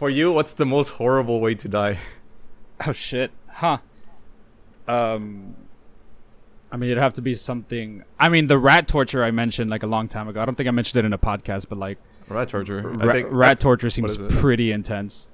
For you, what's the most horrible way to die? Oh shit, huh? Um, I mean, it'd have to be something. I mean, the rat torture I mentioned like a long time ago. I don't think I mentioned it in a podcast, but like Rat torture. I ra- think rat torture seems pretty intense.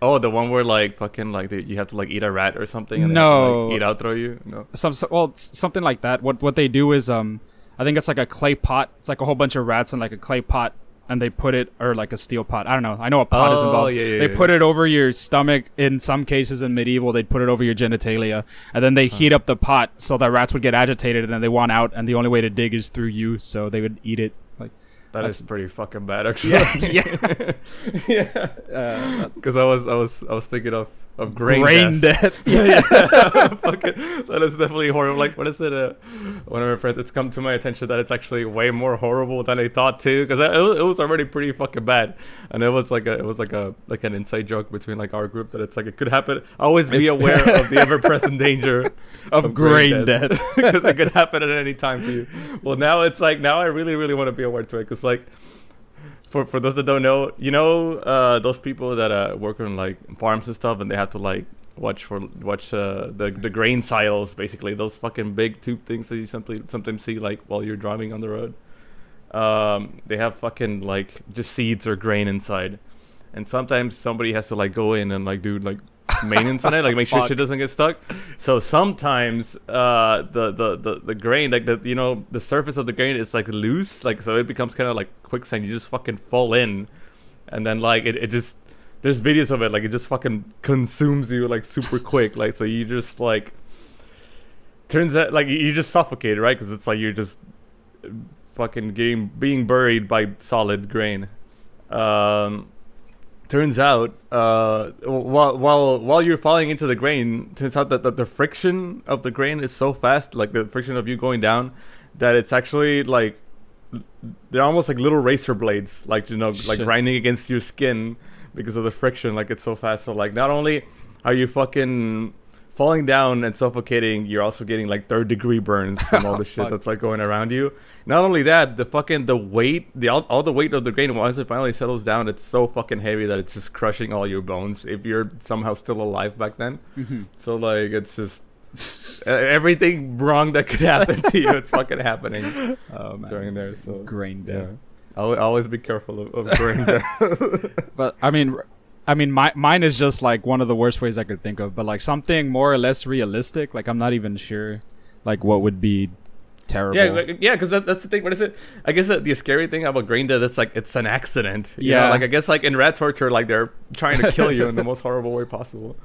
Oh, the one where like fucking like they, you have to like eat a rat or something. And they No. like, eat out throw you. No. Some so- well, something like that. What what they do is um, I think it's like a clay pot. It's like a whole bunch of rats in like a clay pot, and they put it or like a steel pot. I don't know. I know a pot is Oh, involved. yeah, yeah, they yeah. put it over your stomach. In some cases, in medieval, they'd put it over your genitalia, and then they heat up the pot so that rats would get agitated and then they want out. And the only way to dig is through you, so they would eat it. Like That That's- is pretty fucking bad, actually. Yeah, yeah, yeah. uh, Because I was, I was, I was thinking of of grain, grain death. death. yeah, yeah. Fucking, that is definitely horrible. Like, what is it? Uh, one of my friends, it's come to my attention that it's actually way more horrible than I thought too. Because it, was- it was already pretty fucking bad, and it was like a, it was like a, like an inside joke between like our group that it's like it could happen. Always be aware of the ever-present danger of grain death. because it could happen at any time to you. Well, now it's like now I really, really want to be aware to it because like. For, for those that don't know, you know uh, those people that uh, work on like farms and stuff, and they have to like watch for watch uh, the the grain silos, basically those fucking big tube things that you simply sometimes see like while you're driving on the road. Um, they have fucking like just seeds or grain inside, and sometimes somebody has to like go in and like do like maintenance on it, like make sure shit doesn't get stuck. So sometimes uh, the, the the the grain, like the you know the surface of the grain is like loose, like so it becomes kind of like quicksand. You just fucking fall in, and then like it, it just there's videos of it like it just fucking consumes you like super quick, like so you just like turns out like you- just suffocate, right? Because it's like you're just fucking getting being buried by solid grain. Um, turns out, uh, while while while you're falling into the grain, turns out that, that the friction of the grain is so fast, like the friction of you going down, that it's actually like they're almost like little razor blades, like you know, like grinding against your skin because of the friction. Like it's so fast. So like not only are you fucking falling down and suffocating, you're also getting like third degree burns from all the shit that's like going around you. Not only that, the fucking the weight, the all, all the weight of the grain once it finally settles down, it's so fucking heavy that it's just crushing all your bones if you're somehow still alive back then. Mhm. So like it's just everything wrong that could happen to you, it's fucking happening man. during there. So grain death. yeah, I'll always be careful of, of grain death. But I mean, r- I mean, my, mine is just like one of the worst ways I could think of. But like something more or less realistic. Like I'm not even sure, like what would be terrible. Yeah, yeah, because that, that's the thing. What is it? I guess that the scary thing about grain death is like it's an accident. You know? Yeah. like I guess like in rat torture, like they're trying to kill you in the most horrible way possible.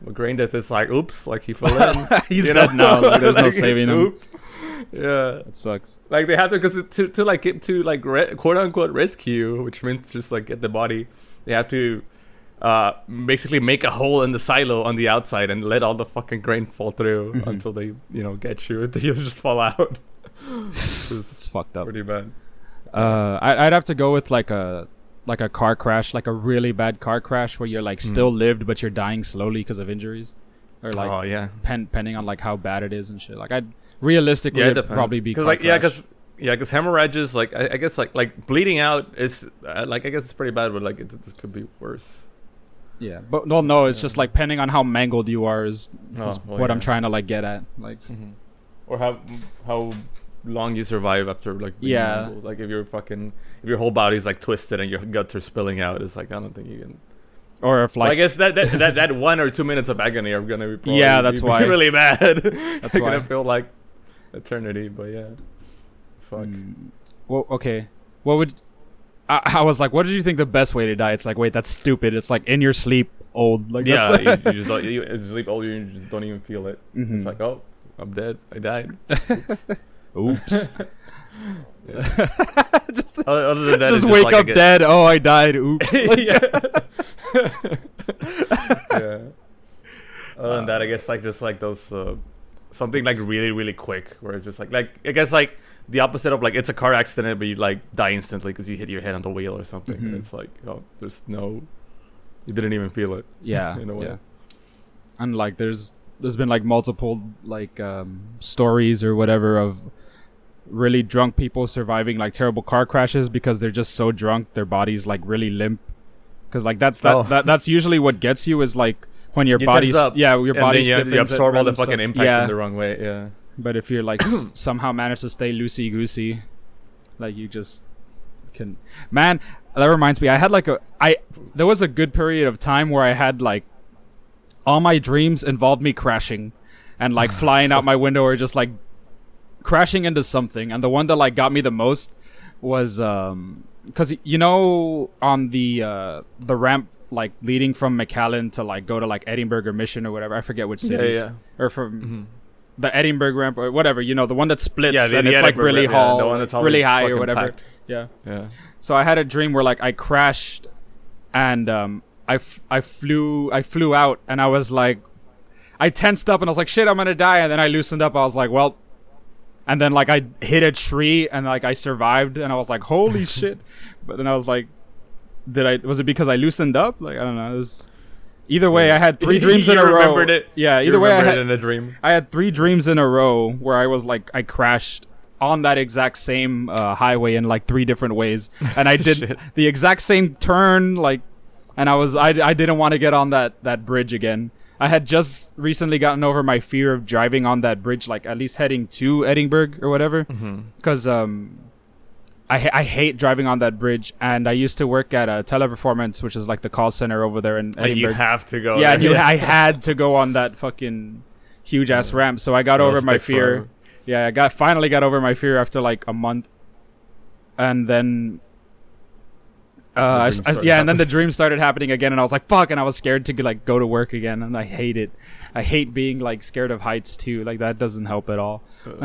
But grain death is like, oops, like he fell in. He's you dead now. Like, there's no Like, saving him. Oops. Yeah, it sucks. like they have to because to to like get to like re- quote unquote rescue, which means just like get the body. They have to uh basically make a hole in the silo on the outside and let all the fucking grain fall through Mhm. until they you know get you. You'll just fall out. it's fucked up. Pretty bad. Uh, I, I'd have to go with like a like a car crash, like a really bad car crash where you're like Hmm. still lived but you're dying slowly because of injuries, or like oh yeah. pen, depending on like how bad it is and shit. Like I'd realistically Yeah, it it'd probably be because car like yeah, because yeah, because hemorrhages like I, I guess like like bleeding out is uh, like I guess it's pretty bad, but like it, this could be worse. Yeah, but no, no, it's Yeah. just like depending on how mangled you are is, Oh, is well, what I'm trying to like get at. Like Mhm. Or how how long you survive after like being Yeah. mangled. like if you're fucking if your whole body's like twisted and your guts are spilling out, it's like I don't think you can. or if Well, I guess that, that that that one or two minutes of agony are gonna be probably Yeah, that's be why. really bad. That's They're gonna feel like eternity, but yeah. Fuck. Mm, well, okay. What would I, I was like? What did you think the best way to die? It's like, wait, that's stupid. It's like in your sleep, old. Like yeah, you, you just don't, you, you sleep all you, you just don't even feel it. Mhm. It's like, oh, I'm dead. I died. oops. Just Other than that, just it's wake like up get- dead. Oh, I died. Oops. Like, yeah. yeah. Other than that, I guess like just like those uh, something like really really quick, where it's just like like I guess like the opposite of like it's a car accident, but you like die instantly because you hit your head on the wheel or something. And Mhm. it's like oh, there's no, you didn't even feel it. yeah. In a way. yeah. And like, there's there's been like multiple like um, stories or whatever of really drunk people surviving like terrible car crashes because they're just so drunk their bodies like really limp because like that's that, Oh. that that's usually what gets you is like when your You body's up, yeah your body you, you absorb all the fucking stuff. impact yeah in the wrong way. Yeah. But if you're like s- somehow manage to stay loosey goosey like you just can man that reminds me i had like a i there was a good period of time where i had like all my dreams involved me crashing and like flying out my window or just like crashing into something and the one that like got me the most was um because you know on the uh the ramp like leading from mcallen to like go to like edinburg or mission or whatever i forget which Yeah, cities yeah. or from hmm the Edinburg ramp or whatever, you know, the one that splits Yeah, the- and the it's like really ramp, yeah, the one that's really high or whatever. packed. Yeah. Yeah. So I had a dream where like I crashed and um I, f- I flew I flew out and I was like I tensed up and I was like shit I'm going to die and then I loosened up I was like well and then like I hit a tree and like I survived and I was like holy shit but then I was like did I was it because I loosened up like I don't know it was either way I had three dreams in a row remembered it. yeah either way I had in a dream. I had three dreams in a row where I was like I crashed on that exact same uh, highway in like three different ways, and I did the exact same turn like, and I was I, I didn't want to get on that that bridge again. I had just recently gotten over my fear of driving on that bridge, like at least heading to Edinburg or whatever, Mm-hmm. because um. I, I hate driving on that bridge, and I used to work at a Teleperformance, which is like the call center over there in you Edinburg have to go. yeah, you, I had to go on that fucking huge ass Yeah. ramp. So I got It'll over my fear. forever. Yeah, I got finally got over my fear after like a month, and then. Uh, I dream I started yeah, and then the dream started happening again, and I was like, "Fuck!" And I was scared to like go to work again, and I hate it. I hate being like scared of heights too. Like that doesn't help at all.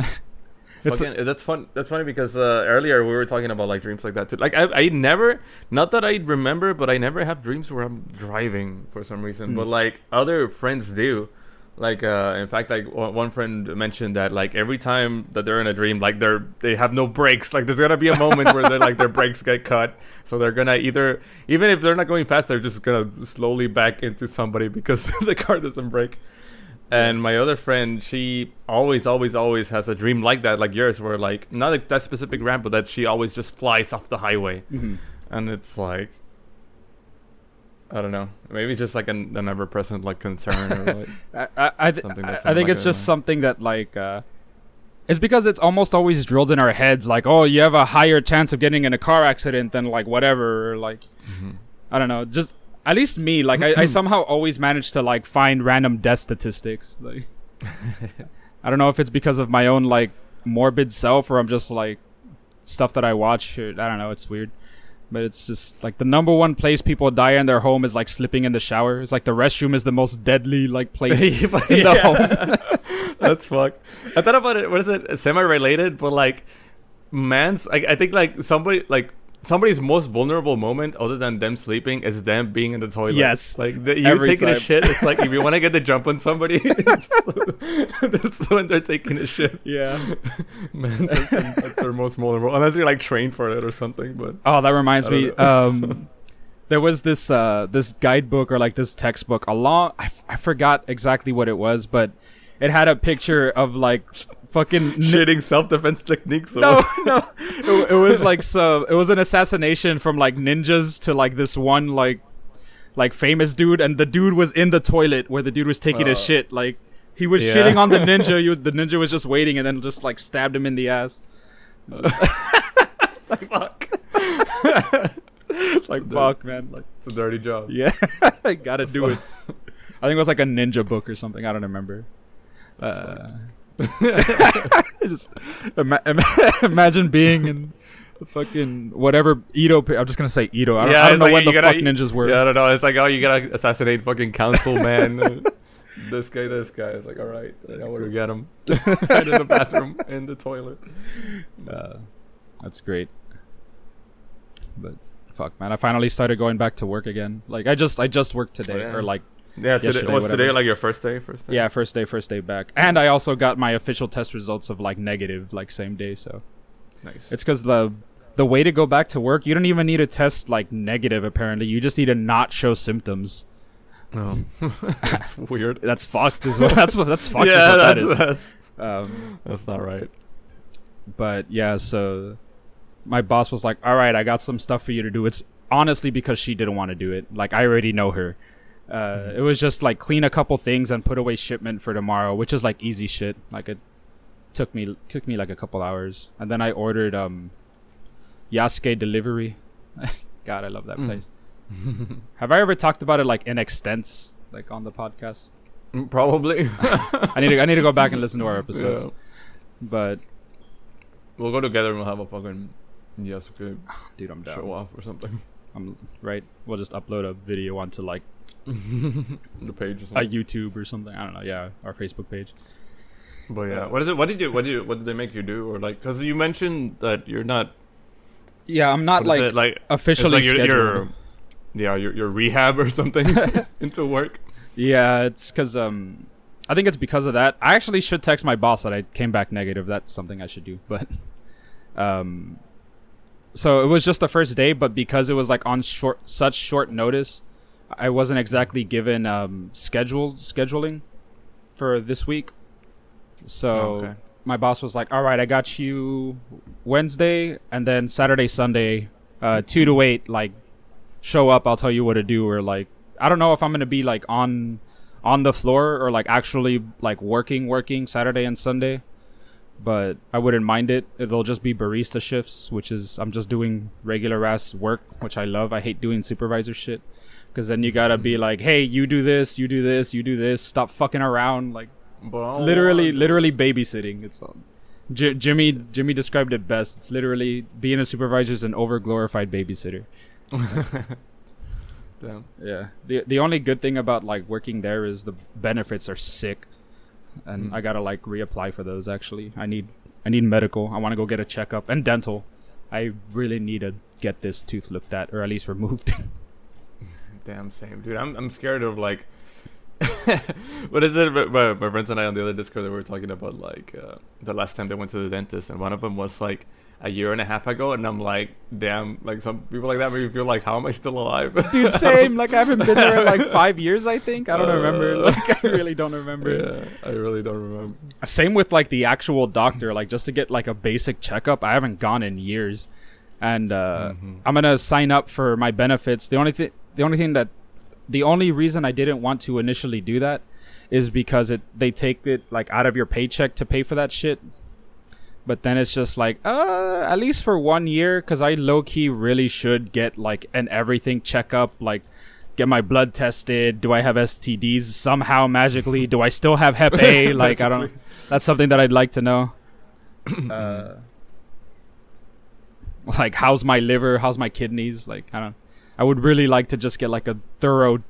It's- Fucking, that's fun. That's funny because uh, earlier we were talking about like dreams like that too. Like I, I never, not that I remember, but I never have dreams where I'm driving for some reason. Hmm. But like other friends do. Like uh, in fact, like one one friend mentioned that like every time that they're in a dream, like they're they have no brakes. Like there's gonna be a moment where they're like their brakes get cut, so they're gonna either even if they're not going fast, they're just gonna slowly back into somebody because the car doesn't brake. And my other friend, she always, always, always has a dream like that, like yours, where like not like that specific ramp, but that she always just flies off the highway, Mhm. and it's like, I don't know, maybe just like an, an ever-present like concern or like, I I, th- Something I, that's I think like it's just something that like uh, it's because it's almost always drilled in our heads. Like, oh, you have a higher chance of getting in a car accident than like whatever. Or, like, I don't know. Just at least me, like I, I mm-hmm. somehow always manage to like find random death statistics. Like, I don't know if it's because of my own like morbid self or I'm just like stuff that I watch. Or, I don't know. It's weird. But it's just like the number one place people die in their home is like slipping in the shower. It's like the restroom is the most deadly like place in the home. That's fuck. I thought about it. What is it? Semi-related, but like, man's. I, I think like somebody like somebody's most vulnerable moment, other than them sleeping, is them being in the toilet. Yes. like the, you Every taking a shit. It's like if you want to get the jump on somebody, that's when they're taking a shit. Yeah. Man, that's, that's their most vulnerable. Unless you're like trained for it or something. But Oh, that reminds me. Um, there was this uh, this guidebook or like this textbook. A long, I, f- I forgot exactly what it was, but it had a picture of like fucking shitting self-defense techniques. or No, no. It, it was like so. It was an assassination from like ninjas to like this one like like famous dude, and the dude was in the toilet where the dude was taking a Uh, shit. Like he was yeah. shitting on the ninja. You, the ninja was just waiting, and then just like stabbed him in the ass. Like fuck. It's like fuck, man. Like It's a dirty job. yeah, I gotta do it. I think it was like a ninja book or something. I don't remember. Uh, just ima- ima- imagine being in fucking whatever Edo. I'm just gonna say Edo. I don't, I don't know like when the gotta- fuck ninjas were. Yeah, I don't know. It's like, oh, you gotta assassinate fucking council man. This guy, this guy. It's like, all right, I know where to get him. right in the bathroom, in the toilet. Uh, that's great. But fuck, man, I finally started going back to work again. Like I just I just worked today, yeah. or like Yeah, today, was today like your first day? First day? yeah, first day, first day back, and I also got my official test results of like negative, like same day. So Nice. it's because the the way to go back to work, you don't even need to test like negative. Apparently, you just need to not show symptoms. no. that's weird. That's fucked as well. That's what that's fucked. yeah, is what that that's, that's Um, that's not right. but yeah, so my boss was like, "All right, I got some stuff for you to do. It's honestly because she didn't want to do it. Like I already know her. Uh, it was just like clean a couple things and put away shipment for tomorrow, which is like easy shit. Like it took me took me like a couple hours, and then I ordered um Yasuke delivery. God, I love that Mm. place. Have I ever talked about it like in extents, like on the podcast? Mm, Probably. I need to I need to go back and listen to our episodes. Yeah. But We'll go together and we'll have a fucking Yasuke dude, I'm down. show off or something. I'm right. We'll just upload a video onto like the page or a something. YouTube or something. I don't know. Yeah, our Facebook page. But yeah, what is it? What did you? What did you? What did they make you do? Or like, because you mentioned that you're not Yeah, I'm not what is like it, like it's officially like you're, scheduled. you're yeah, you're, you're rehab or something into work. Yeah, it's because um, I think it's because of that. I actually should text my boss that I came back negative. That's something I should do. But um, so it was just the first day, but because it was like on short, such short notice, I wasn't exactly given um schedules scheduling for this week. So okay. my boss was like, "All right, I got you Wednesday and then Saturday, Sunday, uh, two to eight. Like, show up. I'll tell you what to do. Or like, I don't know if I'm gonna be like on on the floor or like actually like working, working Saturday and Sunday. But I wouldn't mind it. It'll just be barista shifts, which is I'm just doing regular ass work, which I love. I hate doing supervisor shit. Cause then you gotta be like, hey, you do this, you do this, you do this. Stop fucking around. Like, it's literally, literally babysitting. It's um, J- Jimmy. Jimmy described it best. It's literally being a supervisor is an overglorified babysitter. Damn. Yeah. the The only good thing about like working there is the benefits are sick, and Mm. I gotta like reapply for those. Actually, I need I need medical. I want to go get a checkup and dental. I really need to get this tooth looked at or at least removed. Damn, same, dude. I'm I'm scared of like. what is it? My, my friends and I on the other Discord, they were talking about like uh, the last time they went to the dentist, and one of them was like a year and a half ago, and I'm like, damn, like some people like that make me feel like, how am I still alive? Dude, same. Like I haven't been there in like five years. I think I don't remember. Uh, Like I really don't remember. yeah, I really don't remember. Same with like the actual doctor, like just to get like a basic checkup. I haven't gone in years, and uh, Mhm. I'm gonna sign up for my benefits. The only thing, the only thing that, the only reason I didn't want to initially do that is because it they take it like out of your paycheck to pay for that shit. But then it's just like, uh, at least for one year, because I low key really should get like an everything checkup, like get my blood tested. Do I have STDs somehow magically? Do I still have Hep A? like I don't. That's something that I'd like to know. uh, like how's my liver? How's my kidneys? Like I don't. I would really like to just get like a thorough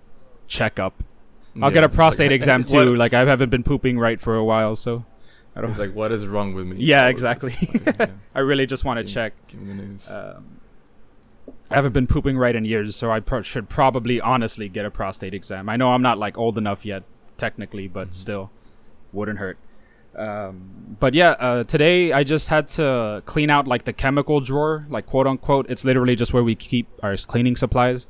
checkup. I'll get a prostate like, exam what- too. Like I haven't been pooping right for a while, so I don't. It's like, what is wrong with me? Yeah, exactly. yeah, I really just want to check. give me the news. Um, I haven't been pooping right in years, so I pro- should probably honestly get a prostate exam. I know I'm not like old enough yet, technically, but Mhm. still, wouldn't hurt. Um, but yeah, uh, today I just had to clean out like the chemical drawer, like quote unquote. It's literally just where we keep our cleaning supplies.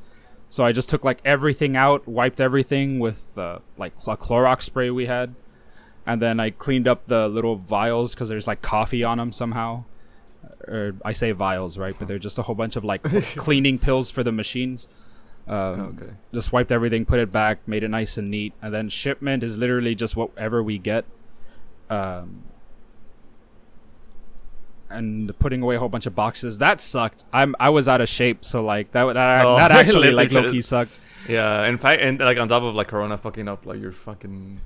So I just took like everything out, wiped everything with uh, like a Clorox spray we had, and then I cleaned up the little vials because there's like coffee on them somehow. Or I say vials, right? But they're just a whole bunch of like cleaning pills for the machines. Um, okay. just wiped everything, put it back, made it nice and neat, and then shipment is literally just whatever we get. Um, and putting away a whole bunch of boxes that sucked. I'm I was out of shape, so like that that, Oh, that actually like low key sucked. Yeah, in fact, and like on top of like Corona fucking up like your fucking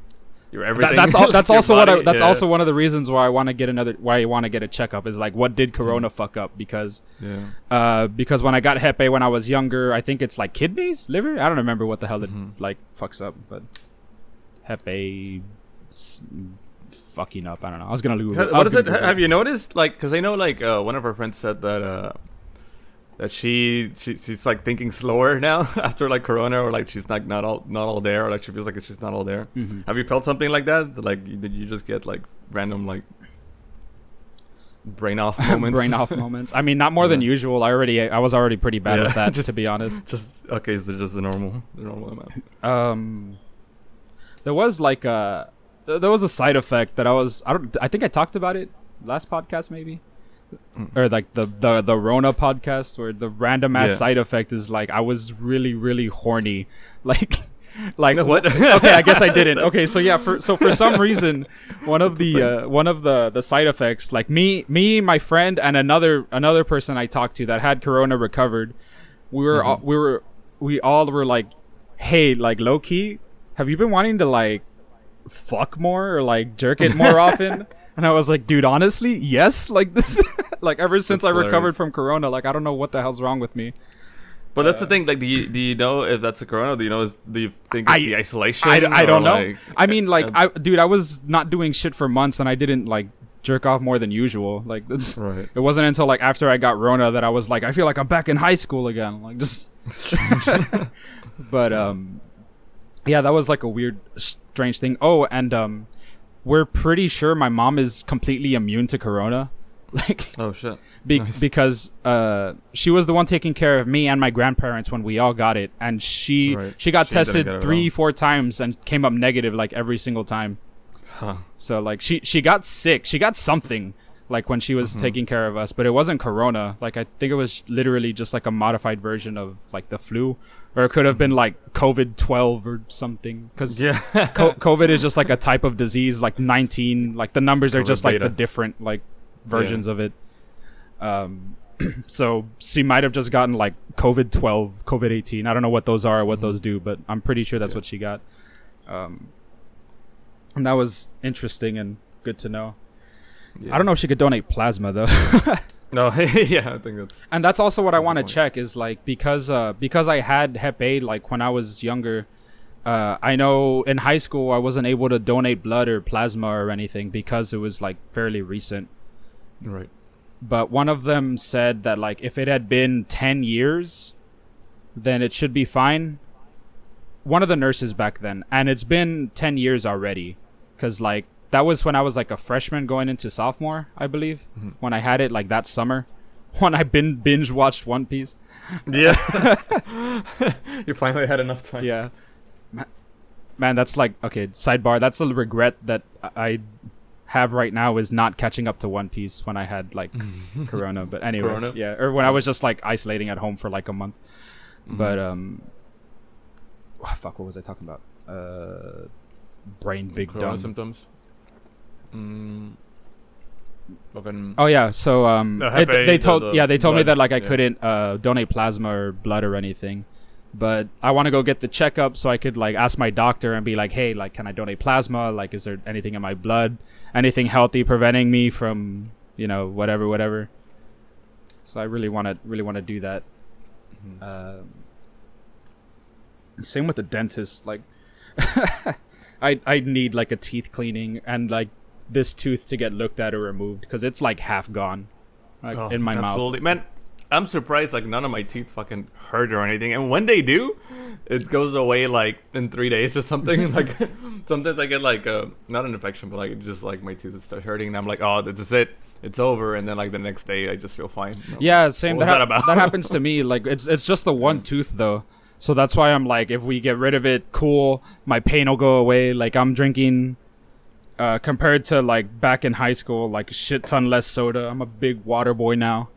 your That, that's all, that's also what I, that's yeah. also one of the reasons why I want to get another why I want to get a checkup is like what did Corona fuck up because yeah. uh because when I got Hep A when I was younger I think it's like kidneys liver I don't remember what the hell it Mhm. like fucks up but Hep A fucking up I don't know I was gonna lose Ha- What is it? Have you noticed? Like, because I know, like, uh, one of our friends said that uh, that she, she she's like thinking slower now after like Corona, or like she's like not all not all there, or like she feels like she's not all there. Mhm. Have you felt something like that? Like, did you just get like random like brain off moments? brain off moments I mean not more than usual I already I was already pretty bad Yeah. with that Just- to be honest just okay, is so just the normal, the normal amount. um there was like a there was a side effect that I was I don't I think I talked about it last podcast maybe or like the the the Rona podcast where the random ass Yeah. side effect is like I was really really horny, like. Like What? okay, I guess I didn't. Okay, so yeah, for so for some reason, one of the uh, one of the the side effects, like me, me, my friend, and another another person I talked to that had corona recovered, we were all, we were we all were like, hey, like low key, have you been wanting to like fuck more or like jerk it more often? And I was like, dude, honestly, yes. Like this, like ever since That's I recovered from corona, like I don't know what the hell's wrong with me. But that's the thing. Like, do you do you know if that's a corona? Do you know? Is, do you think it's I- the isolation? I, I don't know. like- I mean, like, uh, I dude, I was not doing shit for months, and I didn't like jerk off more than usual. Like, that's, right. it wasn't until like after I got Rona that I was like, I feel like I'm back in high school again. Like, just. but um, yeah, that was like a weird, strange thing. Oh, and um, we're pretty sure my mom is completely immune to Corona. Like, Oh shit. be- Nice. because uh, she was the one taking care of me and my grandparents when we all got it, and she Right. she got She tested get it at three four times and came up negative like every single time. Huh. So like she she got sick, she got something like when she was Mm-hmm. taking care of us, but it wasn't corona. Like I think it was literally just like a modified version of like the flu, or it could have been like COVID twelve or something. Because Yeah. co- COVID is just like a type of disease, like 19. Like the numbers are COVID just like the different like versions of it. Um, so she might have just gotten like COVID 12, COVID 18. I don't know what those are or what those do, but I'm pretty sure that's Yeah. what she got. Um, and that was interesting and good to know. Yeah. I don't know if she could donate plasma though. No. yeah, I think that's. and that's also what I That's the want to check is like because uh because I had Hep A like when I was younger. Uh, I know in high school I wasn't able to donate blood or plasma or anything because it was like fairly recent. Right. But one of them said that like if it had been ten years, then it should be fine. One of the nurses back then, and it's been ten years already, because like that was when I was like a freshman going into sophomore, I believe, Mhm. when I had it like that summer, when I bin binge watched One Piece. Yeah. you finally had enough time. Yeah, Ma- man, that's like okay. Sidebar. That's a regret that I have right now is not catching up to One Piece when I had like Corona. But anyway, Corona? yeah, or when I was just like isolating at home for like a month. Mhm. But um, oh, fuck, what was I talking about? Uh, brain big Corona dumb. symptoms. Mm. Oh yeah, so um, The it- they told the yeah they told me that like I yeah. couldn't uh donate plasma or blood or anything, but I want to go get the checkup so I could like ask my doctor and be like, hey, like can I donate plasma? Like, is there anything in my blood, anything healthy preventing me from you know whatever whatever. So I really want to really want to do that. Mhm. Um, same with the dentist. Like, I I need like a teeth cleaning and like this tooth to get looked at or removed because it's like half gone, like Oh, in my mouth. absolutely. Man, I'm surprised like none of my teeth fucking hurt or anything. And when they do, it goes away like in three days or something. like sometimes I get like a not an infection, but like just like my teeth start hurting, and I'm like, oh, this is it. It's over, and then like the next day, I just feel fine. I'm Yeah, like, same. That, was that about? that happens to me. Like it's it's just the one tooth though. So that's why I'm like, if we get rid of it, cool. My pain will go away. Like I'm drinking, uh, compared to like back in high school, like a shit ton less soda. I'm a big water boy now.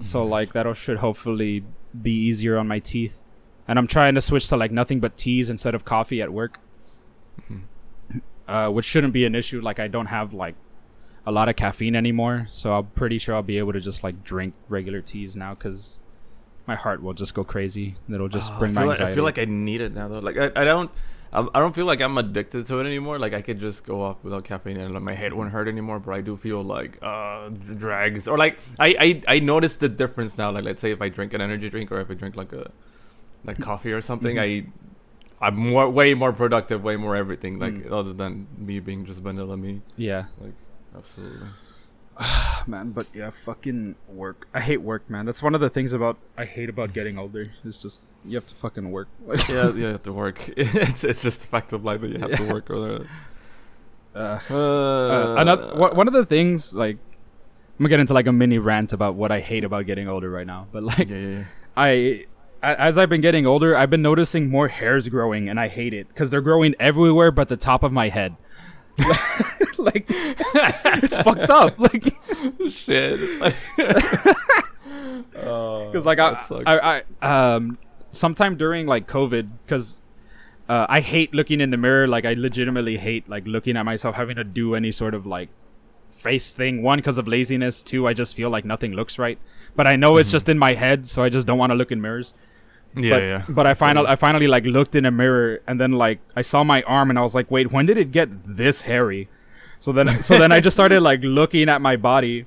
So Nice. like that'll should hopefully be easier on my teeth. And I'm trying to switch to like nothing but teas instead of coffee at work. Mhm. Uh, which shouldn't be an issue. Like I don't have like a lot of caffeine anymore, so I'm pretty sure I'll be able to just like drink regular teas now because my heart will just go crazy. It'll just Oh, bring I my like, anxiety. I feel like I need it now though. Like I, I don't. I'm- I don't feel like I'm addicted to it anymore. Like I could just go off without caffeine and like, my head won't hurt anymore. But I do feel like uh drags or like I, I I notice the difference now. Like let's say if I drink an energy drink or if I drink like a like coffee or something, Mhm. I I'm more way more productive, way more everything. Like Mm. other than me being just vanilla me. yeah, Like Absolutely. man. But yeah, fucking work. I hate work, man. That's one of the things about I hate about getting older. It's just you have to fucking work. Yeah, you have to work. it's it's just the fact of life that you have to work. Or uh, uh, uh, another one of the things like I'm gonna get into like a mini rant about what I hate about getting older right now. But like yeah, yeah, yeah. I as I've been getting older, I've been noticing more hairs growing, and I hate it because they're growing everywhere but the top of my head. like it's fucked up. Like Shit. It's like, oh, because like I. I, I um sometime during like covid because uh, i hate looking in the mirror like i legitimately hate like looking at myself having to do any sort of like face thing one because of laziness two i just feel like nothing looks right but i know it's Mhm. just in my head so i just don't want to look in mirrors yeah, but, yeah. but i finally i finally like looked in a mirror and then like i saw my arm and i was like wait when did it get this hairy so then so then i just started like looking at my body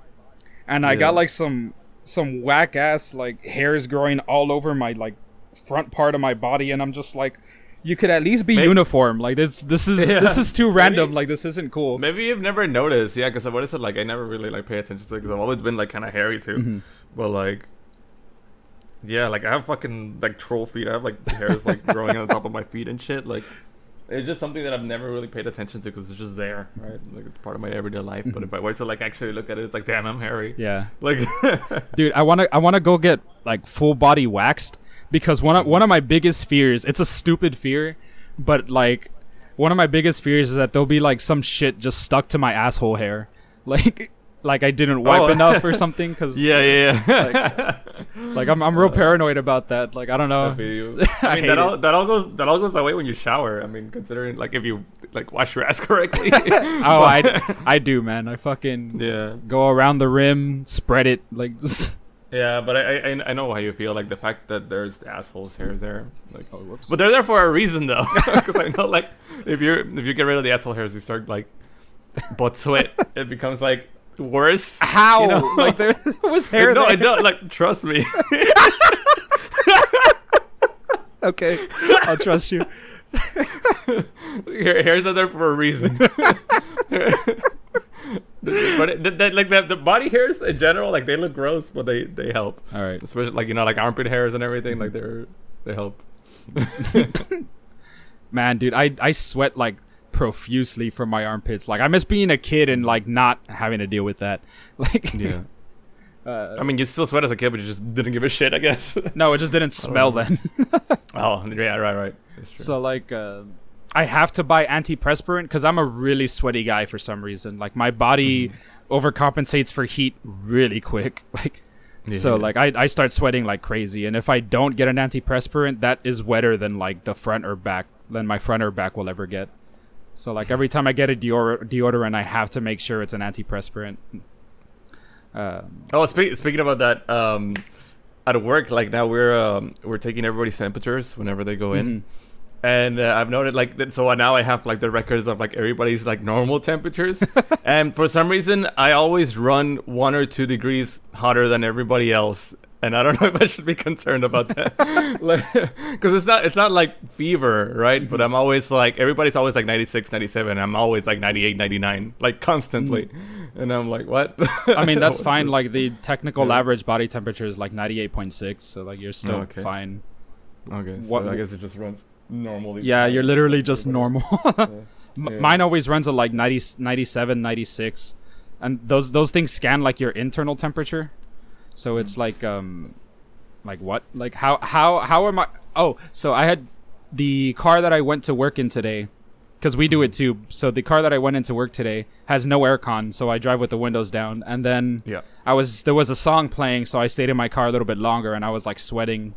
and i Yeah. got like some some whack ass like hairs growing all over my like front part of my body and i'm just like you could at least be Maybe- uniform like this this is Yeah. this is too random Maybe- like this isn't cool Maybe you've never noticed, yeah. Because what is it like? I never really like pay attention to because I've always been like kind of hairy too. Mhm. But like, yeah, like I have fucking like troll feet. I have like hairs like growing on the top of my feet and shit. Like, it's just something that I've never really paid attention to because it's just there, right? Like it's part of my everyday life. But if I were to like actually look at it, it's like, damn, I'm hairy. yeah Like, dude i want to i want to go get like full body waxed because one of one of my biggest fears it's a stupid fear but like one of my biggest fears is that there'll be like some shit just stuck to my asshole hair like like i didn't wipe Oh. enough or something because yeah, yeah, yeah. like i'm, I'm real paranoid about that like i don't know I. I I mean, hate that it. all that all goes that all goes away when you shower. I mean, considering like if you like wash your ass correctly. oh i i do man i fucking yeah, go around the rim spread it like just yeah, but I, I I know how you feel. Like the fact that there's assholes hairs there. Like, oh whoops but they're there for a reason though. Because I know like if you if you get rid of the asshole hairs, you start like butt sweat. it becomes like worse. how You know? like there was hair no, I there. don't. Like, trust me. okay i'll trust you Hair- hairs are there for a reason. but it, that- like the, the body hairs in general, like they look gross, but they they help. all right Especially like you know like armpit hairs and everything, like they're they help. man dude i i sweat like profusely from my armpits like i miss being a kid and like not having to deal with that like Yeah. uh, I mean, you still sweat as a kid, but you just didn't give a shit, I guess. no it just didn't smell know. then oh, yeah, right, right. So like uh, i have to buy antiperspirant because i'm a really sweaty guy for some reason like my body overcompensates for heat really quick like so Yeah. like I, I start sweating like crazy and if i don't get an antiperspirant that is wetter than like the front or back than my front or back will ever get so like every time i get a deor- deodorant i have to make sure it's an antiperspirant um, Oh, speak, speaking about that, um, at work, like now we're um, we're taking everybody's temperatures whenever they go in, mhm. and uh, I've noted like that. So now I have like the records of like everybody's like normal temperatures, and for some reason I always run one or two degrees hotter than everybody else, and I don't know if I should be concerned about that, because it's not it's not like fever, right? But mm-hmm. I'm always like everybody's always like 96, 97. I'm always like 98, 99, like constantly, mm-hmm. and I'm like, what? i mean that's fine like the technical Yeah. average body temperature is like 98.6 so like you're still Okay. fine Okay, What- so I guess it just runs normally. yeah you're literally just normal Yeah. Yeah. Mine always runs at like 90, 97, 96. And those those things scan like your internal temperature. So it's like um like what? Like how how how am I Oh, so I had the car that I went to work in today cuz we do it too. So the car that I went into work today has no aircon, so I drive with the windows down. And then Yeah. I was there was a song playing, so I stayed in my car a little bit longer and I was like sweating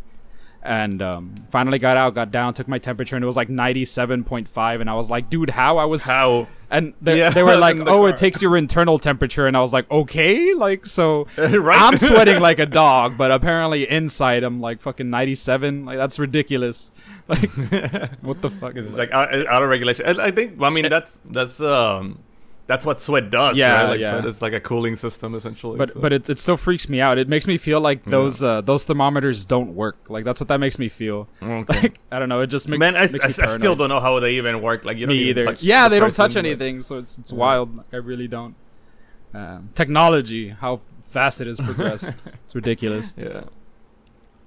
and um, finally got out, got down, took my temperature, and it was like 97.5. And I was like, dude, how? I was. How? And they, Yeah, they were like, the oh, car. it takes your internal temperature. And I was like, okay. Like, so right? I'm sweating like a dog, but apparently inside I'm like fucking 97. Like, that's ridiculous. Like, what the fuck is It's like out, out of regulation. And I think. I mean, that's that's um, that's what sweat does. Yeah, right? Like yeah. sweat is like a cooling system essentially. But so. but it, it still freaks me out. It makes me feel like Yeah. those uh, those thermometers don't work. Like that's what that makes me feel. Okay. Like I don't know. It just make, Man, I, makes I, me I still don't know how they even work. Like you don't me either. Yeah, the they don't touch person, anything, so it's it's Yeah. wild. Like, I really don't. Um, technology, how fast it has progressed. it's ridiculous. Yeah.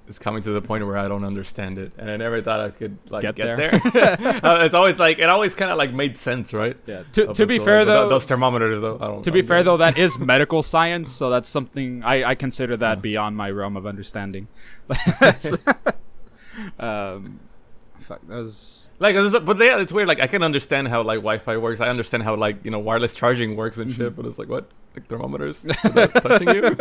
It's coming to the point where I don't understand it, and I never thought I could like Get get, there. there. Uh, it's always like it always kind of like made sense, right? Yeah. To, to be fair like, though, th- those thermometers though. I don't, to be don't fair get though, that is medical science, so that's something I, I consider that Yeah. beyond my realm of understanding. Um, fuck, that was Like, but yeah, it's weird. Like, I can understand how like Wi-Fi works. I understand how like you know wireless charging works and shit. Mhm. But it's like what? like thermometers touching you.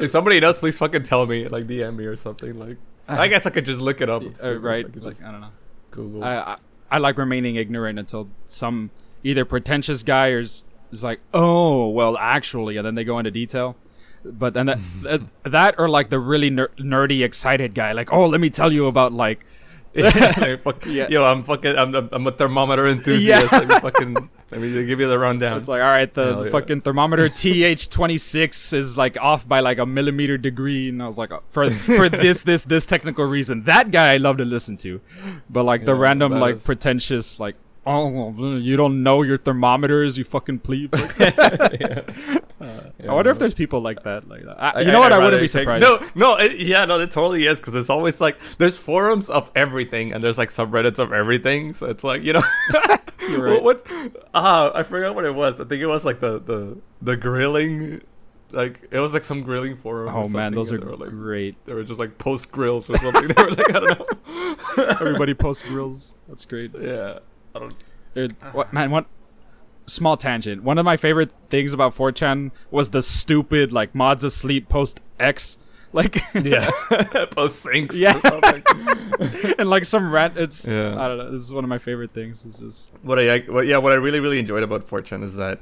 if somebody knows, please fucking tell me. Like DM me or something. Like I guess I could just look it up. Uh, right? I Like I don't know. Google. I, I I like remaining ignorant until some either pretentious guy or is like, oh well, actually, and then they go into detail. But then that that, that or like the really ner- nerdy, excited guy, like, oh, let me tell you about like yeah, fuck, Yeah. Yo, I'm fucking. I'm, I'm, a thermometer enthusiast. Yeah. Let me fucking. Let me give you the rundown. It's like, all right, the, the yeah. fucking thermometer TH26 is like off by like a millimeter degree, and I was like, uh, for for this this this technical reason, that guy I love to listen to, but like the random like is- pretentious like. Oh, you don't know your thermometers, you fucking plebe. yeah. I wonder if there's people like that. Like that. I, I- you know what? I'd I wouldn't rather be take- surprised. No, no, it, yeah, no, it totally is because it's always like there's forums of everything and there's like subreddits of everything. So it's like you know, You're right. what? Ah, I forgot what it was. I think it was like the the the grilling, like it was like some grilling forum. or Oh man, something, those are and they were like great. they were just like post grills or something. they were like I don't know. Everybody post grills. That's great. Yeah, I don't. I don't dude, what man? What? Small tangent. One of my favorite things about 4chan was the stupid like mods asleep post X, like Yeah, post sinks. Yeah. and like some rant. It's Yeah. I don't know. This is one of my favorite things. It's just what I what, yeah what I really really enjoyed about 4chan is that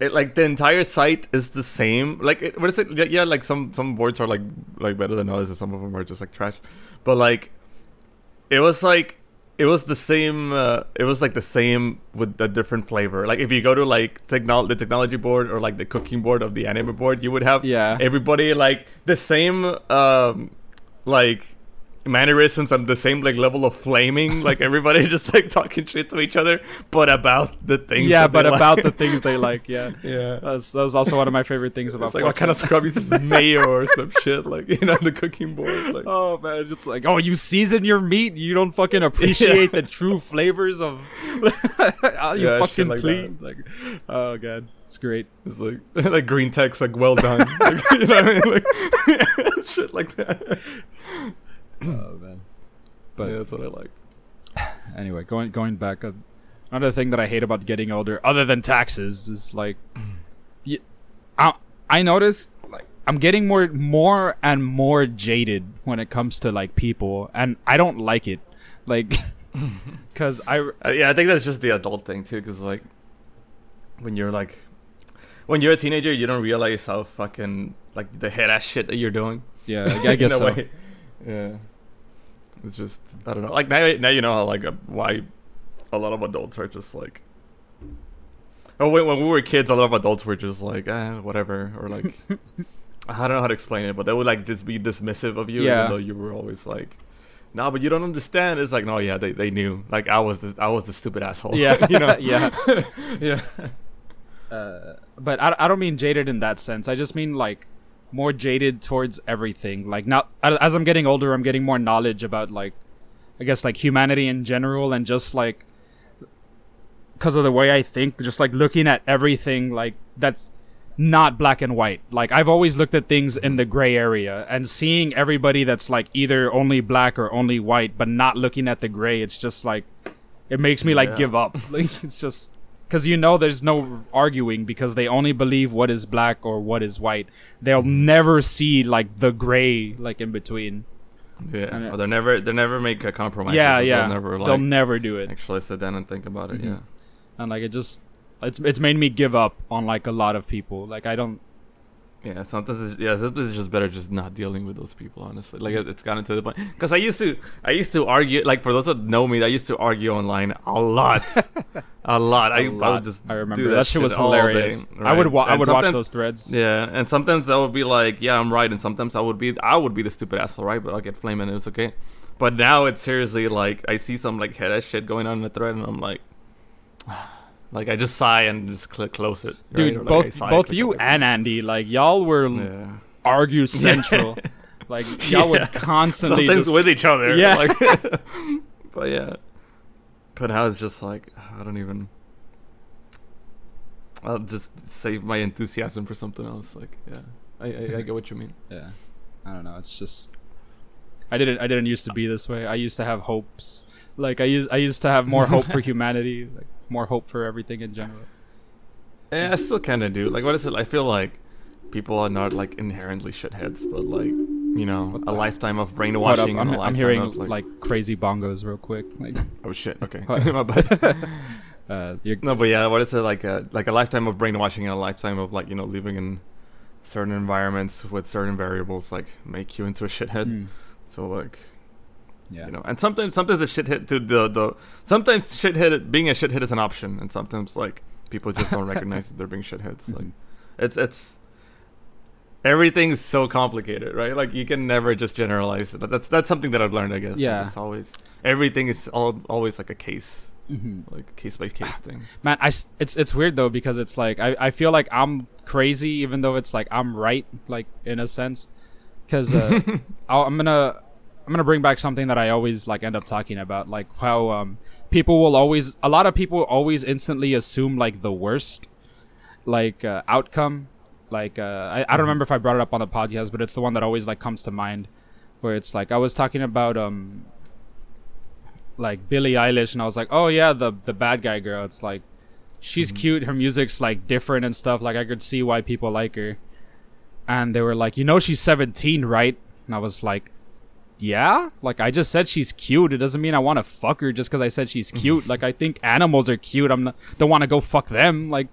it like the entire site is the same like it, what is it yeah, yeah like some some boards are like like better than others and some of them are just like trash but like it was like it was the same uh, it was like the same with a different flavor like if you go to like technol- the technology board or like the cooking board of the anime board you would have yeah. everybody like the same um like mannerisms and the same like level of flaming like everybody just like talking shit to each other but about the things yeah, that but like. about the things they like. Yeah. yeah That's that was also one of my favorite things about it's like what kind of 4chan. scrub uses mayo or some shit like you know the cooking board like Oh man, it's like oh, you season your meat. You don't fucking appreciate the true flavors of. oh, you Yeah, fucking like plebe. Like, oh god, it's great. it's like like green text like well done like, you know what I mean like shit like that oh man. But yeah, that's what I like anyway, going going back, uh, another thing that I hate about getting older, other than taxes, is like, I I notice like I'm getting more more and more jaded when it comes to like people, and I don't like it, like, because I Uh, yeah, I think that's just the adult thing too, because like when you're like when you're a teenager, you don't realize how fucking like the head ass shit that you're doing. yeah I, I guess In a so. way. Yeah, it's just I don't know. Like now, now you know how like uh, why a lot of adults are just like. Oh, wait, when we were kids, a lot of adults were just like, eh, whatever, or like, I don't know how to explain it, but they would like just be dismissive of you, Yeah. even though you were always like, no, but you don't understand. It's like, no, yeah, they, they knew. Like I was the I was the stupid asshole. Yeah, you know. yeah. yeah. uh, but I, I don't mean jaded in that sense. I just mean like more jaded towards everything. Like not as I'm getting older, I'm getting more knowledge about like I guess like humanity in general and just like because of the way I think, just like looking at everything like that's not black and white. Like I've always looked at things in the gray area and seeing everybody that's like either only black or only white, but not looking at the gray. It's just like it makes me like Yeah. give up. Like it's just because you know there's no arguing because they only believe what is black or what is white. They'll never see like the gray like in between. Yeah. And, Or they never they never make a compromise. yeah, yeah. They'll never like They'll never do it. actually sit down and think about it. Mhm. Yeah. and like it just it's it's made me give up on like a lot of people. Like I don't. Yeah, sometimes it's, yeah, sometimes it's just better just not dealing with those people. Honestly, like it, it's gotten to the point because I used to, I used to argue. Like for those that know me, I used to argue online a lot, a lot. I, a I lot. would just I remember do that, that shit was all day, hilarious. I would right? wa- I would watch those threads. Yeah, and sometimes I would be like, yeah, I'm right, and sometimes I would be, I would be the stupid asshole, right? But I'll get flamed and it's okay. But now it's seriously like I see some like head ass shit going on in the thread, and I'm like. Like I just sigh and just click close it, right? Dude, Or, like, both sigh, both you it. and Andy, like y'all were yeah. argue central. like y'all would constantly sometimes just, with each other. Yeah. Like, but yeah. But I was just like I don't even. I'll just save my enthusiasm for something else. Like yeah, I I, I get what you mean. Yeah, I don't know. It's just I didn't I didn't used to be this way. I used to have hopes. Like I used I used to have more hope for humanity, like more hope for everything in general. Yeah, I still kind of do. Like, what is it? I feel like people are not like inherently shitheads, but like, you know, a lifetime of brainwashing. I'm, and a I'm hearing of, like, crazy bongos real quick. Like, oh shit. Okay, my bad. uh, No, but yeah, what is it like a like a lifetime of brainwashing and a lifetime of like you know living in certain environments with certain variables like make you into a shithead. Mm, So like yeah. you know, and sometimes sometimes a shithead to the the sometimes shit hit being a shithead is an option, and sometimes like people just don't recognize that they're being shit shitheads. Like Mhm. it's it's everything's so complicated, right? Like you can never just generalize it, but that's that's something that I've learned, I guess. Like, Yeah. it's always everything is all, always like a case, Mhm. like case by case thing. Man, I it's it's weird though because it's like I, I feel like I'm crazy even though it's like I'm right like in a sense because uh, I'm gonna I'm gonna bring back something that I always like end up talking about like how um people will always a lot of people always instantly assume like the worst like uh, outcome. Like uh, I, I don't remember if I brought it up on the podcast but it's the one that always like comes to mind where it's like I was talking about um like Billie Eilish and I was like oh yeah the the bad guy girl. It's like she's Mhm. cute her music's like different and stuff like I could see why people like her. And they were like you know she's 17 right? And I was like yeah like I just said she's cute it doesn't mean I want to fuck her just because I said she's cute like I think animals are cute I'm not don't want to go fuck them like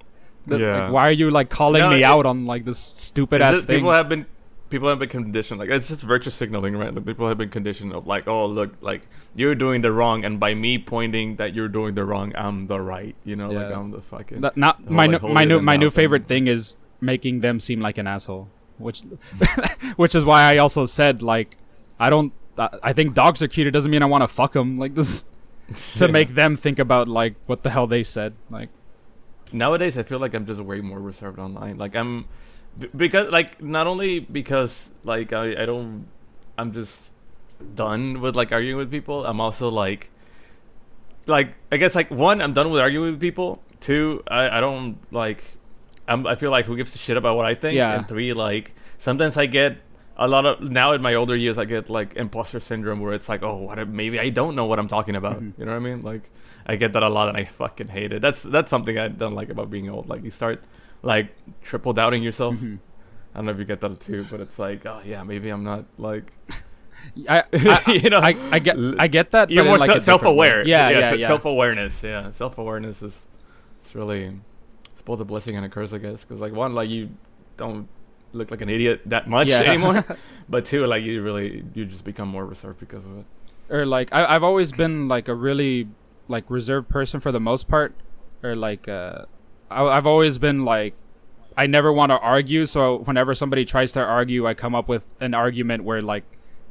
the- Yeah. like, why are you like calling No, me it- out on like this stupid ass thing People have been people have been conditioned like it's just virtue signaling, right? Like, people have been conditioned of like, oh look, like you're doing the wrong, and by me pointing that you're doing the wrong, I'm the right. You know, like I'm the fucking. That- not the whole, my like, new, my new my thou new thing. favorite thing is making them seem like an asshole which which is why I also said like I don't I I think dogs are cute it doesn't mean I want to fuck them like this to Yeah. make them think about like what the hell they said like nowadays I feel like I'm just way more reserved online. Like I'm because like not only because like I I don't I'm just done with like arguing with people. I'm also like like I guess like one I'm done with arguing with people. Two I I don't like I'm I feel like who gives a shit about what I think. Yeah. And three like sometimes I get a lot of now in my older years I get like imposter syndrome where it's like oh what maybe I don't know what I'm talking about. Mhm. You know what I mean? Like I get that a lot and I fucking hate it. That's that's something I don't like about being old. Like you start like triple doubting yourself. mhm. I don't know if you get that too, but it's like, oh yeah, maybe I'm not like I, I, you know. I, I get I get that you're but more like, different self-aware. yeah yeah se- yeah Self-awareness. Yeah, self-awareness is it's really it's both a blessing and a curse, I guess. Because like one, like you don't look like an idiot that much Yeah. anymore, but two, like you really you just become more reserved because of it. or like I, I've always been like a really like reserved person for the most part or like uh I, I've always been like I never want to argue so whenever somebody tries to argue I come up with an argument where like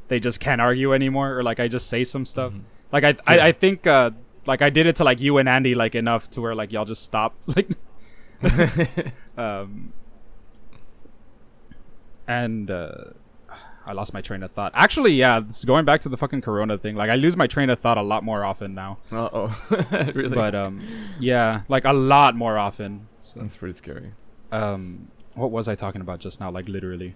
they just can't argue anymore or like I just say some stuff Mhm. like I, Yeah. I I think uh like I did it to like you and Andy like enough to where like y'all just stop like um and uh I lost my train of thought. Actually, yeah, this- going back to the fucking corona thing, like I lose my train of thought a lot more often now. Uh oh, really? But um yeah, like a lot more often. So that's pretty scary. um what was I talking about just now like literally?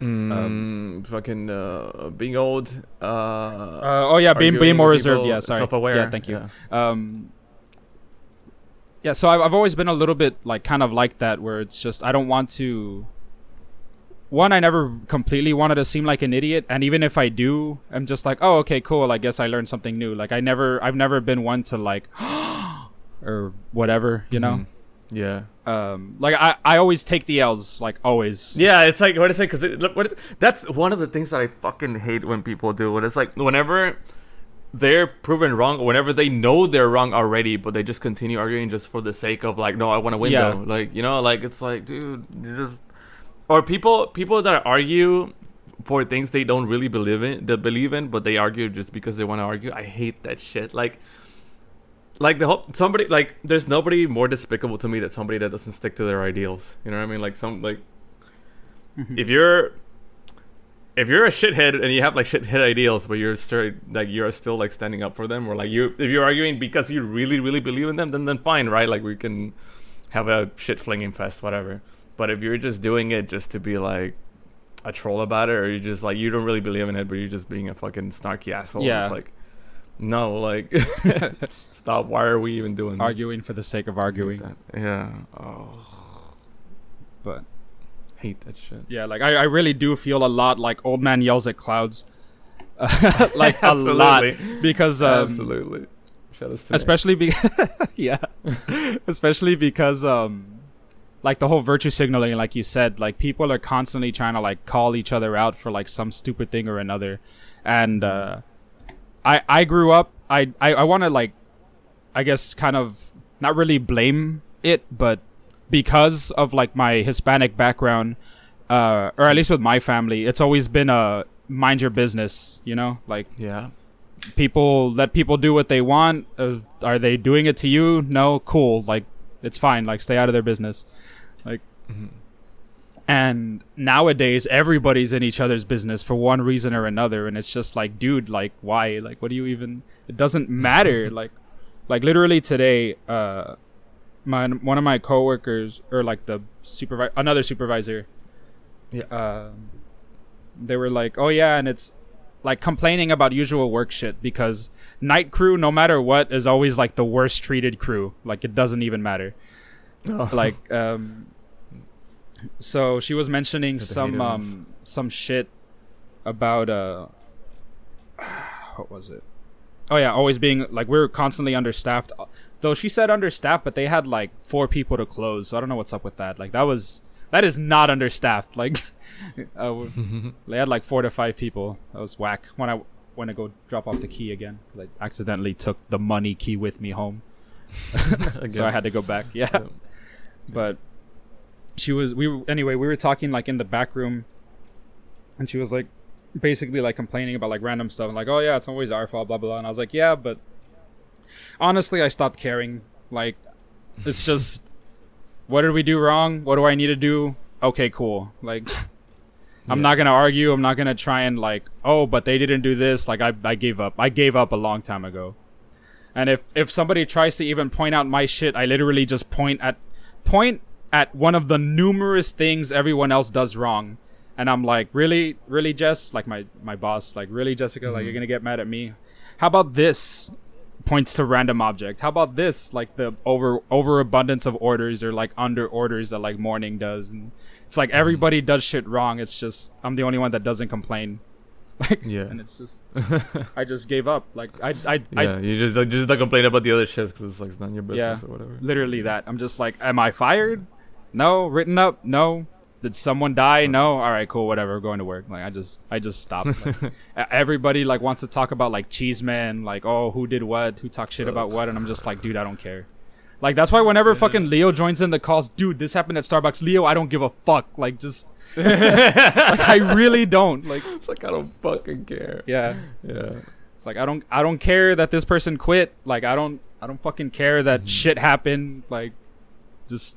Mm, fucking uh, being old. Uh, Uh, oh yeah, being being more reserved. Yeah, sorry. Self-aware. Yeah, thank you. yeah. um yeah so I've, I've always been a little bit like kind of like that where it's just i don't want to one i never completely wanted to seem like an idiot and even if i do i'm just like oh okay cool i guess i learned something new like i never i've never been one to like or whatever you know Mhm. Yeah. um like i i always take the l's like always Yeah, it's like what I say because look, what it, that's one of the things that I fucking hate when people do. When it's like whenever they're proven wrong, or whenever they know they're wrong already, but they just continue arguing just for the sake of like, no, I want to win Yeah. though. Like you know, like it's like, dude, you just or people people that argue for things they don't really believe in, they believe in, but they argue just because they want to argue. I hate that shit. Like. Like the whole somebody like there's nobody more despicable to me than somebody that doesn't stick to their ideals. You know what I mean? Like some like Mhm. if you're if you're a shithead and you have like shithead ideals but you're still like you're still like standing up for them or like you if you're arguing because you really really believe in them then then fine right like we can have a shit flinging fest whatever but if you're just doing it just to be like a troll about it or you're just like you don't really believe in it but you're just being a fucking snarky asshole Yeah. it's like no, like stop. Why are we even doing this? Arguing for the sake of arguing. Yeah. Oh, But hate that shit. yeah, like I, I really do feel a lot like old man yells at clouds. like a lot because um, Absolutely. Shout out to especially because yeah especially because um like the whole virtue signaling like you said like people are constantly trying to like call each other out for like some stupid thing or another. And uh i i grew up i i, I want to like i guess kind of not really blame it but because of like my hispanic background uh or at least with my family it's always been a mind your business you know? Like yeah. people let people do what they want. Uh, are they doing it to you? No. Cool. Like it's fine. Like stay out of their business Mhm. and nowadays everybody's in each other's business for one reason or another and it's just like dude like why like what do you even it doesn't matter like like literally today uh my one of my coworkers or like the supervisor another supervisor Yeah. um they were like oh yeah and it's like complaining about usual work shit because night crew no matter what is always like the worst treated crew like it doesn't even matter Oh. like um so she was mentioning some um some shit about uh what was it? Oh yeah always being like we are constantly understaffed. Though she said understaffed but they had like four people to close so i don't know what's up with that. Like that was that is not understaffed. Like uh, they had like four to five people. That was whack. When i when i go drop off the key again, i accidentally took the money key with me home. So i had to go back yeah. Yeah. but she was we were anyway we were talking like in the back room and she was like basically like complaining about like random stuff and like oh yeah it's always our fault blah blah blah and i was like yeah but honestly i stopped caring like it's just what did we do wrong what do i need to do okay cool like i'm Yeah. not gonna argue i'm not gonna try and like oh but they didn't do this like i, I gave up i gave up a long time ago and if if somebody tries to even point out my shit i literally just point at point at one of the numerous things everyone else does wrong and i'm like really really jess like my my boss like really jessica like Mhm. you're gonna get mad at me how about this points to random object how about this like the over overabundance of orders or like under orders that like morning does and it's like everybody does shit wrong it's just i'm the only one that doesn't complain like Yeah. and it's just i just gave up like i i, I yeah, you just like, just like complain about the other shit because it's like it's none of your business Yeah. or whatever. literally that. I'm just like, am I fired? No. Written up? No. Did someone die? No. All right, cool, whatever. Going to work. Like I just, I just stopped. Like, everybody like wants to talk about like cheese man, like oh who did what, who talked shit about what, and I'm just like, dude, I don't care. Like that's why whenever fucking Leo joins in the calls, dude, this happened at Starbucks. Leo, I don't give a fuck. Like just, like I really don't. Like It's like I don't fucking care. yeah. Yeah. It's like I don't I don't care that this person quit. Like I don't I don't fucking care that Mhm. shit happened. Like just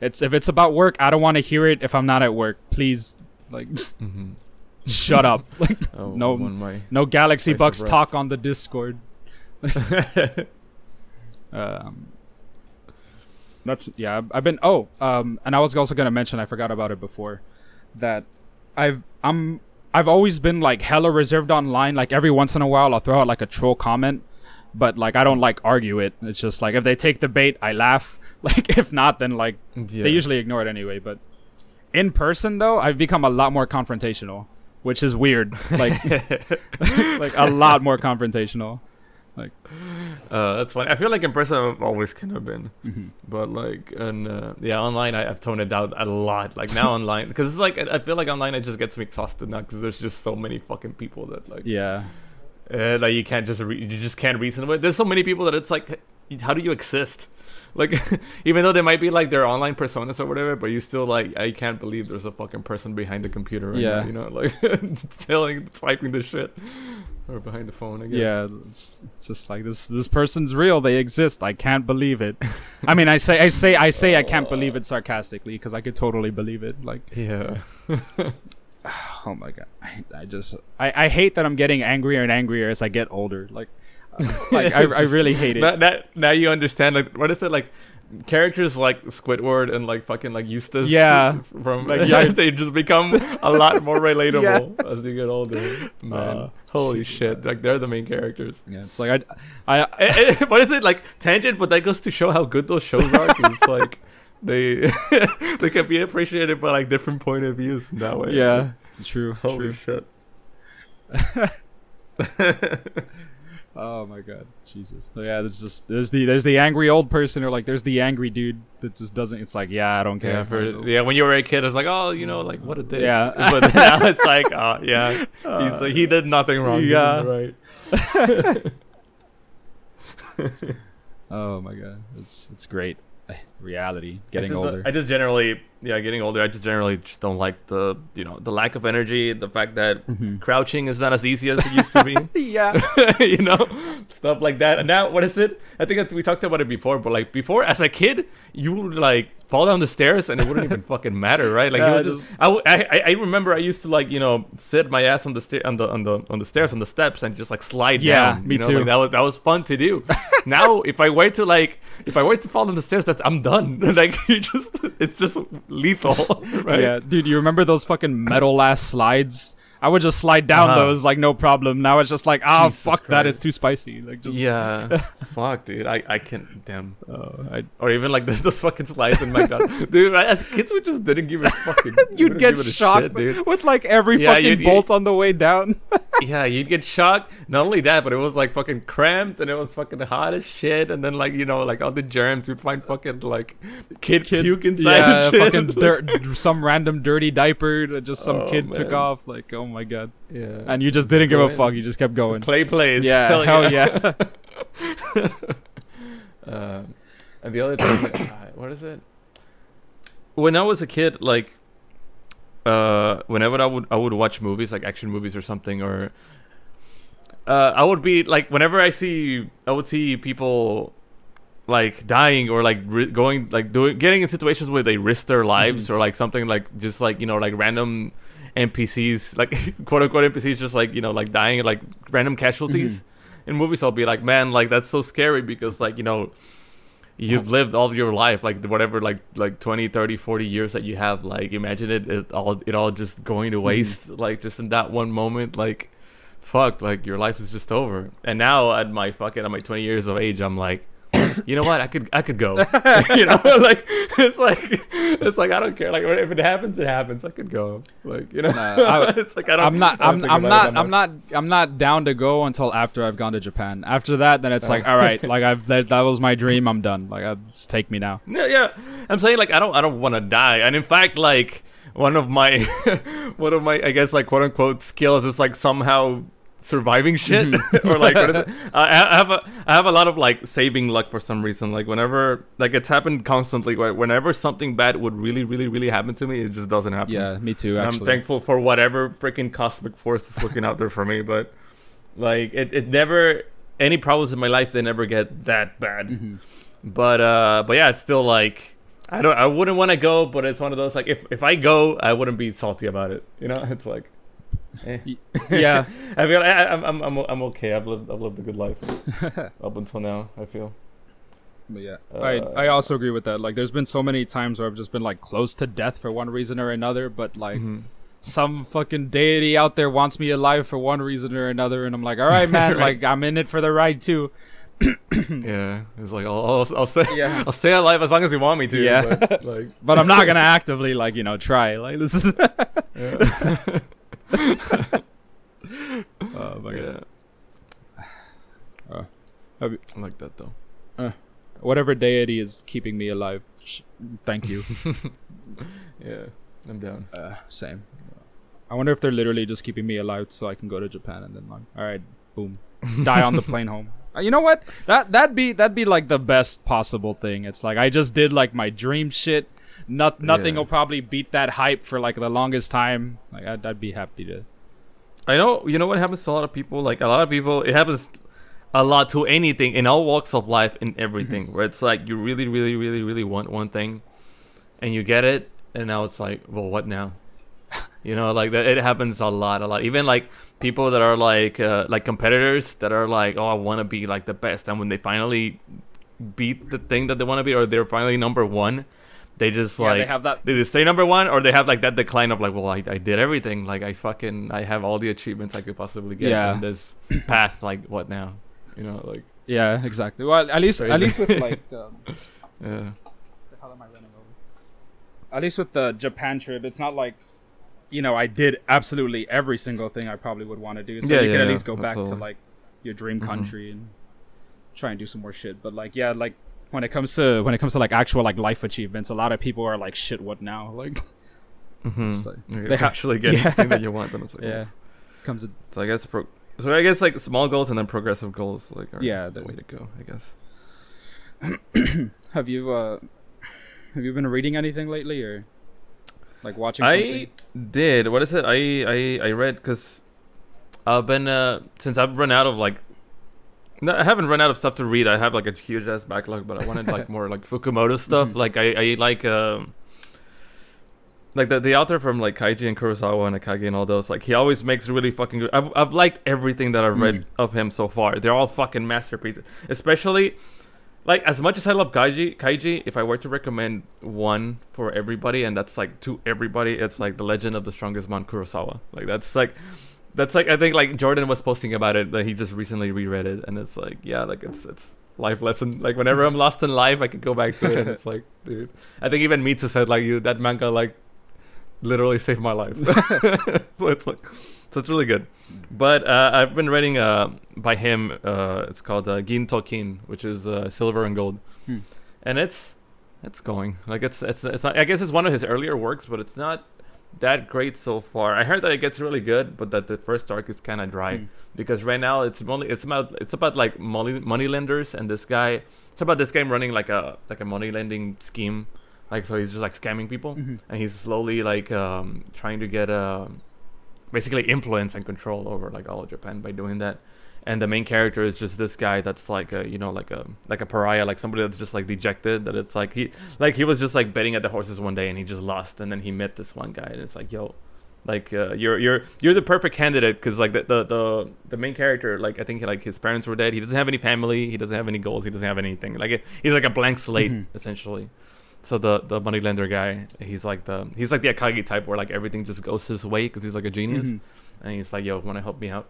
it's if it's about work, I don't want to hear it if I'm not at work. Please like Mm-hmm. shut up. Like Oh, No. My. no Galaxy Bucks talk on the Discord. Um That's yeah, I've- been oh, um and I was also going to mention I forgot about it before that I've I'm I've always been like hella reserved online. Like every once in a while, I'll throw out like a troll comment, but like I don't like argue it. It's just like if they take the bait, I laugh. Like if not, then like Yeah. they usually ignore it anyway. But in person, though, I've become a lot more confrontational, which is weird. Like like a lot more confrontational. Like uh, that's funny. I feel like in person I've always kind of been, Mhm. but like, and uh, yeah, online I, I've toned it down a lot. Like now online, because it's like I I feel like online it just gets me exhausted now because there's just so many fucking people that like, Yeah, uh, like you can't just re- you just can't reason with. There's so many people that it's like, how do you exist? Like, even though they might be like their online personas or whatever, but you still like, I can't believe there's a fucking person behind the computer right Yeah. now. You know, like telling, typing the shit, or behind the phone. I guess. yeah. It's, it's just like this. This person's real. They exist. I can't believe it. I mean, I say, I say, I say, I can't believe it sarcastically because I could totally believe it. Like, Yeah. oh my god, I, I just, I, I hate that I'm getting angrier and angrier as I get older. Like, like I, I really hate it. Now, now, now you understand like what is it like characters like Squidward and like fucking like Eustace. Yeah. from Like, yeah. they just become a lot more relatable as you get older. Man, Uh, holy shit! Like they're the main characters. Yeah, it's like I, I, Eh, eh, what is it like tangent? But that goes to show how good those shows are. 'cause it's like they they can be appreciated by like different point of views in that way. yeah, true, Holy true. shit. Oh my god, Jesus. So yeah, there's just there's the there's the angry old person or like there's the angry dude that just doesn't. It's like yeah, I don't care. Yeah, for yeah, when you were a kid, it's like, oh, you know, mm. like what a dick. Yeah. but now it's like, oh, yeah, he's like, he did nothing wrong. Yeah. right. Oh my god, it's it's great. Reality, getting I just, older. I just generally, yeah, getting older. I just generally just don't like the, you know, the lack of energy, the fact that Mhm. crouching is not as easy as it used to be. yeah. you know, stuff like that. And now, what is it? I think we talked about it before, but like before, as a kid, you would like fall down the stairs and it wouldn't even fucking matter, right? Like, you Yeah, would just, I, I- I remember I used to like, you know, sit my ass on the stair on the on the on the stairs on the steps and just like slide Yeah, down. me you know? too. Like, that was that was fun to do. now, if I wait to like, if I wait to fall down the stairs, that's I'm done. like, you just, it's just lethal, right? Yeah, dude, you remember those fucking metal ass slides? I would just slide down Uh-huh. those like no problem. Now it's just like, ah, Jesus fuck that, it's too spicy. Like just Yeah, fuck, dude. I, I can't. Damn. Oh, I, Or even like this, those fucking slides in my gut, dude. Right, as kids, we just didn't give a fucking. you'd get give it a shocked shit, dude. with like every Yeah, fucking bolt on the way down. yeah, you'd get shocked. Not only that, but it was like fucking cramped and it was fucking hot as shit. And then like you know like all the germs, we'd find fucking like kid, puke inside. yeah, fucking dirt, some random dirty diaper that just some Oh, kid took off. Like, oh my god, yeah. and you just didn't give a fuck. You just kept going. play plays. Yeah, hell yeah. Um, and the other thing, what is it? When I was a kid, like, uh, whenever I would I would watch movies, like action movies or something, or uh, I would be like, whenever I see, I would see people like dying or like ri- going like doing getting in situations where they risk their lives Mhm. or like something like just like you know like random NPCs like quote unquote NPCs just like you know like dying like random casualties mm-hmm. in movies. I'll be like man like that's so scary because like you know you've lived all your life like whatever like like 20 30 40 years that you have like imagine it, it all it all just going to mm-hmm. waste like just in that one moment like fuck like your life is just over. And now at my fucking at my 20 years of age i'm like you know what i could i could go you know like it's like it's like i don't care like if it happens it happens i could go like you know Nah, I- it's like i don't I'm not. I don't I'm. I'm not. I'm not. I'm not down to go until after I've gone to Japan. After that, then it's like, all right, like I've that, that was my dream. I'm done. Like, uh, just take me now. Yeah, yeah. I'm saying like I don't I don't want to die. And in fact, like one of my one of my I guess like quote unquote skills is like somehow surviving shit or like what is it? I I have a I have a lot of like saving luck for some reason. Like whenever like it's happened constantly. Right? Whenever something bad would really really really happen to me, it just doesn't happen. Yeah, me too. I'm thankful for whatever freaking cosmic force is looking out there for me. But like it, it never any problems in my life they never get that bad. Mhm. But uh but yeah, it's still like I don't I wouldn't want to go, but it's one of those like if if I go, I wouldn't be salty about it. You know, it's like eh. yeah. I feel I, I'm I'm I'm I'm okay. I've lived I've lived a good life up until now. I feel. But yeah, Uh, I I also agree with that. Like, there's been so many times where I've just been like close to death for one reason or another, but like Mhm. some fucking deity out there wants me alive for one reason or another, and I'm like, all right, man, Right. like I'm in it for the ride too. Yeah, it's like I'll I'll, I'll stay Yeah. I'll stay alive as long as you want me to. Yeah. but, like But I'm not gonna actively like you know try. Like this is. Oh my god. Uh, you- I like that though. Whatever deity is keeping me alive, sh- thank you. Yeah, I'm down. Uh, same. I wonder if they're literally just keeping me alive so I can go to Japan and then like, all right, boom, die on the plane home. Uh, you know what? That that'd be that'd be like the best possible thing. It's like I just did like my dream shit. Not nothing Yeah. will probably beat that hype for like the longest time. Like I'd, I'd be happy to. I know. You know what happens to a lot of people? Like a lot of people, it happens a lot to anything in all walks of life, in everything. Where it's like you really, really, really, really want one thing, and you get it, and now it's like, well, what now? you know, like that. It happens a lot, a lot. Even like people that are like, uh, like competitors that are like, oh, I want to be like the best, and when they finally beat the thing that they want to be, or they're finally number one, they just Yeah, like they have that. they just stay number one, or they have like that decline of like, well, I, I did everything, like I fucking I have all the achievements I could possibly get Yeah. in this path. Like what now? You know, like Yeah, exactly. Well, at least at least with like. Um, yeah, the hell am I running over? At least with the Japan trip, it's not like, you know, I did absolutely every single thing I probably would want to do. So Yeah, you yeah, can at least go back to like your dream Mhm. country and try and do some more shit. But like, yeah, like when it comes to when it comes to like actual like life achievements, a lot of people are like, shit, what now? Like, mm-hmm. Like- they ha- actually get Yeah. anything that you want, then it's like, yeah, comes to, So I guess pro- so I guess like small goals and then progressive goals like are Yeah, the the- way to go. I guess. have you uh have you been reading anything lately or like watching? I did. What is it? I I I read because I've been uh since I've run out of like. No, I haven't run out of stuff to read. I have like a huge ass backlog, but I wanted like more like Fukumoto stuff. Mhm. Like I I like um. Like the the author from like Kaiji and Kurosawa and Akagi and all those, like he always makes really fucking good. I've I've liked everything that I've read Mm. of him so far. They're all fucking masterpieces. Especially, like as much as I love Kaiji, Kaiji, if I were to recommend one for everybody, and that's like to everybody, it's like the Legend of the Strongest Man Kurosawa. Like that's like, that's like I think like Jordan was posting about it that he just recently reread it, and it's like yeah, like it's it's life lesson. Like whenever I'm lost in life, I can go back to it, and it's like dude. I think even Mitsu said like you that manga like literally saved my life. so it's like so it's really good. But uh, I've been reading uh, by him. Uh, it's called uh, Gin Tokin, which is uh, silver and gold, Hmm. and it's it's going like it's it's it's not. I guess it's one of his earlier works, but it's not that great so far. I heard that it gets really good, but that the first arc is kind of dry Hmm. because right now it's only it's about it's about like money money lenders and this guy. It's about this guy running like a like a money lending scheme, like so he's just like scamming people Mhm. and he's slowly like um, trying to get um basically influence and control over like all of Japan by doing that. And the main character is just this guy that's like a you know like a like a pariah, like somebody that's just like dejected. That it's like he like he was just like betting at the horses one day and he just lost, and then he met this one guy, and it's like yo. Like uh, you're you're you're the perfect candidate because like the, the the the main character like I think like his parents were dead he doesn't have any family he doesn't have any goals he doesn't have anything like it, he's like a blank slate Mhm. essentially so the the moneylender guy, he's like the he's like the Akagi type where like everything just goes his way because he's like a genius, Mhm. and he's like, "Yo, want to help me out?"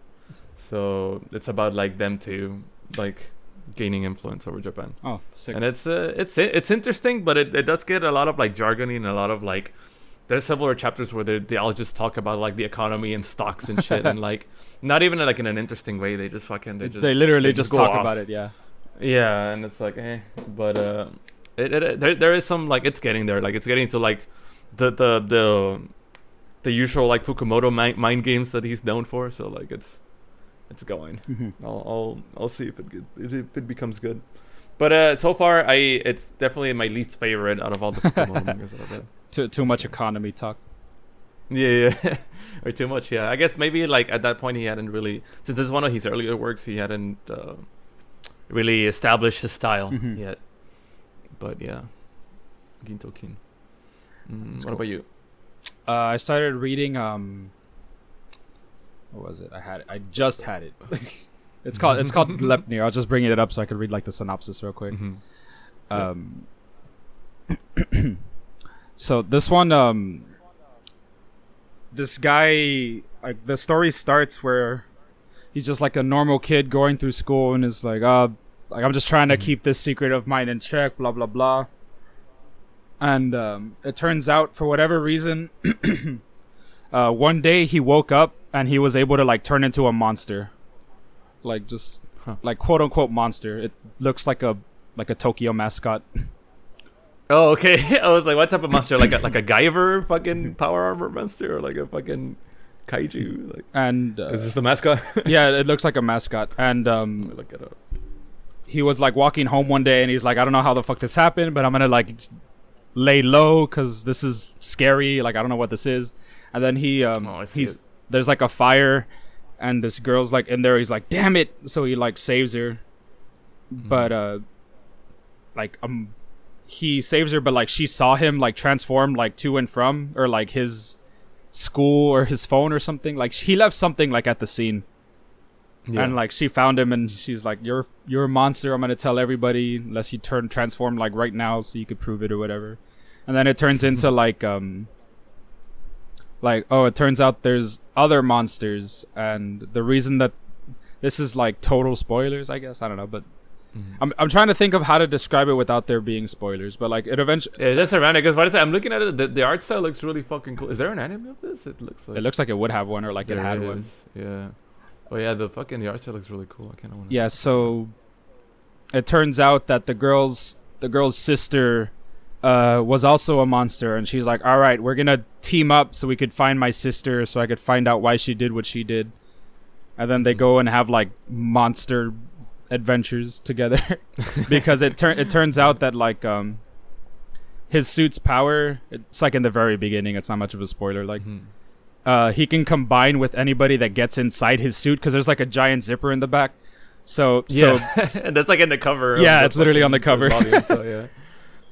So it's about like them too, like gaining influence over Japan, Oh, sick. and it's uh, it's it's interesting, but it, it does get a lot of like jargony and a lot of like. There's several chapters where they they all just talk about like the economy and stocks and shit, and like not even like in an interesting way. They just fucking they just they literally they just, just talk off. about it. Yeah. yeah, and it's like, eh. But uh, it, it, it there there is some like it's getting there. Like it's getting to like the the the the usual like Fukumoto mind, mind games that he's known for. So like it's it's going. Mhm. I'll I'll I'll see if it get, if it- becomes good. But uh, so far, I it's definitely my least favorite out of all the mangas that I've read. Too too much economy talk. Yeah, yeah, or too much. Yeah, I guess maybe like at that point he hadn't really since this is one of his earlier works he hadn't uh, really established his style Mhm. yet. But yeah, Gintokin. Mm, what cool. about you? Uh, I started reading. Um, what was it? I had it. I just had it. it's called. It's called Lepnir. I was just bringing it up so I could read like the synopsis real quick. Mhm. Um, so this one, um, this guy, like the story starts where he's just like a normal kid going through school and is like, uh, like I'm just trying to Mhm. keep this secret of mine in check, blah blah blah. And um, it turns out, for whatever reason, uh, one day he woke up and he was able to like turn into a monster, like just Huh. like quote unquote monster. It looks like a like a Tokyo mascot. Oh, okay. I was like, what type of monster? Like a like a Guyver fucking power armor monster, or like a fucking kaiju? Like, and uh, is this the mascot? yeah, it looks like a mascot. And Let um, me look it up. he was like walking home one day, and he's like, I don't know how the fuck this happened, but I'm gonna like lay low because this is scary. Like I don't know what this is. And then he um, Oh, he's it. There's like a fire, and this girl's like in there. He's like, damn it! So he like saves her, Mm-hmm. but uh, like um, he saves her, but like she saw him like transform like to and from, or like his school or his phone or something. Like he left something like at the scene. Yeah. and like she found him and she's like you're you're a monster i'm gonna tell everybody unless you turn transform like right now so you could prove it or whatever and then it turns into like um like oh it turns out there's other monsters and the reason that this is like total spoilers i guess i don't know but Mhm. i'm, I'm trying to think of how to describe it without there being spoilers but like it eventually Yeah, that's ironic because what is it? I'm looking at it. The, the art style looks really fucking cool. Is there an anime of this? It looks like it looks like it would have one or like it had one Yeah. Oh yeah, the fucking the art style looks really cool. I kind of want. yeah so it turns out that the girl's the girl's sister uh was also a monster and she's like all right we're gonna team up so we could find my sister so i could find out why she did what she did and then they go and have like monster adventures together because it turn it turns out that like um his suit's power it's like in the very beginning it's not much of a spoiler like Mhm. uh, he can combine with anybody that gets inside his suit because there's like a giant zipper in the back. So so Yeah, and that's like in the cover. Yeah, it's literally on the cover. volume, so yeah.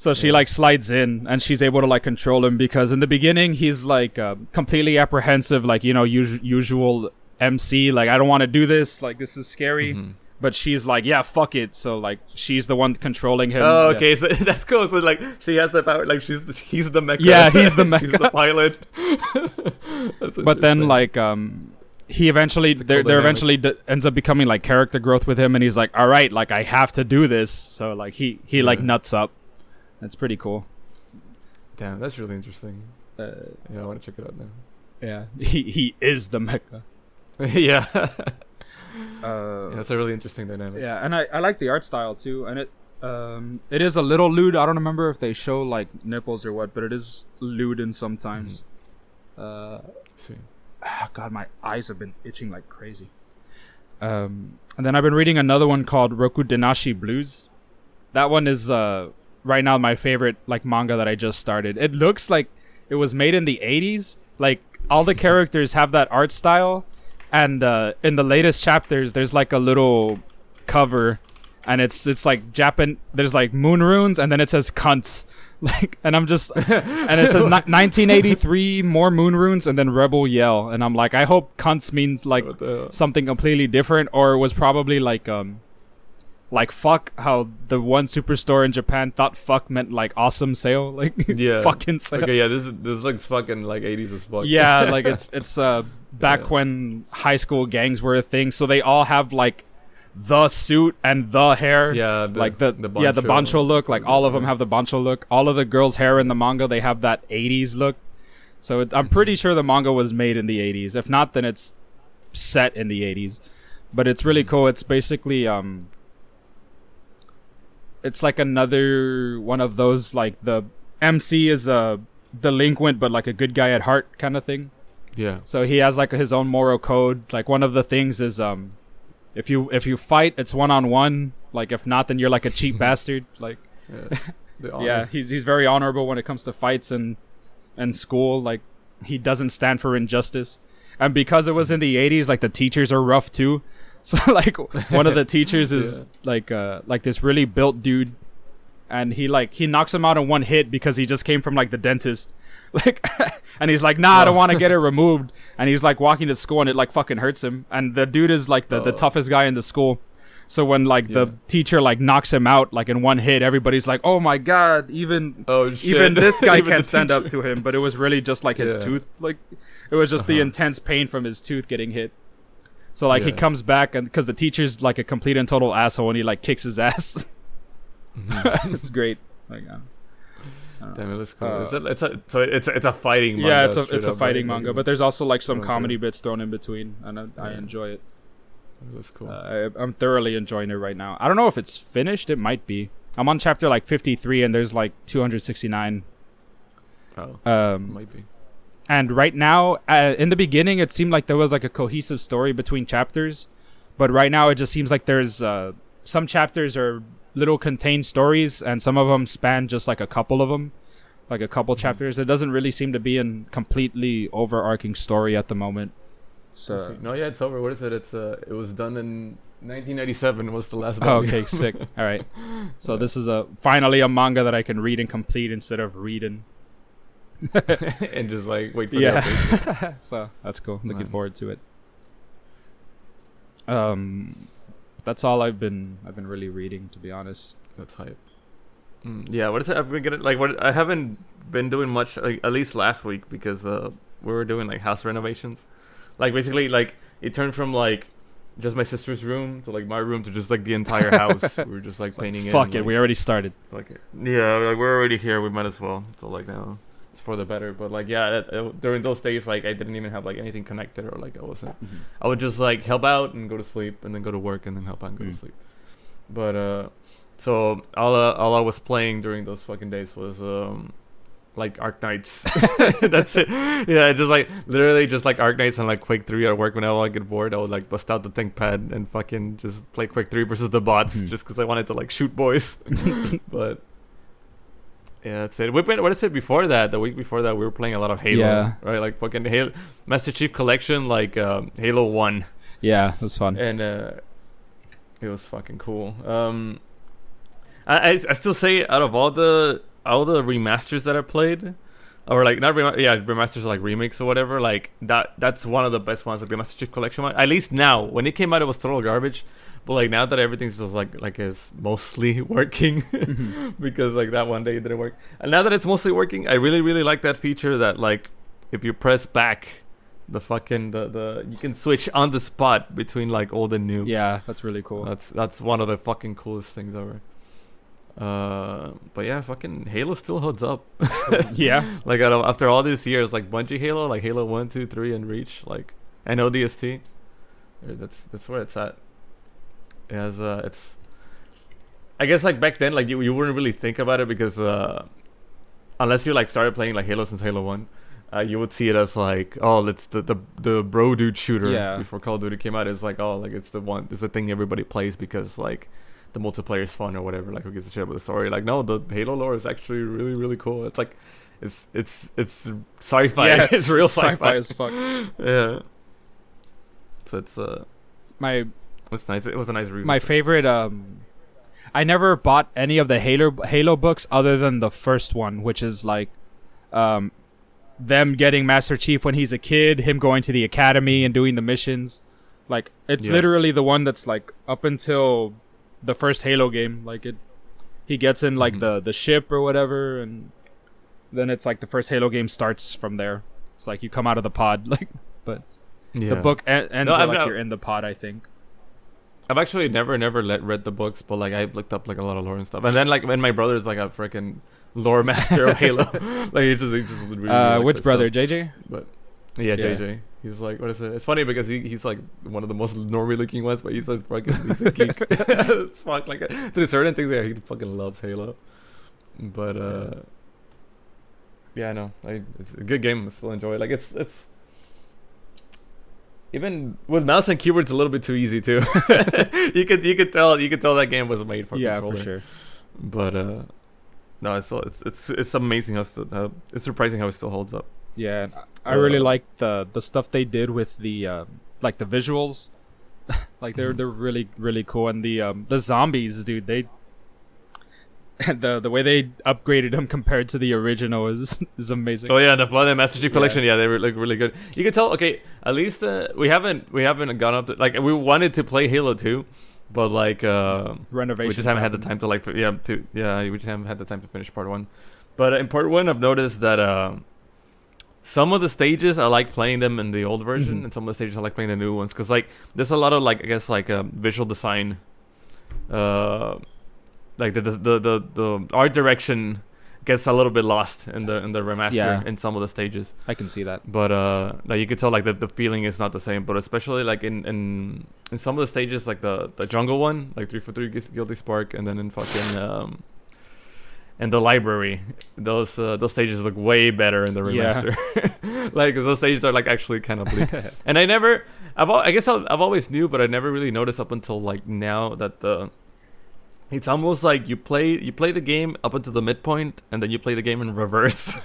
so she Yeah. like slides in and she's able to like control him because in the beginning he's like uh, completely apprehensive, like you know us- usual MC, like I don't want to do this, like this is scary. Mhm. But she's like, yeah, fuck it. So like she's the one controlling him. Oh, Yeah. okay, so that's cool. So like, she has the power. Like she's the, he's the mecha. Yeah, he's the she's the pilot. But then like um he eventually cool there there eventually d- ends up becoming like character growth with him and he's like all right like I have to do this so like he he like nuts up that's pretty cool damn, that's really interesting. uh, Yeah, I want to check it out now. yeah he he is the mecha yeah. uh yeah, that's a really interesting dynamic. yeah and I I like the art style too and it um it is a little lewd I don't remember if they show like nipples or what but it is lewd in sometimes uh See. ah, God, my eyes have been itching like crazy. Um, and then I've been reading another one called Roku Denashi Blues. That one is uh right now my favorite like manga that I just started. It looks like it was made in the 80s. Like all the characters have that art style and uh in the latest chapters there's like a little cover and it's it's like Japan there's like moon runes and then it says cunts. Like and I'm just and it says 1983 more moon runes and then rebel yell and i'm like i hope cunts means like What the hell? something completely different or it was probably like um like fuck how the one superstore in japan thought fuck meant like awesome sale like Yeah. fucking sale. Okay, yeah, this is, this looks fucking like 80s as fuck. yeah like it's it's uh back Yeah. when high school gangs were a thing so they all have like the suit and the hair. Yeah, the, like the, yeah the bancho. Look like all of them have the bancho look. All of the girls hair in the manga they have that 80s look. So it, i'm pretty sure the manga was made in the 80s if not then it's set in the 80s but it's really cool. It's basically um it's like another one of those like the mc is a delinquent but like a good guy at heart kind of thing Yeah. so he has like his own moral code. Like one of the things is um if you if you fight it's one on one. Like if not then you're like a cheap bastard. Like Yeah. Yeah, he's he's very honorable when it comes to fights and and school. Like he doesn't stand for injustice. And because it was in the 80s like the teachers are rough too. So like one of the teachers is Yeah. like uh like this really built dude and he like he knocks him out in one hit because he just came from like the dentist like and he's like nah i don't want to get it removed and he's like walking to school and it like fucking hurts him and the dude is like the, the Oh. toughest guy in the school so when like the teacher like knocks him out like in one hit everybody's like oh my god even Oh shit. even this guy Even can't stand up to him but it was really just like his Yeah. tooth like it was just the Uh-huh. intense pain from his tooth getting hit so like he comes back and because the teacher's like a complete and total asshole and he like kicks his ass Mhm. it's great like uh, Damn it, looks cool. Uh, it's, a, it's a so it's a, it's a fighting. Manga, yeah, it's a it's a fighting right? manga, but there's also like some comedy bits thrown in between, and I, I enjoy it. That's cool. Uh, I, I'm thoroughly enjoying it right now. I don't know if it's finished. It might be. I'm on chapter like 53, and there's like 269. oh, Um, might be. And right now, uh, in the beginning, it seemed like there was like a cohesive story between chapters, but right now it just seems like there's uh, some chapters are little contained stories, and some of them span just like a couple of them, like a couple Mhm. chapters. It doesn't really seem to be a completely overarching story at the moment. So no, yeah, it's over. What is it? It's uh, it was done in 1997. Was the last? Oh, okay, sick. All right. So Yeah. this is a finally a manga that I can read and complete instead of reading. and just like wait for the. Yeah. so that's cool. Looking Man. forward to it. Um, that's all I've been I've been really reading, to be honest. That's hype. Mm, yeah, what is it? I've been getting like what I haven't been doing much like at least last week because uh we were doing like house renovations. Like basically like it turned from like just my sister's room to like my room to just like the entire house. we were just like It's like, painting fuck it. it, and, we already started. like, like yeah, like we're already here. We might as well. So like now it's for the better. But like yeah, that, during those days like I didn't even have like anything connected or like I wasn't. I would just like help out and go to sleep and then go to work and then help out and go Mm. to sleep. But uh so all uh, all I was playing during those fucking days was um like Arknights. That's it. Yeah, just like literally just like Arknights and like Quake 3 at work whenever I get bored, I would like bust out the ThinkPad and fucking just play Quake 3 versus the bots Mhm. just cuz I wanted to like shoot boys. but yeah, that's it. We played, what I said before that, the week before that, we were playing a lot of Halo, Yeah. right? Like fucking Halo, Master Chief Collection, like um, Halo One Yeah, it was fun. and uh, it was fucking cool. Um, I, I I still say out of all the all the remasters that I played, or like not rem- yeah remasters like remakes or whatever, like that that's one of the best ones, like the Master Chief Collection one. At least now, when it came out, it was total garbage. But like now that everything's just like like is mostly working, because like that one day it didn't work, and now that it's mostly working, I really really like that feature that like if you press back. The fucking the, the you can switch on the spot between like old and new. Yeah, that's really cool. That's that's one of the fucking coolest things ever. Uh, but yeah, fucking Halo still holds up. yeah, like out of, after all these years, like Bungie Halo, like Halo One, Two, Three, and Reach, like and ODST, that's that's where it's at. It has uh, it's. I guess like back then, like you you wouldn't really think about it because uh, unless you like started playing like Halo since Halo One. Uh, you would see it as like, oh, it's the, the the bro dude shooter Yeah. before Call of Duty came out. It's like, oh, like it's the one, it's the thing everybody plays because like the multiplayer is fun or whatever. Like, who gives a shit about the story? Like, no, the Halo lore is actually really, really cool. It's like, it's it's it's sci-fi. yeah, it's, real sci-fi. sci-fi as fuck. yeah. So it's uh, My it's nice. It was a nice review. my favorite um I never bought any of the Halo Halo books other than the first one, which is like um them getting Master Chief when he's a kid, him going to the academy and doing the missions. Like it's Yeah. literally the one that's like up until the first Halo game. Like it he gets in like Mhm. the the ship or whatever and then it's like the first Halo game starts from there. It's like you come out of the pod like yeah. the book e- ends No, I've like not- you're in the pod, I think. I've actually never, never let, read the books, but like I looked up like a lot of lore and stuff. And then like when my brother is like a freaking lore master of Halo, like he just, he just really uh which brother, so- JJ? Yeah, Yeah. JJ. He's like, what is it? It's funny because he, he's like one of the most normie looking ones, but he's like fucking he's a geek. it's fuck like to certain things. Yeah, he fucking loves Halo. But uh, yeah, I, it's a good game. I still enjoy it. Like it's it's even with mouse and keyboard, it's a little bit too easy too. you could you could tell you could tell that game was made for yeah, controller. for sure. But uh, no, it's still, it's it's it's amazing how still it's surprising how it still holds up. Yeah, I really Uh, like the the stuff they did with the uh, like the visuals. like they're Mhm. they're really really cool, and the um the zombies, dude. They the the way they upgraded them compared to the original is is amazing. Oh yeah, the Flood and Master Chief collection. Yeah, they were like really good. You can tell. Okay, at least uh, we haven't we haven't gone up to like we wanted to play Halo 2, but like uh, Renovations. we just haven't had the time to like yeah to yeah we just haven't had the time to finish part one. But uh, in part one, I've noticed that uh, some of the stages I like playing them in the old version, Mhm. and some of the stages I like playing the new ones because like there's a lot of like I guess like um, visual design, uh, like the the, the the the art direction gets a little bit lost in the in the remaster Yeah. in some of the stages. I can see that. But uh, like you could tell, like the, the feeling is not the same. But especially like in in in some of the stages, like the the jungle one, like three for three guilty spark, and then in fucking um, and the library, those uh, those stages look way better in the remaster. Yeah. like those stages are like actually kind of bleak. and I never, I've al- I guess I've, I've always knew, but I never really noticed up until like now that the. It's almost like you play you play the game up until the midpoint, and then you play the game in reverse.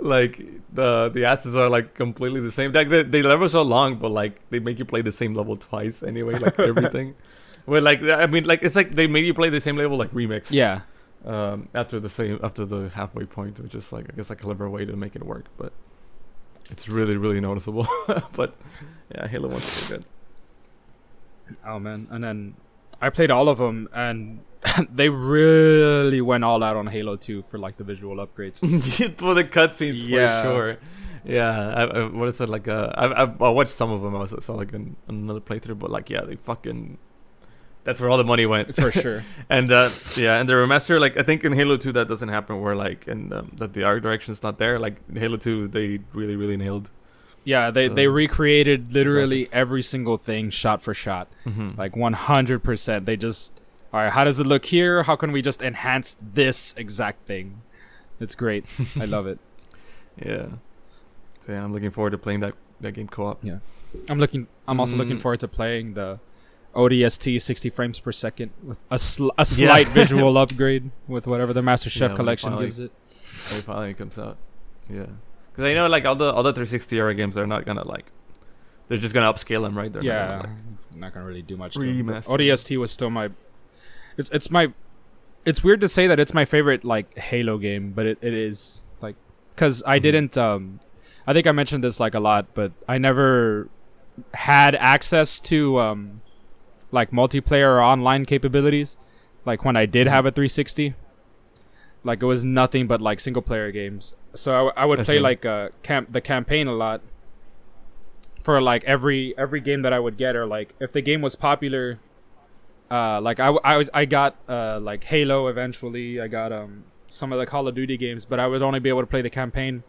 like the the assets are like completely the same. Like they, they levels are long, but like they make you play the same level twice anyway. Like everything. Well, like I mean, like it's like they made you play the same level like remix. yeah, Um, after the same after the halfway point, which is like I guess a clever way to make it work, but it's really really noticeable. but yeah, Halo One's pretty good. Oh man, and then I played all of them, and they really went all out on Halo 2 for like the visual upgrades. for the cutscenes, Yeah. for sure. Yeah, I, I, what is it like? Uh, I, I I watched some of them. I was- saw like an, another playthrough, but like, yeah, they fucking. That's where all the money went. for sure. And uh, yeah, and the remaster, like I think in Halo Two that doesn't happen, where like and um, that the art direction's not there. Like in Halo Two, they really really nailed. Yeah, they they recreated literally every single thing shot for shot, Mm-hmm. like 100%. They just all right, how does it look here? How can we just enhance this exact thing? It's great. I love it. yeah. So yeah, I'm looking forward to playing that that game co-op. Yeah. I'm looking I'm also looking Mm. forward to playing the ODST 60 frames per second with a sl- a Yeah. slight visual upgrade with whatever the Master Chief Yeah, collection finally- gives it. It finally comes out. Yeah. Because I know like all the other 360 era games, they're not gonna like. They're just gonna upscale them, right? They're yeah, Not gonna, I'm not gonna really do much. To it, but Remaster. ODST was still my. It's it's my. It's weird to say that it's my favorite like Halo game, but it, it is like because I Mhm. didn't. um I think I mentioned this like a lot, but I never had access to um like multiplayer or online capabilities. Like when I did Mhm. have a 360, like it was nothing but like single player games. So I would I play see. like uh camp the campaign a lot for like every every game that I would get or like if the game was popular uh like I I was I got uh like Halo eventually I got um some of the Call of Duty games but I would only be able to play the campaign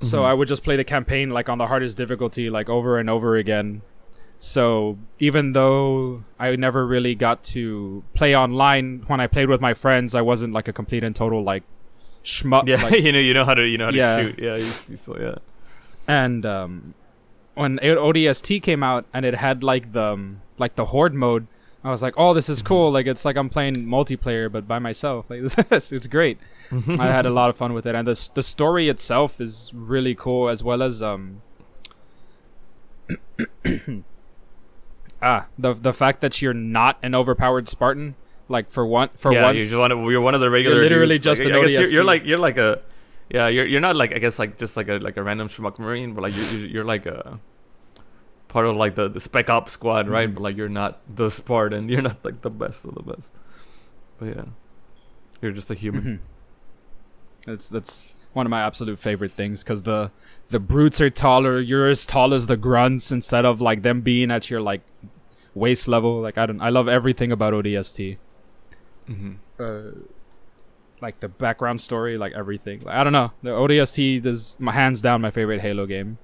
so Mhm. I would just play the campaign like on the hardest difficulty like over and over again so even though I never really got to play online when I played with my friends I wasn't like a complete and total like schmuck Yeah, like, you know, you know how to, you know how to Yeah. shoot. Yeah, you, you still, yeah. and um, when ODST came out and it had like the um, like the horde mode, I was like, "Oh, this is cool! Like it's like I'm playing multiplayer but by myself. Like this, it's great." I had a lot of fun with it, and the the story itself is really cool, as well as um. ah, the the fact that you're not an overpowered Spartan, like for one for yeah, once, you're one of, you're one of the regular. literally dudes. just like, an I you're, you're like you're like a, yeah, you're you're not like I guess like just like a like a random schmuck marine, but like you're you're- you're like a part of like the the spec op squad, right? Mhm. But like you're not the Spartan. You're not like the best of the best. But yeah, you're just a human. Mhm. That's that's one of my absolute favorite things because the the brutes are taller. You're as tall as the grunts instead of like them being at your like waist level. Like I don't. I love everything about ODST. Mm-hmm. Uh, like the background story, like everything. Like, I don't know. The ODST is my hands down my favorite Halo game.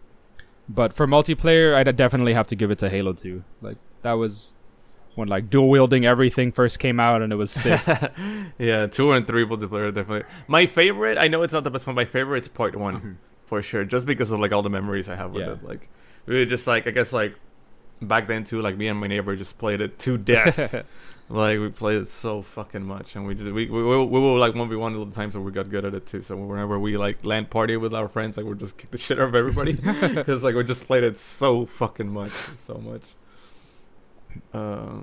But for multiplayer, I'd definitely have to give it to Halo 2. Like that was when like dual wielding everything first came out, and it was sick. yeah, two and three multiplayer definitely. My favorite, I know it's not the best one. My favorite is part one Mhm. for sure, just because of like all the memories I have with Yeah. it. Like, we were just like I guess like back then too. Like me and my neighbor just played it to death. like we played it so fucking much, and we just we we, we, we were like one v one all the times, and we got good at it too. So whenever we like LAN party with our friends, like we just kick the shit out of everybody because like we just played it so fucking much, so much. Uh,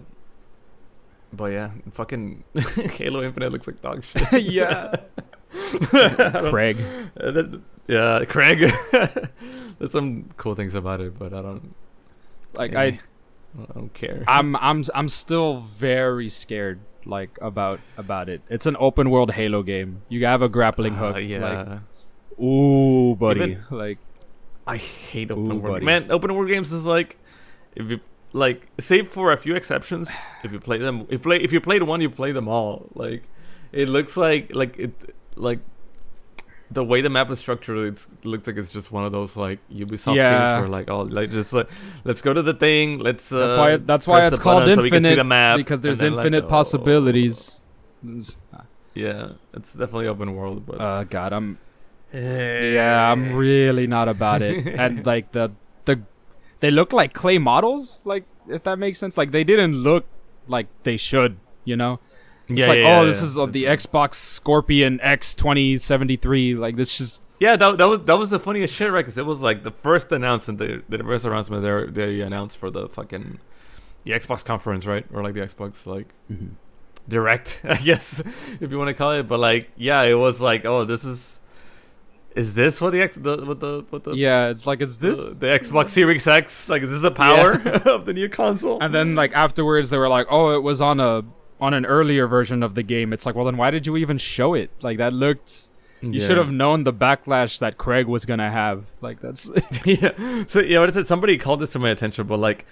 but yeah, fucking Halo Infinite looks like dog shit. yeah. Craig. uh, that- yeah, Craig. There's some cool things about it, but I don't. Like eh, I, I don't care. I'm I'm I'm still very scared like about about it. It's an open world Halo game. You have a grappling hook. Uh, yeah. Like, ooh, buddy. Even- like I hate open Ooh, world. buddy. Man, open world games is like if you like, save for a few exceptions, if you play them, if play if you played one, you play them all. Like, it looks like like it like the way the map is structured. It's, it looks like it's just one of those like Ubisoft Yeah. things where like oh like just like let's go to the thing. Let's uh, that's why that's why it's called button so we can see infinite the map, because there's then, like, infinite oh. possibilities. Yeah, it's definitely open world, but Uh, God, I'm yeah, I'm really not about it. and like the the they look like clay models, like if that makes sense. Like they didn't look like they should, you know. It's yeah, like, yeah, oh, this yeah. is of the Xbox Scorpion X twenty seventy three. Like this just Yeah, that, that was that was the funniest shit, right? Because it was like the first announcement, the, the first announcement they they announced for the fucking the Xbox conference, right? Or like the Xbox like mm-hmm. direct, I guess if you want to call it. But like, yeah, it was like, oh, this is is this what the X the what the what the yeah, it's like is this the, the Xbox Series X like is this the power of the new console? And then like afterwards they were like, "Oh, it was on a on an earlier version of the game." It's like, "Well, then why did you even show it?" Like that looked you Yeah. should have known the backlash that Craig was to have. Like that's yeah. So yeah, what is it? Somebody called this to my attention, but like,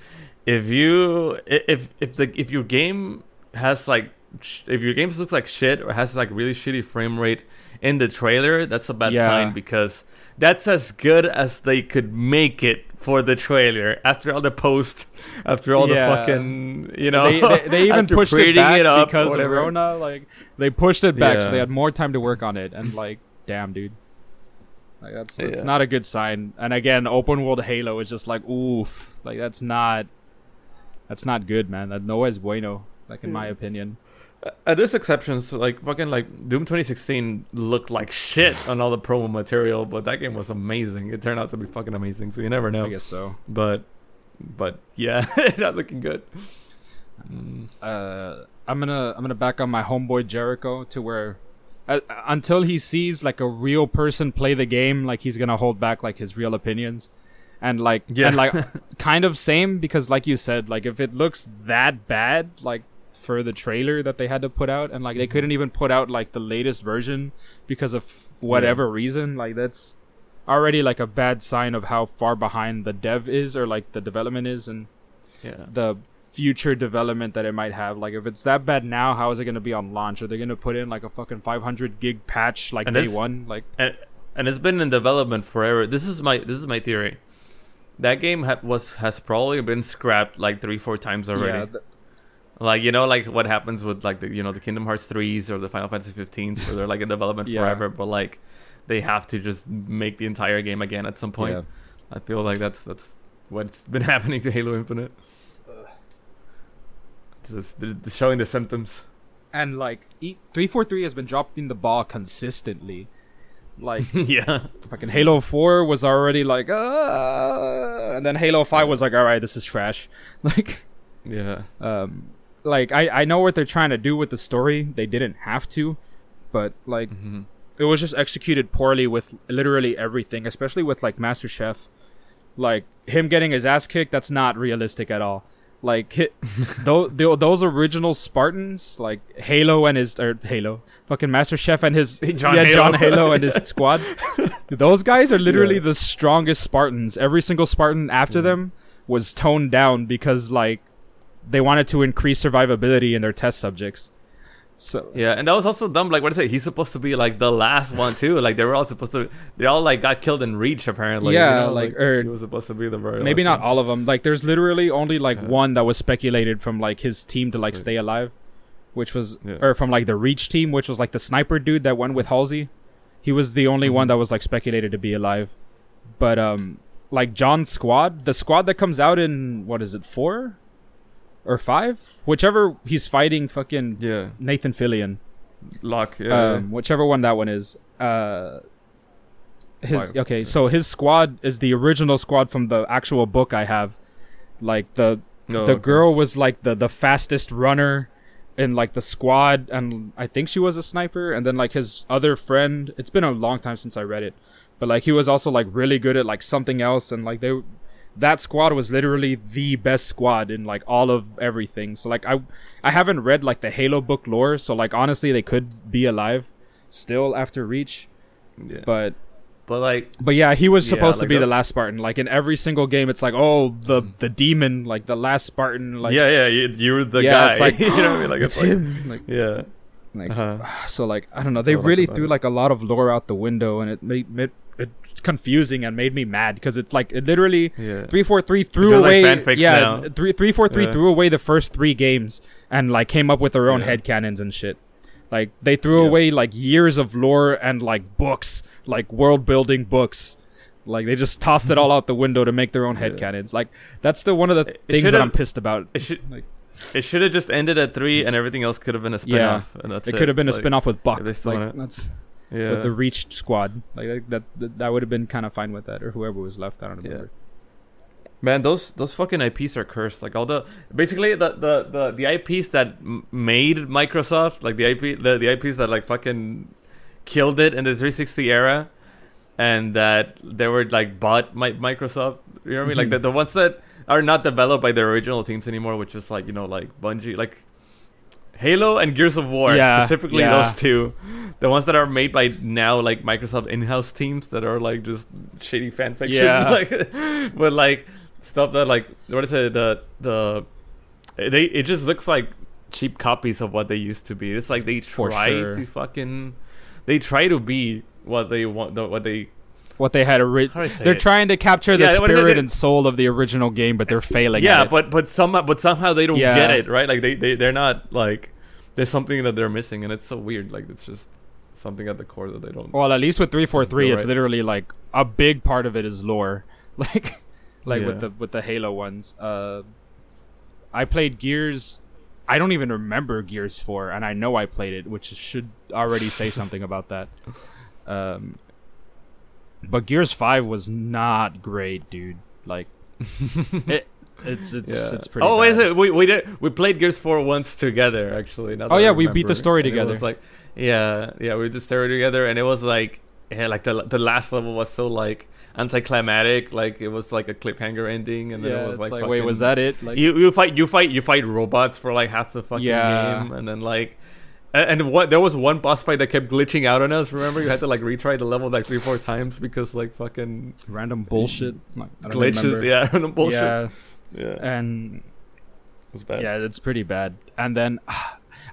if you if if the if your game has like if your game looks like shit or has like really shitty frame rate in the trailer, that's a bad Yeah. sign because that's as good as they could make it for the trailer after all the post, after all Yeah. the fucking you know. they, they, they even pushed it prettying back up because of. Rona. Like they pushed it back, so they had more time to work on it. And like, damn, dude, like that's that's Yeah. not a good sign. And again, open world Halo is just like, oof, like that's not that's not good, man. That no es bueno. Like in my Mm. opinion. Uh, there's exceptions, like fucking like Doom 2016 looked like shit on all the promo material, but that game was amazing. It turned out to be fucking amazing, so you never know. I guess so. But, but yeah, not looking good. Uh, I'm gonna I'm gonna back on my homeboy Jericho to where uh, until he sees like a real person play the game, like he's gonna hold back like his real opinions, and like Yeah. and like kind of same because like you said, like if it looks that bad, like for the trailer that they had to put out, and like they couldn't even put out like the latest version because of whatever reason, like that's already like a bad sign of how far behind the dev is or like the development is and Yeah. the future development that it might have. Like if it's that bad now, how is it going to be on launch? Are they going to put in like a fucking 500 gig patch like And day one? Like and and it's been in development forever. This is my this is my theory. That game ha- was has probably been scrapped like three four times already. yeah, th- Like you know, like what happens with like the you know the Kingdom Hearts threes or the Final Fantasy 15s, where they're like in development Yeah. forever, but like they have to just make the entire game again at some point. yeah. I feel like that's that's what's been happening to Halo Infinite. Just showing the symptoms. And like e- 343 has been dropping the ball consistently. Like yeah. fucking Halo 4 was already like uh, and then Halo 5 was like all right, this is trash. Like Yeah. um like I I know what they're trying to do with the story. They didn't have to, but like hmm it was just executed poorly with literally everything, especially with like Master Chief. Like him getting his ass kicked, that's not realistic at all. Like hit, those those original Spartans, like Halo and his or Halo, fucking Master Chief and his John yeah Halo. John Halo and his squad. Those guys are literally Yeah. the strongest Spartans. Every single Spartan after Mhm. them was toned down because like they wanted to increase survivability in their test subjects. So Yeah, and that was also dumb. Like, what is it? He's supposed to be like the last one too. Like, they were all supposed to. They all like got killed in Reach apparently. you Yeah, know, like, er, he was supposed to be the very. maybe last not one. all of them. Like, there's literally only like Yeah. one that was speculated from like his team to like Sweet. stay alive, which was Yeah. or from like the Reach team, which was like the sniper dude that went with Halsey. He was the only one Mhm. that was like speculated to be alive. But um, like John's squad, the squad that comes out in what is it four or five, whichever he's fighting, fucking Yeah, Nathan Fillion. Locke. Yeah, um, whichever one that one is. Uh, his okay, so his squad is the original squad from the actual book I have. Like the the okay. girl was like the the fastest runner in like the squad, and I think she was a sniper. And then like his other friend, it's been a long time since I read it, but like he was also like really good at like something else, and like they. That squad was literally the best squad in like all of everything. So like I I haven't read like the Halo book lore, so like honestly they could be alive still after Reach. Yeah. But But like, but yeah, he was Yeah, supposed to like be the last Spartan. Like in every single game, it's like oh the the demon, like the last Spartan. Like yeah, yeah, you, you're the yeah, guy. it's like you know what I mean? Like, it's him. Like yeah. like Uh-huh. so like I don't know. They really threw like a lot of lore out the window, and it made it, it's confusing and made me mad because it's like it literally Yeah. three four three threw feels like away fanfics yeah now. three three four three Yeah. threw away the first three games and like came up with their own Yeah. head canons and shit. Like they threw Yeah. away like years of lore and like books, like world building books. Like they just tossed it all out the window to make their own head Yeah. cannons. Like that's the one of the It things that should've- I'm pissed about. It should. Like- It should have just ended at three, and everything else could have been a Yeah. spin-off. and that's it could have been a Like, spin off with Buck. if they still Like, that's Yeah. with the reached squad. Like that that, that, that would have been kind of fine with that, or whoever was left. I don't remember. Yeah. Man, those those fucking IPs are cursed. Like all the basically the the the, the IPs that m- made Microsoft, like the IP the, the IPs that like fucking killed it in the 360 era. and that they were like bought by Microsoft. You know what I mean? Like Mhm. the, the ones that are not developed by their original teams anymore, which is like you know like Bungie, like Halo and Gears of War, Yeah, specifically yeah. those two, the ones that are made by now like Microsoft in-house teams that are like just shitty fan fiction, Yeah. like but like stuff that like what is it the the they it just looks like cheap copies of what they used to be. It's like they try sure. to fucking they try to be what they want, the, what they What they had ori- how do I say They're it? trying to capture the Yeah, what is it? spirit and soul of the original game, but they're failing. yeah, at it. but but somehow but somehow they don't Yeah. get it right. Like they they they're not like there's something that they're missing, and it's so weird. Like it's just something at the core that they don't. well, at least with three four three, it's literally like a big part of it is lore, like like with the with the Halo ones. Uh, I played Gears. I don't even remember Gears four, and I know I played it, which should already say something about that. Um, but Gears five was not great, dude. Like, it, it's it's yeah. it's pretty. Oh, is it? We we did we played Gears Four once together actually. now Oh, yeah, we beat the story And it together. was like yeah yeah we did the story together, and it was like yeah like the the last level was so like anticlimactic. Like it was like a cliffhanger ending, and then yeah, it was it's like, like, wait, was that it? Like, you you fight you fight you fight robots for like half the fucking Yeah. game, and then like. A- And what there was one boss fight that kept glitching out on us. Remember, you had to like retry the level like three, four times because like fucking random bullshit. Like, I don't glitches. remember. Yeah, random bullshit. Yeah, Yeah, and it was bad. yeah, it's pretty bad. And then,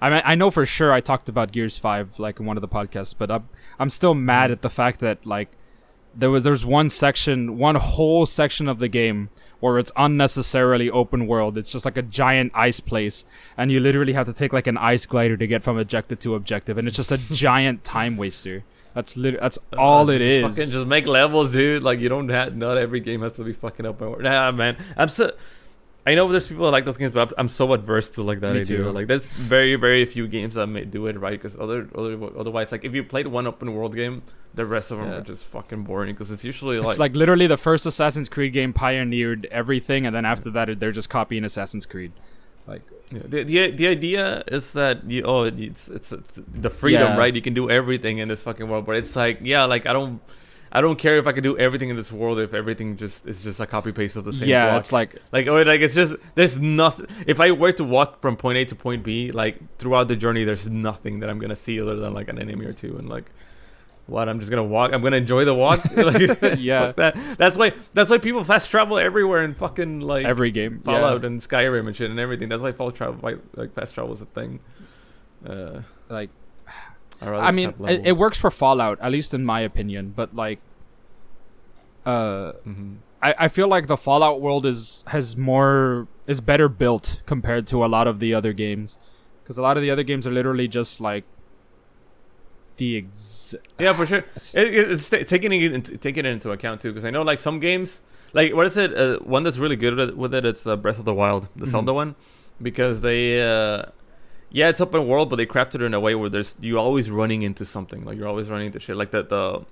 I mean, I know for sure I talked about Gears Five like in one of the podcasts, but I'm I'm still mad mm. at the fact that like there was there's one section, one whole section of the game where it's unnecessarily open world. It's just like a giant ice place, and you literally have to take like an ice glider to get from objective to objective, and it's just a giant time waster. That's lit- that's all Uh, it just. Fucking just make levels, dude. Like you don't have not every game has to be fucking open world. Nah, man. I'm so. I know there's people that like those games, but I'm, so adverse to like that Me idea. too. Like there's very very few games that may do it right because other, other otherwise like if you played one open world game, the rest of them Yeah. are just fucking boring because it's usually It's like, like, literally the first Assassin's Creed game pioneered everything, and then after that, they're just copying Assassin's Creed. Like, Yeah, the, the the idea is that you oh it's it's, it's the freedom Yeah. right you can do everything in this fucking world but it's like yeah like I don't I don't care if I can do everything in this world if everything just is just a copy paste of the same yeah, block. it's like like or like it's just there's nothing if I were to walk from point A to point B like throughout the journey there's nothing that I'm gonna see other than like an enemy or two and like what I'm just gonna walk I'm gonna enjoy the walk like, Yeah. that that's why that's why people fast travel everywhere in fucking like every game. Fallout yeah. and Skyrim and shit and everything. That's why fall travel, like fast travel is a thing. Uh, like I mean, it, it works for Fallout, at least in my opinion. But like, uh, Mhm. I, I feel like the Fallout world is has more is better built compared to a lot of the other games, because a lot of the other games are literally just like the ex- Yeah, for sure. It, it- it's ta- taking it into, taking it into account too, because I know like some games, like what is it? Uh, one that's really good with it. It's uh, Breath of the Wild, the Mhm. Zelda one, because they. Uh, yeah, it's open world, but they crafted it in a way where there's you're always running into something. Like you're always running into shit. Like that the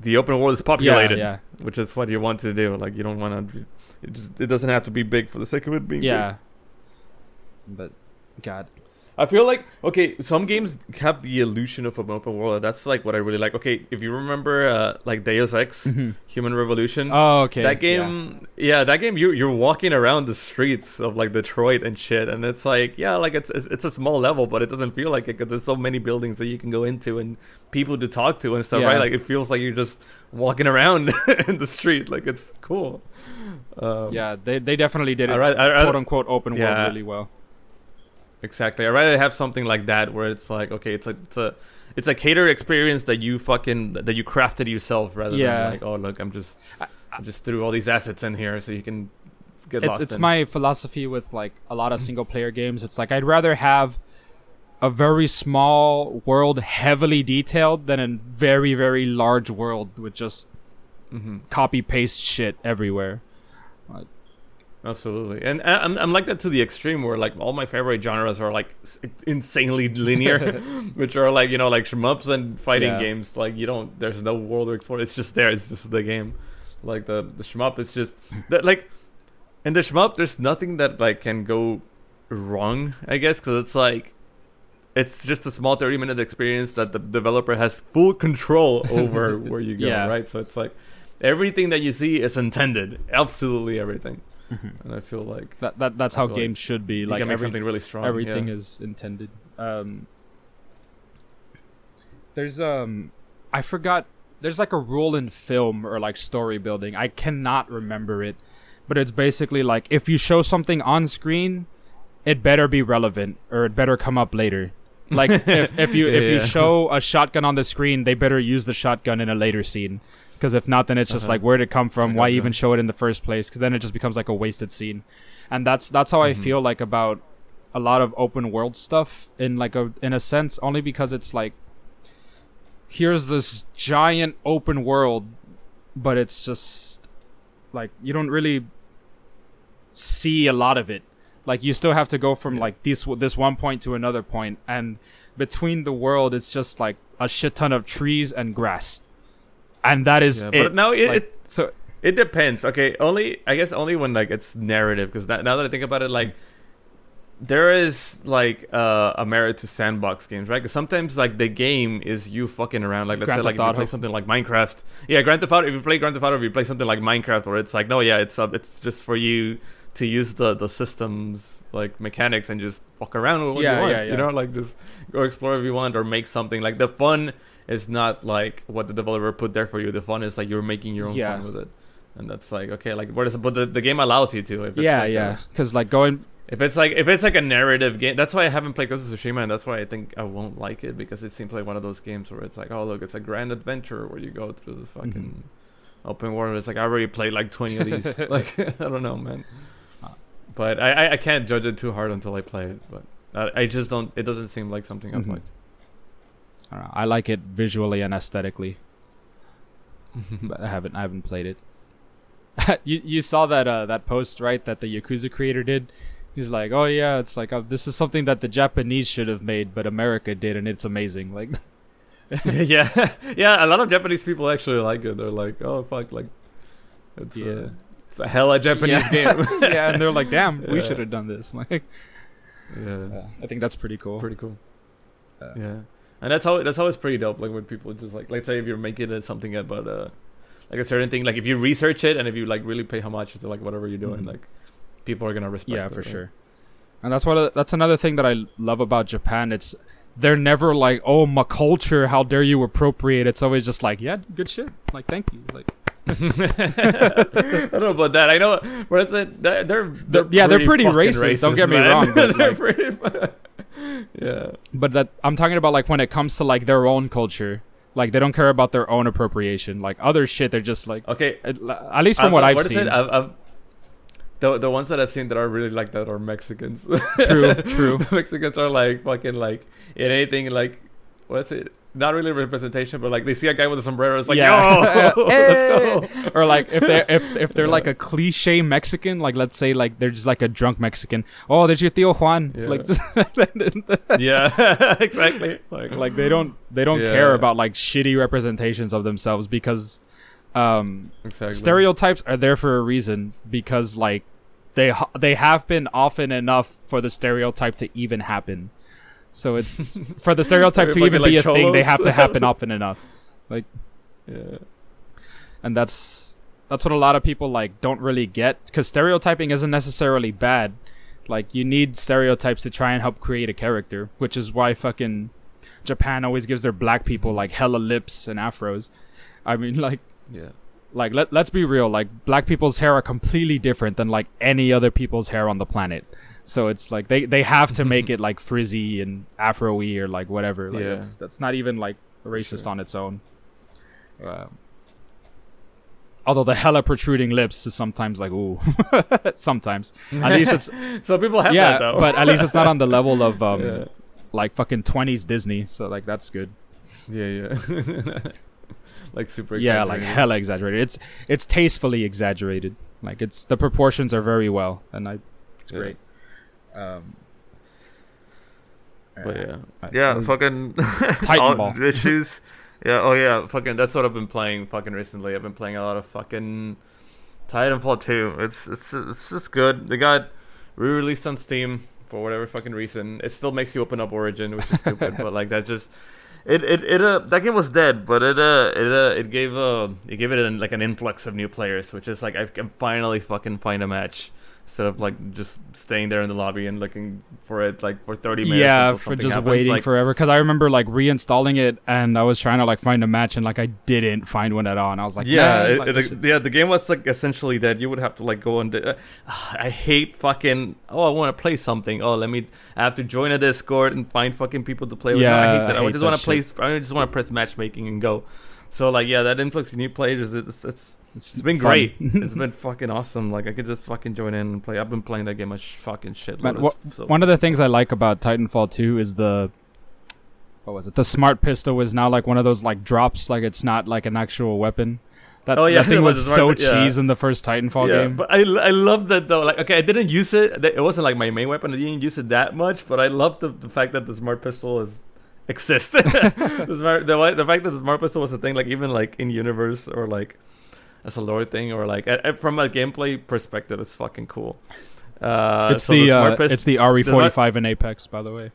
the open world is populated, Yeah, which is what you want to do. Like you don't want to. It just it doesn't have to be big for the sake of it being yeah, big. yeah. But God, I feel like okay, some games have the illusion of an open world. That's like what I really like. Okay, if you remember, uh, like Deus Ex, Human Revolution. oh okay, that game, yeah. that game, you you're walking around the streets of like Detroit and shit, and it's like, yeah, like it's it's, it's a small level, but it doesn't feel like it because there's so many buildings that you can go into and people to talk to and stuff, Yeah. right? Like it feels like you're just walking around in the street, like it's cool. Um, Yeah, they they definitely did it I, ra- I, quote unquote open Yeah. world really well. Exactly. I'd rather have something like that where it's like, okay, it's a it's a it's a cater experience that you fucking that you crafted yourself rather Yeah. than like, oh look, I'm just I- I just threw all these assets in here so you can get It's lost. it's in. my philosophy with like a lot of single player games. It's like I'd rather have a very small world heavily detailed than a very very large world with just hmm copy paste shit everywhere. Absolutely, and I'm I'm like that to the extreme where like all my favorite genres are like insanely linear, which are like you know like shmups and fighting Yeah. games. Like you don't, there's no world to explore. It's just there. It's just the game. Like the the shmup is just that like, in the shmup there's nothing that like can go wrong. I guess because it's like it's just a small 30 minute experience that the developer has full control over where you go, Yeah. right? So it's like everything that you see is intended, absolutely everything. Mhm. And I feel like That, that that's I how feel like games should be. Like can make every, something really strong. everything yeah. is intended. Um, there's um, I forgot. There's like a rule in film or like story building. I cannot remember it, but it's basically like if you show something on screen, it better be relevant or it better come up later. Like if, if you if you Yeah. show a shotgun on the screen, they better use the shotgun in a later scene. Because if not, then it's just Uh-huh. like where'd it come from? Why even show it in the first place? Because then it just becomes like a wasted scene, and that's that's how I Mhm. feel like about a lot of open world stuff in like a in a sense only because it's like here's this giant open world but it's just like you don't really see a lot of it like you still have to go from Yeah. like this this one point to another point and between the world it's just like a shit ton of trees and grass and that is Yeah, it but now it, Like, it so It depends. Okay, only I guess only when like it's narrative because now that I think about it, like there is like uh, a merit to sandbox games, right? Because sometimes like the game is you fucking around. Like let's Grand say like Theft if you play something like Minecraft. Yeah, Grand Theft Auto. If you play Grand Theft Auto, if you play something like Minecraft, where it's like no, yeah, it's uh, it's just for you to use the the systems like mechanics and just fuck around with what Yeah, you want. yeah, yeah. You know, like just go explore if you want or make something. Like the fun is not like what the developer put there for you. The fun is like you're making your own Yeah. fun with it. And that's like okay like what is but the, the game allows you to if it's yeah like yeah. because like going if it's like if it's like a narrative game that's why i haven't played ghost of tsushima and that's why i think i won't like it because it seems like one of those games where it's like oh look it's a grand adventure where you go through the fucking open world. It's like i already played like 20 of these. Like i don't know man. But I, I i can't judge it too hard until i play it but I, I just don't it doesn't seem like something i'd Mhm. like I, don't know, I like it visually and aesthetically but I haven't I haven't played it. you you saw that uh that post right that the Yakuza creator did. He's like, oh yeah, it's like uh, this is something that the Japanese should have made, but America did, and it's amazing. Like, yeah, yeah. A lot of Japanese people actually like it. They're like, "Oh fuck!" Like, it's Yeah. a, it's a hella Japanese yeah. game. yeah, and they're like, damn, we should have done this. Like, yeah, I think that's pretty cool. pretty cool. Uh, yeah, and that's how that's how it's pretty dope. Like when people just like, let's say if you're making it something about uh, like a certain thing, like if you research it and if you like really pay homage to like whatever you're doing, Mhm. like people are gonna respect. yeah, it, for right? sure. And that's what uh, that's another thing that I love about Japan. It's they're never like, oh, my culture, how dare you appropriate? It's always just like, yeah, good shit. Like, thank you. Like, I don't know about that. I know. What is it? They're, they're, They're- yeah, they're pretty fucking racist, don't get me man. wrong, but, They're like- pretty- yeah. but that I'm talking about like when it comes to like their own culture. Like they don't care about their own appropriation. Like other shit, they're just like Okay. at, at least from uh, uh, I've- what I've what seen. I've, I've, the the ones that I've seen that are really like that are Mexicans. True, true. Mexicans are like fucking like in anything like what is it? Not really representation, but like they see a guy with a sombrero, it's like Yeah. yo, let's go. or like if they if if they're Yeah. like a cliche Mexican, like let's say like they're just like a drunk Mexican. Oh, there's your Tío Juan. Yeah. Like just yeah, exactly. Like, like they don't they don't care about like shitty representations of themselves because um exactly. stereotypes are there for a reason because like they ha- they have been often enough for the stereotype to even happen. So it's for the stereotype to even be a like thing, they have to happen often enough. Like, yeah. and that's that's what a lot of people like don't really get because stereotyping isn't necessarily bad like you need stereotypes to try and help create a character which is why fucking japan always gives their black people like hella lips and afros i mean like Yeah. like let, let's be real like black people's hair are completely different than like any other people's hair on the planet so it's like they they have to make it like frizzy and afro-y or like whatever like Yeah. that's, that's not even like racist sure. on its own um, although the hella protruding lips is sometimes like ooh sometimes at least it's So people have yeah that though. but at least it's not on the level of um yeah. like fucking 20s disney so like that's good Yeah, yeah. like super. yeah like hella exaggerated it's it's tastefully exaggerated like it's the proportions are very well and i it's Yeah. great um But yeah, I- yeah, fucking Titan all Ball. issues. Yeah, oh yeah, fucking. That's what I've been playing fucking recently. I've been playing a lot of fucking Titanfall 2. It's it's it's just good. They got re-released on Steam. for whatever fucking reason. It still makes you open up Origin, which is stupid, but like that just it it it uh that game was dead, but it uh it uh it gave uh it gave it an, like an influx of new players, which is like I can finally fucking find a match instead of like just staying there in the lobby and looking for it like for 30 minutes yeah for just happens. waiting like, forever because i remember like reinstalling it and i was trying to like find a match and like i didn't find one at all and i was like yeah, nah, it- like, it- the, yeah. The game was like essentially dead. You would have to like go and. Uh, I hate fucking. Oh, I want to play something. Oh, let me. I have to join a Discord and find fucking people to play with. No, I hate that. I I, just want to play. I just want to press matchmaking and go. So like yeah, that influx of new players. It's it's it's it's been fun. great. it's been fucking awesome. Like I could just fucking join in and play. I've been playing that game a sh- fucking shit. Man, wha- one of the things I like about Titanfall 2 is the what was it? The smart pistol is now like one of those like drops, like it's not like an actual weapon. That, Oh, yeah, that thing was was so yeah. cheese in the first Titanfall yeah, game. but I, I love that though. Like, okay, I didn't use it. It wasn't like my main weapon. I didn't use it that much, but I love the, the fact that the smart pistol is exists. the, smart, the, the fact that the smart pistol was a thing, like even like in universe or like as a lore thing, or like a- a- from a gameplay perspective, it's fucking cool. Uh, it's so the, smart uh, pist- it's the RE45 in Apex, by the way.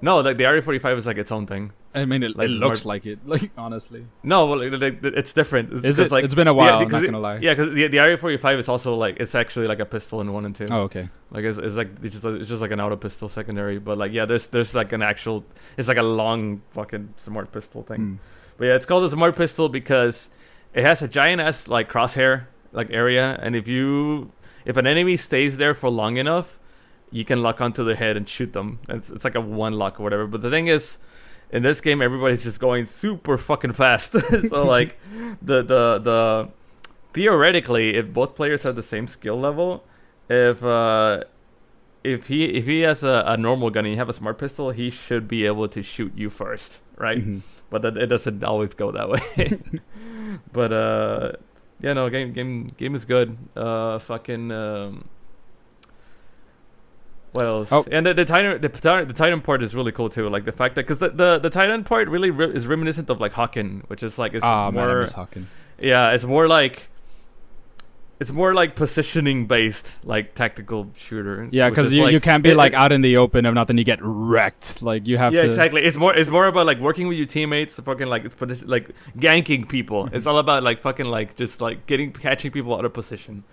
no, like the RE45 is like its own thing. I mean, it, Like it looks smart- like it. Like honestly, No, well, like, it's different. It's, is it? Like, it's been a yeah, while. I'm not gonna lie. Yeah, because the, the RE45 is also like it's actually like a pistol in one and two. Oh, okay. Like it's, it's like it's just it's just like an auto pistol secondary, but like yeah, there's there's like an actual it's like a long fucking smart pistol thing. Mm. But yeah, it's called a smart pistol because it has a giant ass like crosshair like area, and if you if an enemy stays there for long enough, you can lock onto their head and shoot them. It's it's like a one lock or whatever. But the thing is, in this game, everybody's just going super fucking fast. so like the the the theoretically, if both players have the same skill level, if uh if he if he has a, a normal gun and you have a smart pistol, he should be able to shoot you first, right? Mhm. But that, it doesn't always go that way. but uh, yeah, no, game game game is good. Uh, fucking um, what else? Oh. And the, the Titan the, Titan- the Titan part is really cool too. Like the fact that because the, the the Titan part really re- is reminiscent of like Hawken, which is like it's man, I more Hawken. yeah, it's more like it's more like positioning based, like tactical shooter. Yeah, because you, like- you can't be it- like out in the open. If not, then you get wrecked. Like you have yeah, to. exactly. It's more it's more about like working with your teammates, fucking like it's like ganking people. Mm-hmm. It's all about like fucking like just like getting catching people out of position,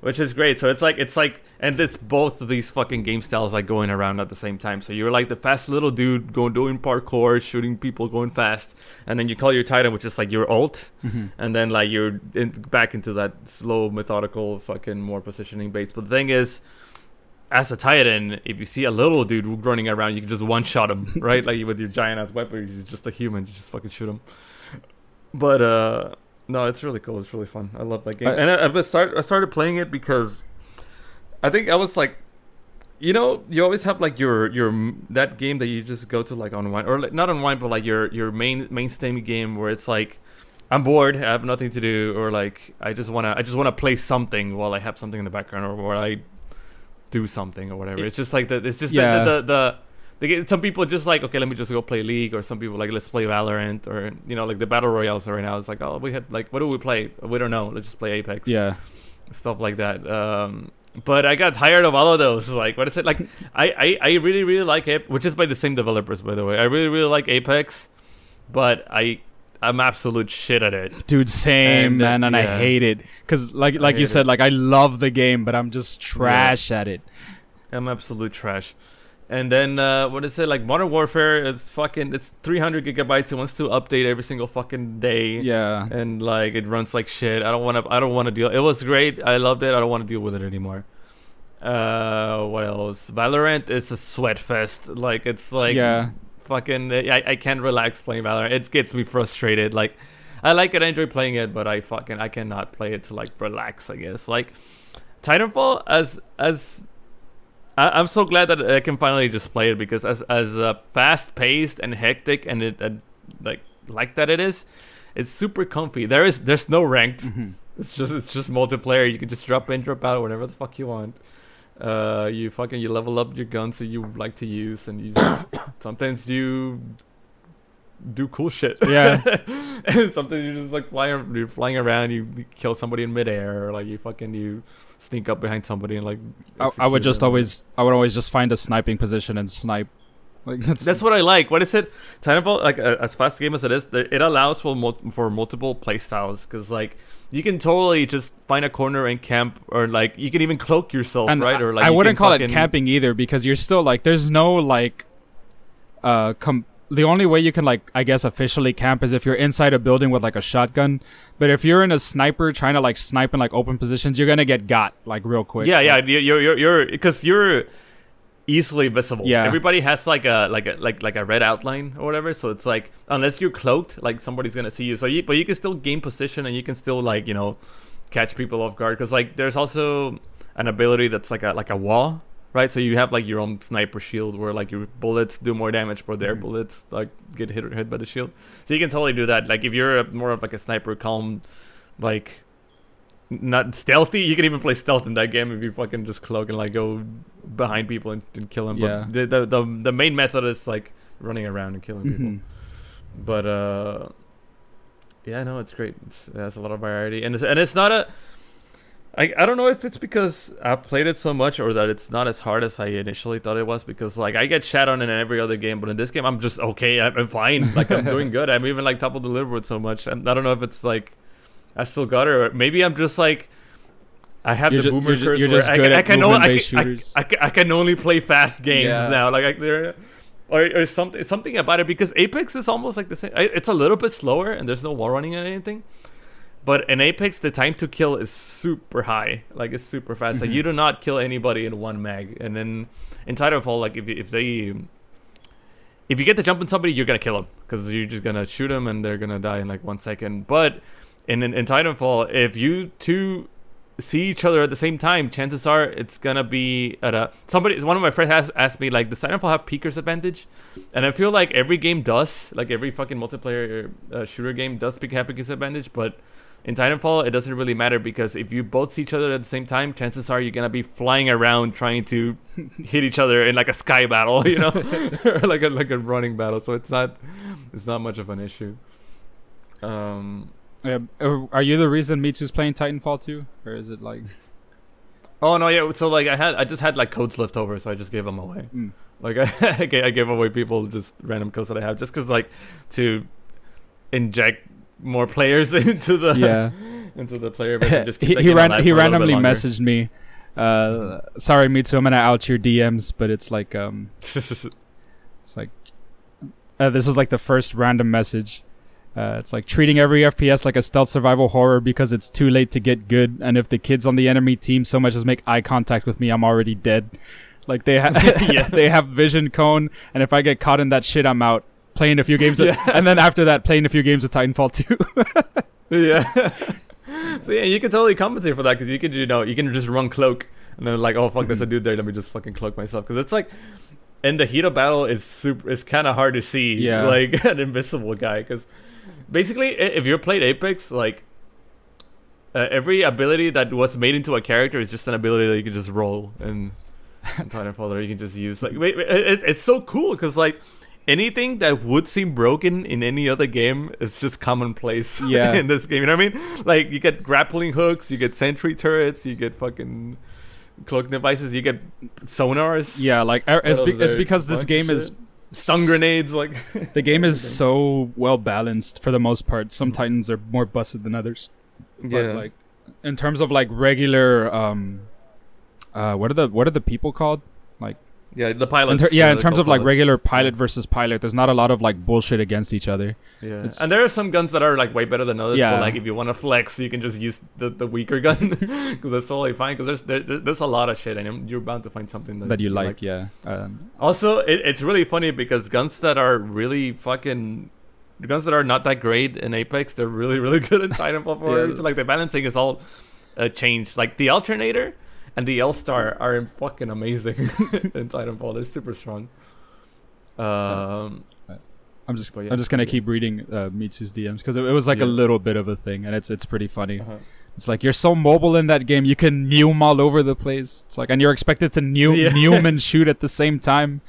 which is great. So it's like it's like and it's both of these fucking game styles like going around at the same time. So you're like the fast little dude going doing parkour, shooting people, going fast, and then you call your Titan, which is like your ult, Mhm. and then like you're in, back into that slow, methodical, fucking more positioning base. But the thing is, as a Titan, if you see a little dude running around, you can just one shot him, right? like with your giant ass weapon, he's just a human, you just fucking shoot him. But uh, no, it's really cool. It's really fun. I love that game, I- and I, I start I started playing it because I think I was like. You know, you always have like your your that game that you just go to like unwind or like, not unwind, but like your your main mainstay game where it's like I'm bored, I have nothing to do, or like I just wanna I just wanna play something while I have something in the background, or while I do something or whatever. It's just like that. It's just Yeah. the, the, the, the get- some people just like okay, let me just go play League, or some people like let's play Valorant, or you know like the battle royales right now. It's like oh we had like what do we play? We don't know. Let's just play Apex Yeah. stuff like that. Um, but I got tired of all of those. Like, what is it? Like, I, I, I really, really like it, which is by the same developers, by the way. I really, really like Apex, but I, I'm absolute shit at it. Dude, same And, man, and I hate it. Cause like like you said, it. like I love the game, but I'm just trash at it. I'm absolute trash. And then uh, what is it? Like Modern Warfare is fucking. It's 300 gigabytes. It wants to update every single fucking day. Yeah. And like it runs like shit. I don't want to. I don't want to deal. It was great. I loved it. I don't want to deal with it anymore. Uh, what else? Valorant is a sweat fest. Like it's like yeah. fucking. I I can't relax playing Valorant. It gets me frustrated. Like I like it. I enjoy playing it, but I fucking I cannot play it to like relax. I guess like Titanfall as as. I, I'm so glad that I can finally just play it because as as uh, fast paced and hectic and it uh, like like that it is, it's super comfy. There is there's no ranked. Mhm. It's just it's just multiplayer. You can just drop in, drop out, whatever the fuck you want. Uh, you fucking you level up your guns that you like to use, and you sometimes you do cool shit. Yeah. sometimes you're just like flying, you're flying around, you kill somebody in midair, or like you fucking you sneak up behind somebody and like. I, I would just them. always, I would always just find a sniping position and snipe. Like that's, That's what I like. What is it? Titanfall, like uh, as fast a game as it is, it allows for mul- for multiple playstyles because like you can totally just find a corner and camp, or like you can even cloak yourself, and right? Or like I wouldn't call it camping either because you're still like there's no like uh com- the only way you can like I guess officially camp is if you're inside a building with like a shotgun. But if you're in a sniper trying to like snipe in like open positions, you're gonna get got like real quick. Yeah, yeah, you- you're you're you're because you're easily visible. Yeah. everybody has like a like a like like a red outline or whatever. So it's like unless you're cloaked, like somebody's gonna see you. So you but you can still gain position and you can still like you know catch people off guard because like there's also an ability that's like a like a wall. Right, so you have like your own sniper shield where like your bullets do more damage, but their Mhm. bullets like get hit hit by the shield. So you can totally do that. Like if you're more of like a sniper, calm, like not stealthy. You can even play stealth in that game if you fucking just cloak and like go behind people and, and kill them. Yeah. But the, the the the main method is like running around and killing people. Mhm. But uh, yeah, no, it's great. It's, it has a lot of variety, and it's and it's not a. I, I don't know if it's because I've played it so much or that it's not as hard as I initially thought it was because like I get shat on in every other game but in this game I'm just okay I'm, I'm fine like I'm doing good I'm even like top of the leaderboard so much and I don't know if it's like I still got it or maybe I'm just like I have You're the boomer you're curse you're just I, good I at can only I can, I, can- I can only play fast games Yeah. now like there or, or something something about it because Apex is almost like the same. It's a little bit slower and there's no wall running or anything. But in Apex, the time to kill is super high. Like it's super fast. Like Mhm. you do not kill anybody in one mag. And then in Titanfall, like if if they if you get to jump on somebody, you're gonna kill them because you're just gonna shoot them and they're gonna die in like one second. But in, in in Titanfall, if you two see each other at the same time, chances are it's gonna be at a somebody. One of my friends has asked me like, does Titanfall have peekers advantage? And I feel like every game does, like every fucking multiplayer uh, shooter game does pick have peekers advantage, but in Titanfall, it doesn't really matter because if you both see each other at the same time, chances are you're gonna be flying around trying to hit each other in like a sky battle, you know, or like a like a running battle. So it's not it's not much of an issue. Um. Yeah, uh, are you the reason Mitsu's playing Titanfall too, Or is it like Oh no, yeah. So like I had I just had like codes left over, so I just gave them away. mm. Like I, I I gave away people just random codes that I have, just because like to inject more players into the Yeah. into the player base. just he he, ran- he for a little bit randomly messaged me. Uh, sorry, Mitsu, I'm gonna out your DMs, but it's like um, it's like uh, this was like the first random message. Uh, it's like treating every FPS like a stealth survival horror because it's too late to get good, and if the kids on the enemy team so much as make eye contact with me, I'm already dead. Like they have, Yeah. they have vision cone, and if I get caught in that shit, I'm out. Playing a few games, of- and then after that, playing a few games of Titanfall 2. yeah. so yeah, you can totally compensate for that because you can you know you can just run cloak and then like oh fuck there's a dude there let me just fucking cloak myself because it's like in the heat of battle is super it's kind of hard to see Yeah. like an invisible guy because basically if you're played Apex like uh, every ability that was made into a character is just an ability that you can just roll and in Titanfall or you can just use like wait, wait, it, it's so cool because like anything that would seem broken in any other game is just commonplace Yeah. in this game you know what I mean like you get grappling hooks you get sentry turrets you get fucking cloak devices you get sonars yeah, like er- it's, be- it's because this game is stun grenades like The game is so well balanced for the most part. Some Titans are more busted than others. But like in terms of like regular um uh what are the what are the people called? Yeah the In pilots ter- yeah, in terms of like pilots. regular pilot versus pilot, there's not a lot of like bullshit against each other. Yeah, It's- and there are some guns that are like way better than others. Yeah. but like if you want to flex, you can just use the, the weaker gun because that's totally fine. Because there's there, there- there's a lot of shit, and you're bound to find something that, That you like, yeah. Um, Also, it, it's really funny because guns that are really fucking guns that are not that great in Apex, they're really really good in Titanfall 4. Yeah. So, like the balancing is all uh, changed. Like the alternator and the L Star are fucking amazing in Titanfall. They're super strong. Um, I'm just yeah. I'm just gonna keep reading uh, Mitsu's DMs because it, it was like Yeah. a little bit of a thing, and it's it's pretty funny. uh-huh. It's like you're so mobile in that game, you can neum all over the place. It's like, and you're expected to Yeah. neum and shoot at the same time.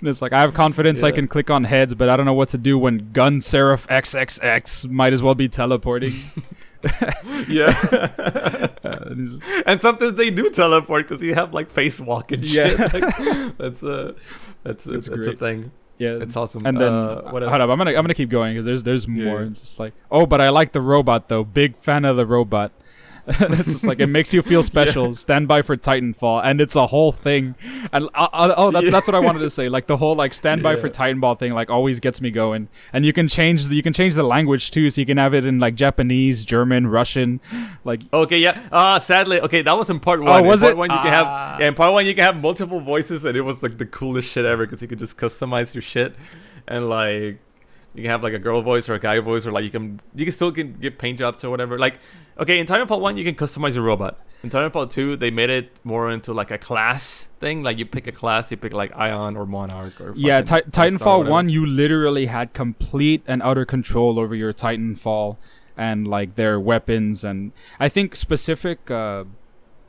And it's like I have confidence I can click on heads, but I don't know what to do when Gun Seraph XXX might as well be teleporting. yeah. Uh, and and sometimes they do teleport because you have like face walk and shit. Yeah. Like, that's a that's a, It's that's a thing. yeah, It's awesome. and then uh, what hold up, I'm gonna I'm gonna keep going because there's there's more. yeah. It's just like oh, but I like the robot though. Big fan of the robot. it's just like it makes you feel special. Stand by for Titanfall, and it's a whole thing. And uh, uh, oh, that's, Yeah. that's what I wanted to say. Like the whole like stand by for Titanfall thing, like always gets me going. And you can change the, you can change the language too, so you can have it in like Japanese, German, Russian. Like Okay, yeah. Uh sadly, okay, that was in part one. Oh, In was part it? One, you can Ah. have yeah. In part one, you can have multiple voices, and it was like the coolest shit ever because you could just customize your shit, and like you can have like a girl voice or a guy voice, or like you can you can still can get paint jobs or whatever. Like okay, in Titanfall one, you can customize your robot. In Titanfall two, they made it more into like a class thing. Like you pick a class, you pick like Ion or Monarch or yeah, Ti- fucking or Titanfall one, you literally had complete and utter control over your Titanfall and like their weapons, and I think specific uh,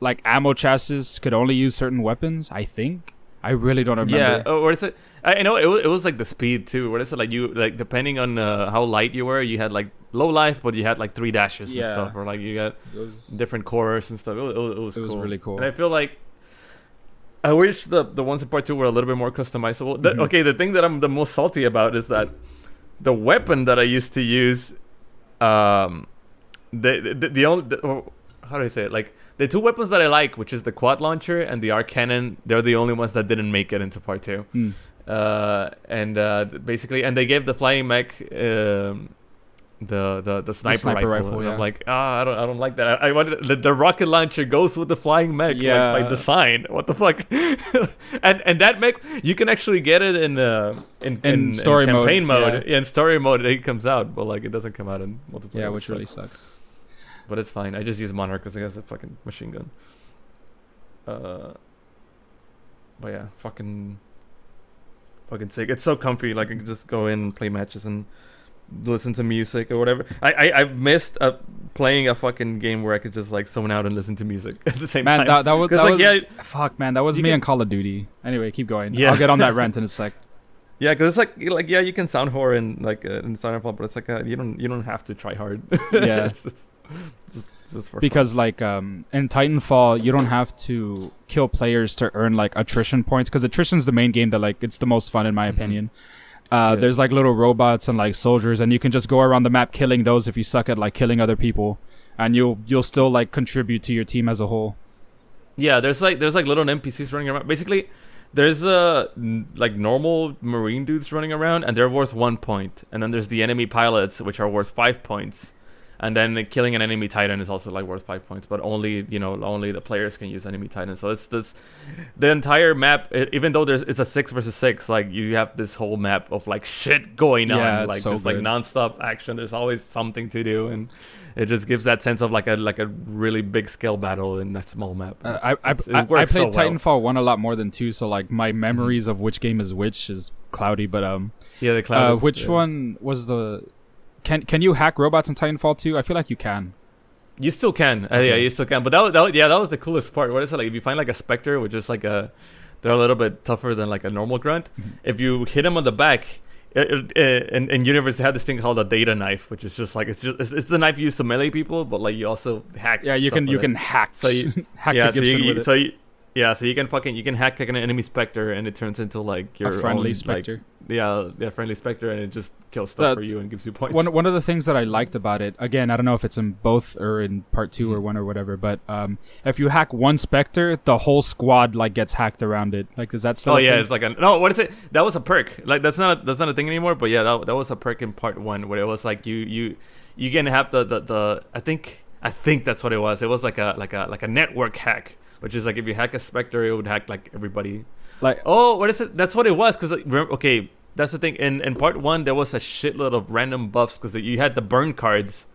like ammo chassis could only use certain weapons. I think I really don't remember. Yeah, or is it? I know it was, it was like the speed too. What is it like? You like depending on uh, how light you were, you had like low life, but you had like three dashes Yeah. and stuff, or like you got was- different cores and stuff. It was, it was, it was, It was cool. really cool. And I feel like I wish the the ones in part two were a little bit more customizable. The- Mhm. okay, the thing that I'm the most salty about is that the weapon that I used to use, um, the the, the only the, how do I say it? Like the two weapons that I like, which is the quad launcher and the arc cannon, they're the only ones that didn't make it into part two Hmm. Uh, and uh, basically, and they gave the flying mech um, the, the the sniper, sniper rifle. rifle, yeah. I'm like, ah, I don't, I don't like that. I, I wanted the, the rocket launcher goes with the flying mech, Yeah. like by design. What the fuck? and and that mech, you can actually get it in uh, in, In story mode, campaign mode. yeah. in story mode, it comes out, but like it doesn't come out in multiplayer. yeah, which really sucks. but it's fine. I just use Monarch because it has a fucking machine gun. Uh, but yeah, fucking, fucking sick. It's so comfy. Like I can just go in and play matches and listen to music or whatever. I I I've missed uh, playing a fucking game where I could just like zone out and listen to music at the same Man, time. that, that was that like, was yeah, fuck, man, that was me can- on Call of Duty. Anyway, keep going. Yeah. I'll get on that rant in a sec. yeah, because it's like like yeah, you can sound horror in like uh, in Titanfall, but it's like uh, you don't you don't have to try hard. Yeah. it's just just for fun. because like um in Titanfall you don't have to kill players to earn like attrition points because attrition's the main game that like it's the most fun in my Mhm. opinion. Uh, Yeah. There's like little robots and like soldiers, and you can just go around the map killing those if you suck at like killing other people, and you'll you'll still like contribute to your team as a whole. Yeah, there's like there's like little NPCs running around. Basically, there's uh n- like normal marine dudes running around, and they're worth one point. And then there's the enemy pilots, which are worth five points. And then killing an enemy titan is also like worth five points, but only you know only the players can use enemy titans. So it's this the entire map. i even though there's it's a six versus six, like you have this whole map of like shit going on, it's like so just like good. nonstop action. There's always something to do, and it just gives that sense of like a like a really big scale battle in that small map. Uh, I I, it I, I played so well. Mm-hmm. Titanfall one a lot more than two, so like my memories of which game is which is cloudy. But um, Yeah, the cloud. uh, which yeah. one was the? Can can you hack robots in Titanfall 2? I feel like you can. You still can. Uh, yeah, you still can. But that, was- that yeah, that was the coolest part. What is it like? If you find like a specter, which is like a, they're a little bit tougher than like a normal grunt. Mhm. If you hit them on the back, it, it, in, in universe they have this thing called a data knife, which is just like it's just it's, it's the knife used to melee people, but like you also hack. Yeah, you can you it. can hack. So you- hack yeah, so you, so you, yeah, so you can fucking you can hack like an enemy specter and it turns into like your a friendly own, specter. Like, yeah, yeah, friendly specter, and it just kills stuff The- for you and gives you points. one one of the things that I liked about it, again, I don't know if it's in both or in part 2 or Mhm. one or whatever, but um, if you hack one specter, the whole squad like gets hacked around it. Like, is that still? Oh yeah, it's like a no. What is it? That was a perk. Like that's not a, that's not a thing anymore. But yeah, that, that was a perk in part one where it was like you you you can have the, the the I think I think that's what it was. It was like a like a like a network hack, which is like if you hack a specter, it would hack like everybody. like Oh, what is it? That's what it was. Because like, okay, that's the thing. In in part one, there was a shitload of random buffs because you had the burn cards.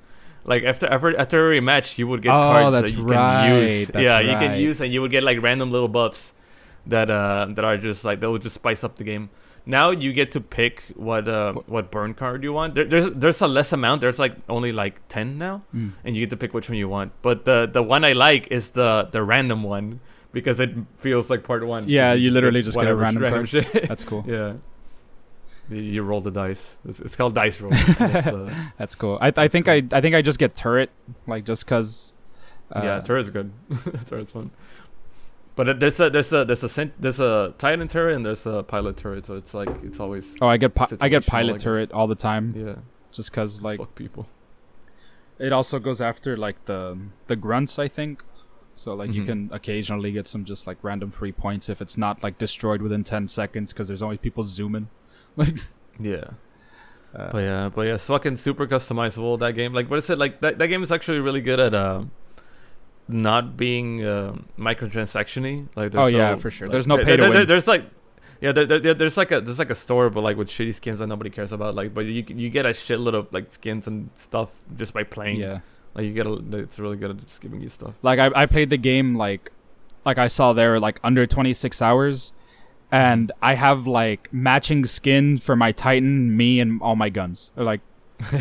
Like after after after every match, you would get Oh, cards that you right, can use. that's yeah, you can use, and you would get like random little buffs that uh that are just like that will just spice up the game. Now you get to pick what uh what burn card you want. There, there's there's a less amount. There's like only like ten now Mm. and you get to pick which one you want. But the the one I like is the the random one because it feels like part one. Yeah, You you literally just get a whatever random shit. That's cool. yeah. You- You roll the dice. It's, it's called dice roll. That's, uh, That's cool. I I think I I think I just get turret like just cause. Uh, yeah, turret's good. turret's fun. But there's a there's a there's a there's a Titan turret and there's a pilot turret, so it's like it's always Oh, I get pi- I get I pilot turret all the time yeah. just cause just like fuck people. it also goes after like the the grunts I think. So like you Mhm. can occasionally get some just like random free points if it's not like destroyed within 10 seconds because there's always people zooming. Like Yeah. uh, But yeah, but yeah, it's fucking super customizable that game. Like what is it? Like that, that game is actually really good at uh, not being uh, microtransaction-y. Like there's Oh, yeah, no- for sure. like, There's no there- pay to there- there- win. There's like yeah, there, there, there's like a there's like a store, but like with shitty skins that nobody cares about. Like, but you you get a shitload of like skins and stuff just by playing. yeah. Like you get a it's really good at just giving you stuff. Like I I played the game like like I saw there like under 26 hours and I have like matching skin for my Titan, me and all my guns. Or like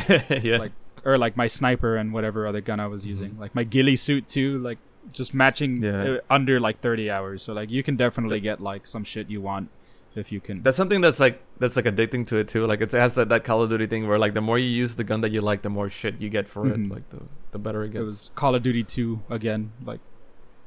yeah. Like- or like my sniper and whatever other gun I was using. Mhm. Like my ghillie suit too, like just matching Yeah. uh, under like 30 hours. So like you can definitely get like some shit you want if you can. That's something that's like that's like addicting to it too. Like it has that, that Call of Duty thing where like the more you use the gun that you like, the more shit you get for Mhm. it. Like the the better it gets. It was Call of Duty 2 again. Like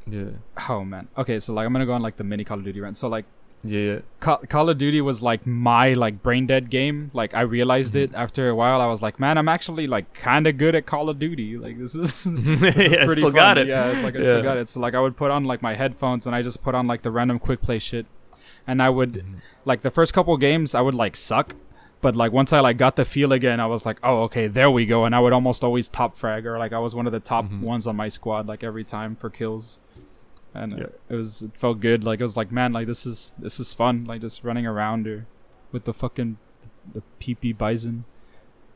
yeah. oh man. Okay, so like I'm gonna go on like the mini Call of Duty rant. So like Yeah. yeah. Ca- Call of Duty was like my like brain dead game. Like I realized Mhm. it after a while. I was like, man, I'm actually like kind of good at Call of Duty. Like this is yeah, it's I pretty still fun. got it. Yeah, it's like I Yeah. still got it. So like I would put on like my headphones and I just put on like the random quick play shit, and I would Mhm. like the first couple games I would like suck, but like once I like got the feel again, I was like, oh okay, there we go, and I would almost always top frag or like I was one of the top Mhm. ones on my squad like every time for kills. And Yeah. it was it felt good. Like it was like man, like this is this is fun. Like just running around or with the fucking the PP Bizon.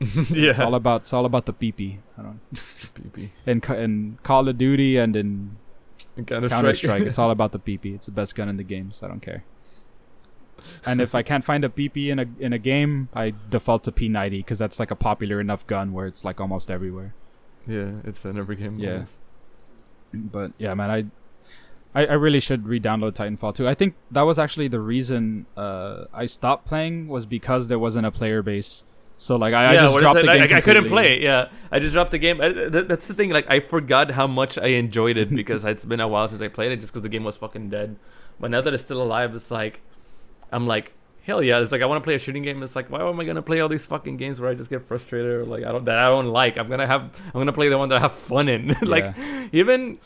yeah. It's all about it's all about the PP. I don't PP. in Ca- in Call of Duty and in Counter Counter Strike. it's all about the PP. It's the best gun in the game, so I don't care. And if I can't find a PP in a in a game, I default to P90 because that's like a popular enough gun where it's like almost everywhere. yeah, it's in every game. Yeah. almost. But yeah, man, I. I, I really should re-download Titanfall 2. I think that was actually the reason uh, I stopped playing was because there wasn't a player base. So like I, I just dropped the game. Like, I couldn't play it. Yeah, I just dropped the game. I, th- that's the thing. Like, I forgot how much I enjoyed it because it's been a while since I played it, just because the game was fucking dead. But now that it's still alive, it's like, I'm like, hell yeah! It's like I want to play a shooting game. It's like, why am I gonna play all these fucking games where I just get frustrated or like I don't that I don't like? I'm gonna have I'm gonna play the one that I have fun in. like even.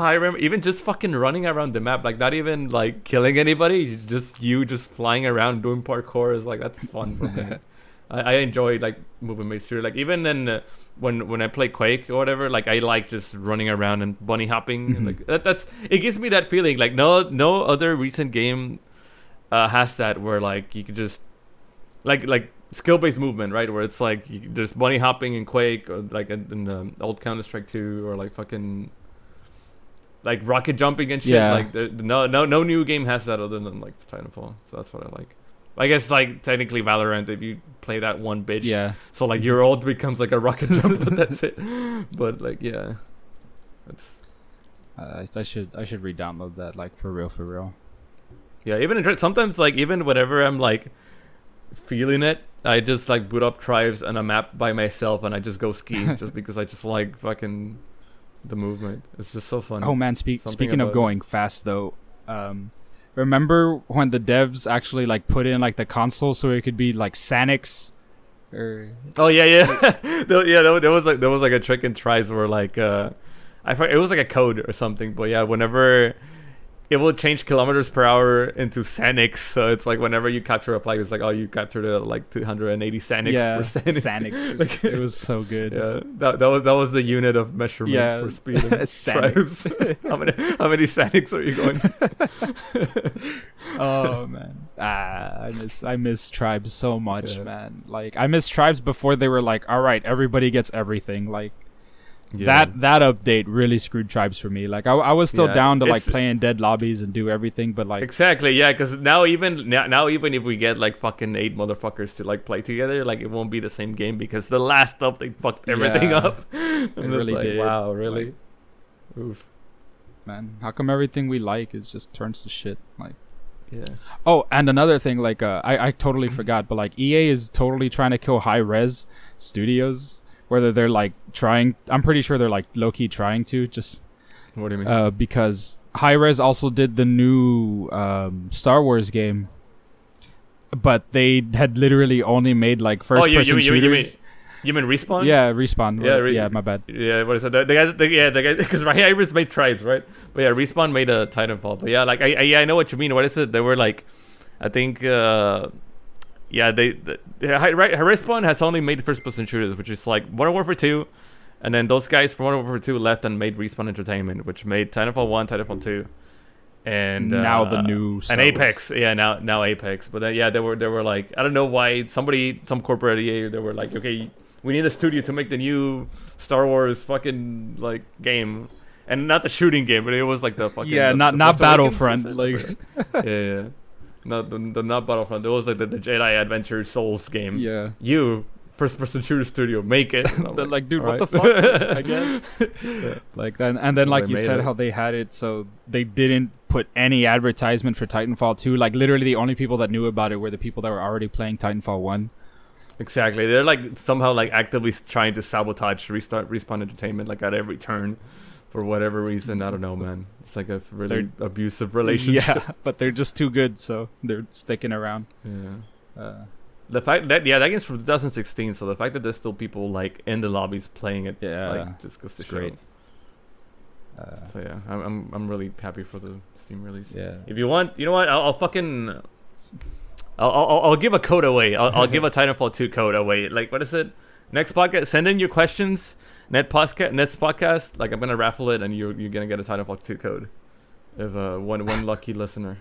I remember even just fucking running around the map, like not even like killing anybody, just you just flying around doing parkour is like that's fun for me. I, I enjoy like moving my through. Like even in uh, when when I play Quake or whatever, like I like just running around and bunny hopping. And, Mhm. like that, that's it gives me that feeling. Like no no other recent game uh, has that where like you could just like like skill based movement, right? Where it's like you, there's bunny hopping in Quake or like in, in the old Counter Strike two or like fucking like rocket jumping and shit. Yeah. Like there, no no no new game has that other than like Titanfall. So that's what I like. I guess like technically Valorant if you play that one bitch. Yeah. So like your old becomes like a rocket jump, but that's it. But like yeah, that's Uh, I, I should I should re-download that like for real for real. yeah. Even in, sometimes like even whenever I'm like feeling it, I just like boot up tribes and a map by myself and I just go skiing just because I just like fucking the movement. It's just so fun. Oh man, speak, speaking of about it. going fast though, um, remember when the devs actually like put in like the console so it could be like Sanix? Or Oh yeah, yeah, there, yeah. There, there was like there was like a trick in tribes where like uh, I forget, it was like a code or something. But yeah, whenever it will change kilometers per hour into Sanix, so it's like whenever you capture a flag, it's like oh you captured it at like 280 Sanix yeah, per. Like- it was so good. Yeah, that, that was that was the unit of measurement Yeah, for speed. Sanix. how many how many Sanix are you going? oh man, ah, I miss I miss tribes so much, Yeah. man. Like I miss tribes before they were like, all right, everybody gets everything. Like Yeah. that that update really screwed tribes for me. Like I, I was still Yeah, down to like it's- playing dead lobbies and do everything, but like Exactly, yeah, because now even now, now even if we get like fucking eight motherfuckers to like play together, like it won't be the same game because the last update fucked everything Yeah, up. I'm really like, did. Wow, really? Oof. man. How come everything we like is just turns to shit? Like, Yeah. oh, and another thing, like, uh, I I totally Mm-hmm. forgot, but like EA is totally trying to kill high res studios. Whether they're like trying, I'm pretty sure they're like low key trying to just What do you mean? uh, because Hi-Rez also did the new um, Star Wars game, but they had literally only made like first oh, you, person you, you, you mean shooters. you mean respawn? yeah, respawn. Yeah, Yeah, re- yeah, my bad. Yeah, what is that? The, the guy, the, yeah, the guy, because right, Hi-Rez made tribes, right? But yeah, respawn made a Titanfall. But yeah, like I, I, yeah, I know what you mean. What is it? They were like, I think, uh, yeah, they, the, the, right, respawn has only made first-person shooters, which is like Modern Warfare 2, and then those guys from Modern Warfare 2 left and made Respawn Entertainment, which made Titanfall 1, Titanfall 2, and now the uh, new Star and Wars. Apex, yeah, now now Apex. But then, yeah, they were they were like, I don't know why somebody, some corporate EA, they were like, okay, we need a studio to make the new Star Wars fucking like game, and not the shooting game, but it was like the fucking Yeah, the- not the not Battlefront. Like, yeah, yeah, not the, the not Battlefront. It was like the, the Jedi Adventure Souls game. yeah. You first person shooter studio make it. And like, dude, what "Alright." the fuck? I guess. Like then, and then, like they you said, it. how they had it, so they didn't put any advertisement for Titanfall 2. Like literally, the only people that knew about it were the people that were already playing Titanfall 1. Exactly. They're like somehow like actively trying to sabotage restart respawn entertainment like at every turn for whatever reason. I don't know, man. It's like a really abusive relationship. Yeah, but they're just too good, so they're sticking around. Yeah. Uh, The fact that yeah, that game's from 2016, so the fact that there's still people like in the lobbies playing it, Yeah. like just goes to show. uh, So yeah, I'm, I'm I'm really happy for the Steam release. yeah. If you want, you know what? I'll, I'll fucking, I'll, I'll I'll give a code away. I'll, I'll give a Titanfall two code away. Like what is it? Next podcast, send in your questions. Net podcast, next podcast. Like I'm gonna raffle it, and you're you're gonna get a Titanfall two code. If uh one one lucky listener,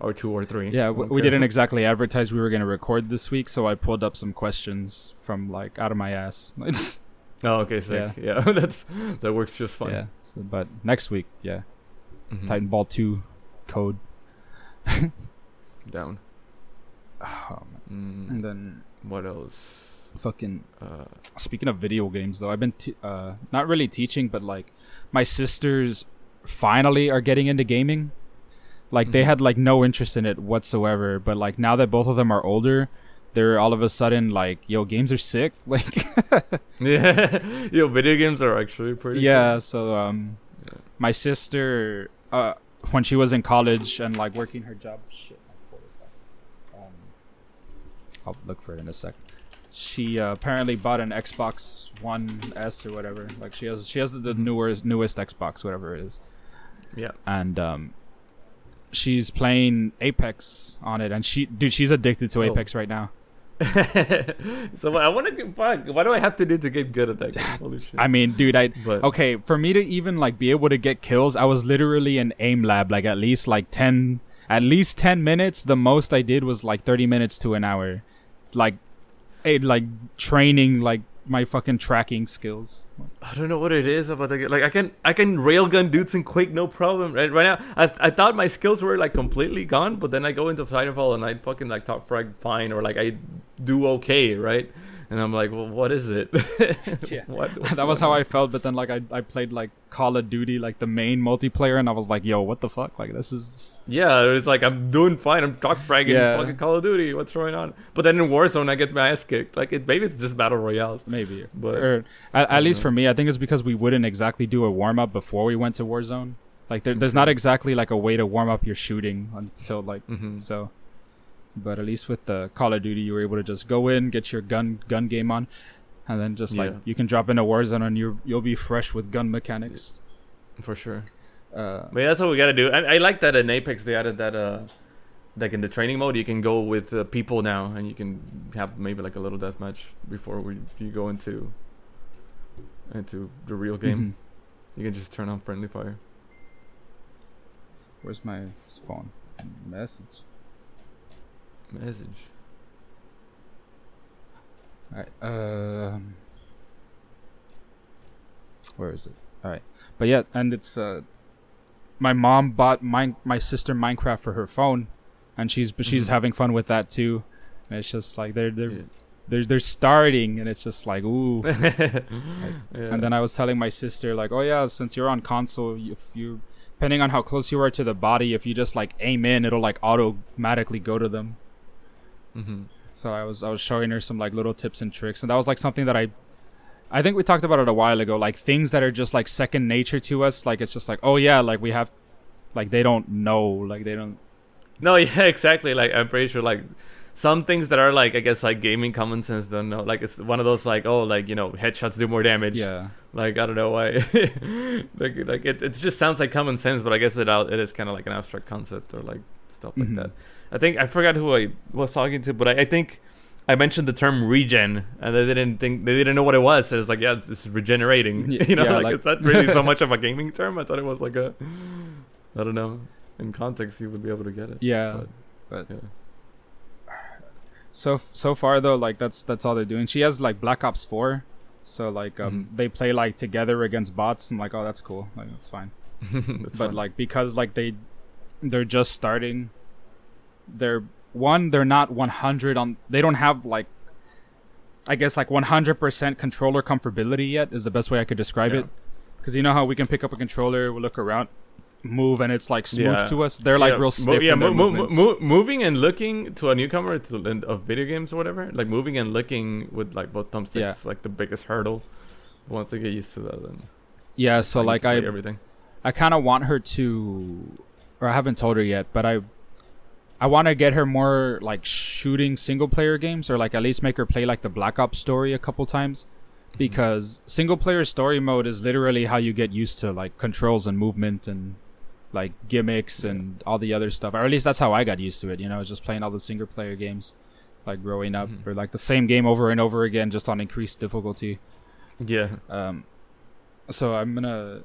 or two or three. Yeah, I w- we didn't exactly advertise we were going to record this week, so I pulled up some questions from like out of my ass. Oh, okay, sick. Yeah, that's that works just fine. yeah, so, but next week, yeah, Mhm. Titanfall 2 code. down. Oh, man. Mm, and then what else? Fucking Uh, speaking of video games though, I've been t- uh not really teaching, but like my sisters finally are getting into gaming. Like they Mhm. had like no interest in it whatsoever, but like now that both of them are older, they're all of a sudden like, yo, games are sick. Like yeah, yo, video games are actually pretty. yeah, so um Yeah. my sister uh when she was in college and like working her job shit um, I'll look for it in a sec. She uh, apparently bought an Xbox One S or whatever. Like she has she has the newest newest Xbox whatever it is. Yeah. And um she's playing Apex on it and she dude she's addicted to Oh. Apex right now. so I want to get fuck. What do I have to do to get good at that game? Holy shit! I mean, dude, I but okay for me to even like be able to get kills i was literally in aim lab like at least like 10 at least 10 minutes the most i did was like 30 minutes to an hour like it like training like my fucking tracking skills I don't know what it is about the. Like I can I can railgun dudes in Quake no problem. Right, right now I I thought my skills were like completely gone, but then I go into Titanfall and I fucking like top frag fine or like I do okay, right? And I'm like, well, what is it? Yeah. what, that was how i felt but then like I, I played like call of duty like the main multiplayer and i was like yo what the fuck like this is Yeah, it's like I'm doing fine. I'm top fragging Yeah. fucking Call of Duty. What's going on? But then in Warzone, I get my ass kicked. Like it, maybe it's just battle royales. maybe But or at, at least don't for me i think it's because we wouldn't exactly do a warm-up before we went to warzone like there, there's not exactly like a way to warm up your shooting until like hmm So, but at least with the Call of Duty, you were able to just go in, get your gun gun game on, and then just like Yeah. you can drop into Warzone and you you'll be fresh with gun mechanics. for sure. Uh, But yeah, that's what we gotta do. And I like that in Apex they added that uh like in the training mode you can go with uh, people now and you can have maybe like a little death match before we you go into into the real game. mhm. You can just turn on friendly fire. Where's my phone? Message. Message. Alright. Um. Where is it? All right. But yeah, and it's uh, my mom bought my my sister Minecraft for her phone, and she's but she's Mhm. having fun with that too. And it's just like they're they're Yeah. they're they're starting, and it's just like ooh. Yeah. And then I was telling my sister like, oh yeah, since you're on console, if you depending on how close you are to the body, if you just like aim in, it'll like automatically go to them. Mm-hmm. So I was I was showing her some like little tips and tricks, and that was like something that I, I think we talked about it a while ago. Like things that are just like second nature to us. Like it's just like oh yeah, like we have, like they don't know, like they don't. No, yeah, exactly. Like I'm pretty sure like some things that are like I guess like gaming common sense don't know. Like it's one of those like oh like you know headshots do more damage. Yeah. Like I don't know why. like like it, it just sounds like common sense, but I guess it out it is kind of like an abstract concept or like stuff like Mhm. that. I think I forgot who I was talking to, but I, I think I mentioned the term regen, and they didn't think they didn't know what it was. So it's like yeah, this is regenerating. Y- you know, yeah, like, like- it's not really so much of a gaming term. I thought it was like a I don't know. In context, you would be able to get it. Yeah. But, But yeah. so so far though, like that's that's all they're doing. She has like Black Ops Four, so like um Mhm. they play like together against bots. I'm like oh that's cool, like that's fine. That's but fun. like because like they they're just starting they're one they're not 100 on they don't have like i guess like 100% controller comfortability yet is the best way i could describe Yeah. it because you know how we can pick up a controller we look around move and it's like smooth Yeah. to us they're like Yeah, real mo- stiff yeah, in their mo- mo- moving and looking to a newcomer to, and of video games or whatever, like moving and looking with like both thumbsticks, Yeah. is like the biggest hurdle. Once they get used to that, then yeah so like i everything. I kind of want her to, or I haven't told her yet, but I, I want to get her more like shooting single player games, or like at least make her play like the Black Ops story a couple times, because single player story mode is literally how you get used to like controls and movement and like gimmicks and all the other stuff, or at least that's how I got used to it. You know, just playing all the single player games, like growing up, Mhm. or like the same game over and over again, just on increased difficulty. Yeah, Um, so I'm gonna.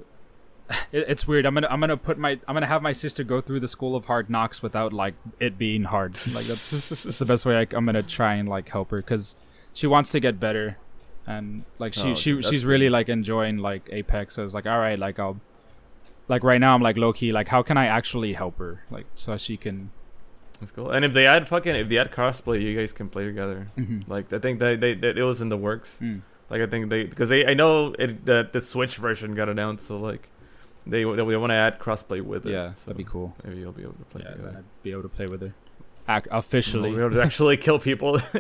It, it's weird. I'm gonna I'm gonna put my I'm gonna have my sister go through the school of hard knocks without like it being hard. Like that's that's the best way I, am gonna try and like help her because she wants to get better, and like she Oh, she that's she's really like enjoying like Apex. So it's like all right, like I'll like right now I'm like low key like how can I actually help her like so she can. that's cool. And if they add fucking if they add crossplay, you guys can play together. Like I think they they, they it was in the works. Mm. Like I think they because they I know it the the Switch version got announced, so like they they, want to add crossplay with it. Yeah, so that'd be cool. Maybe you'll be able to play Yeah, together. I'd be able to play with her. Ac- officially, We'll be able to actually kill people.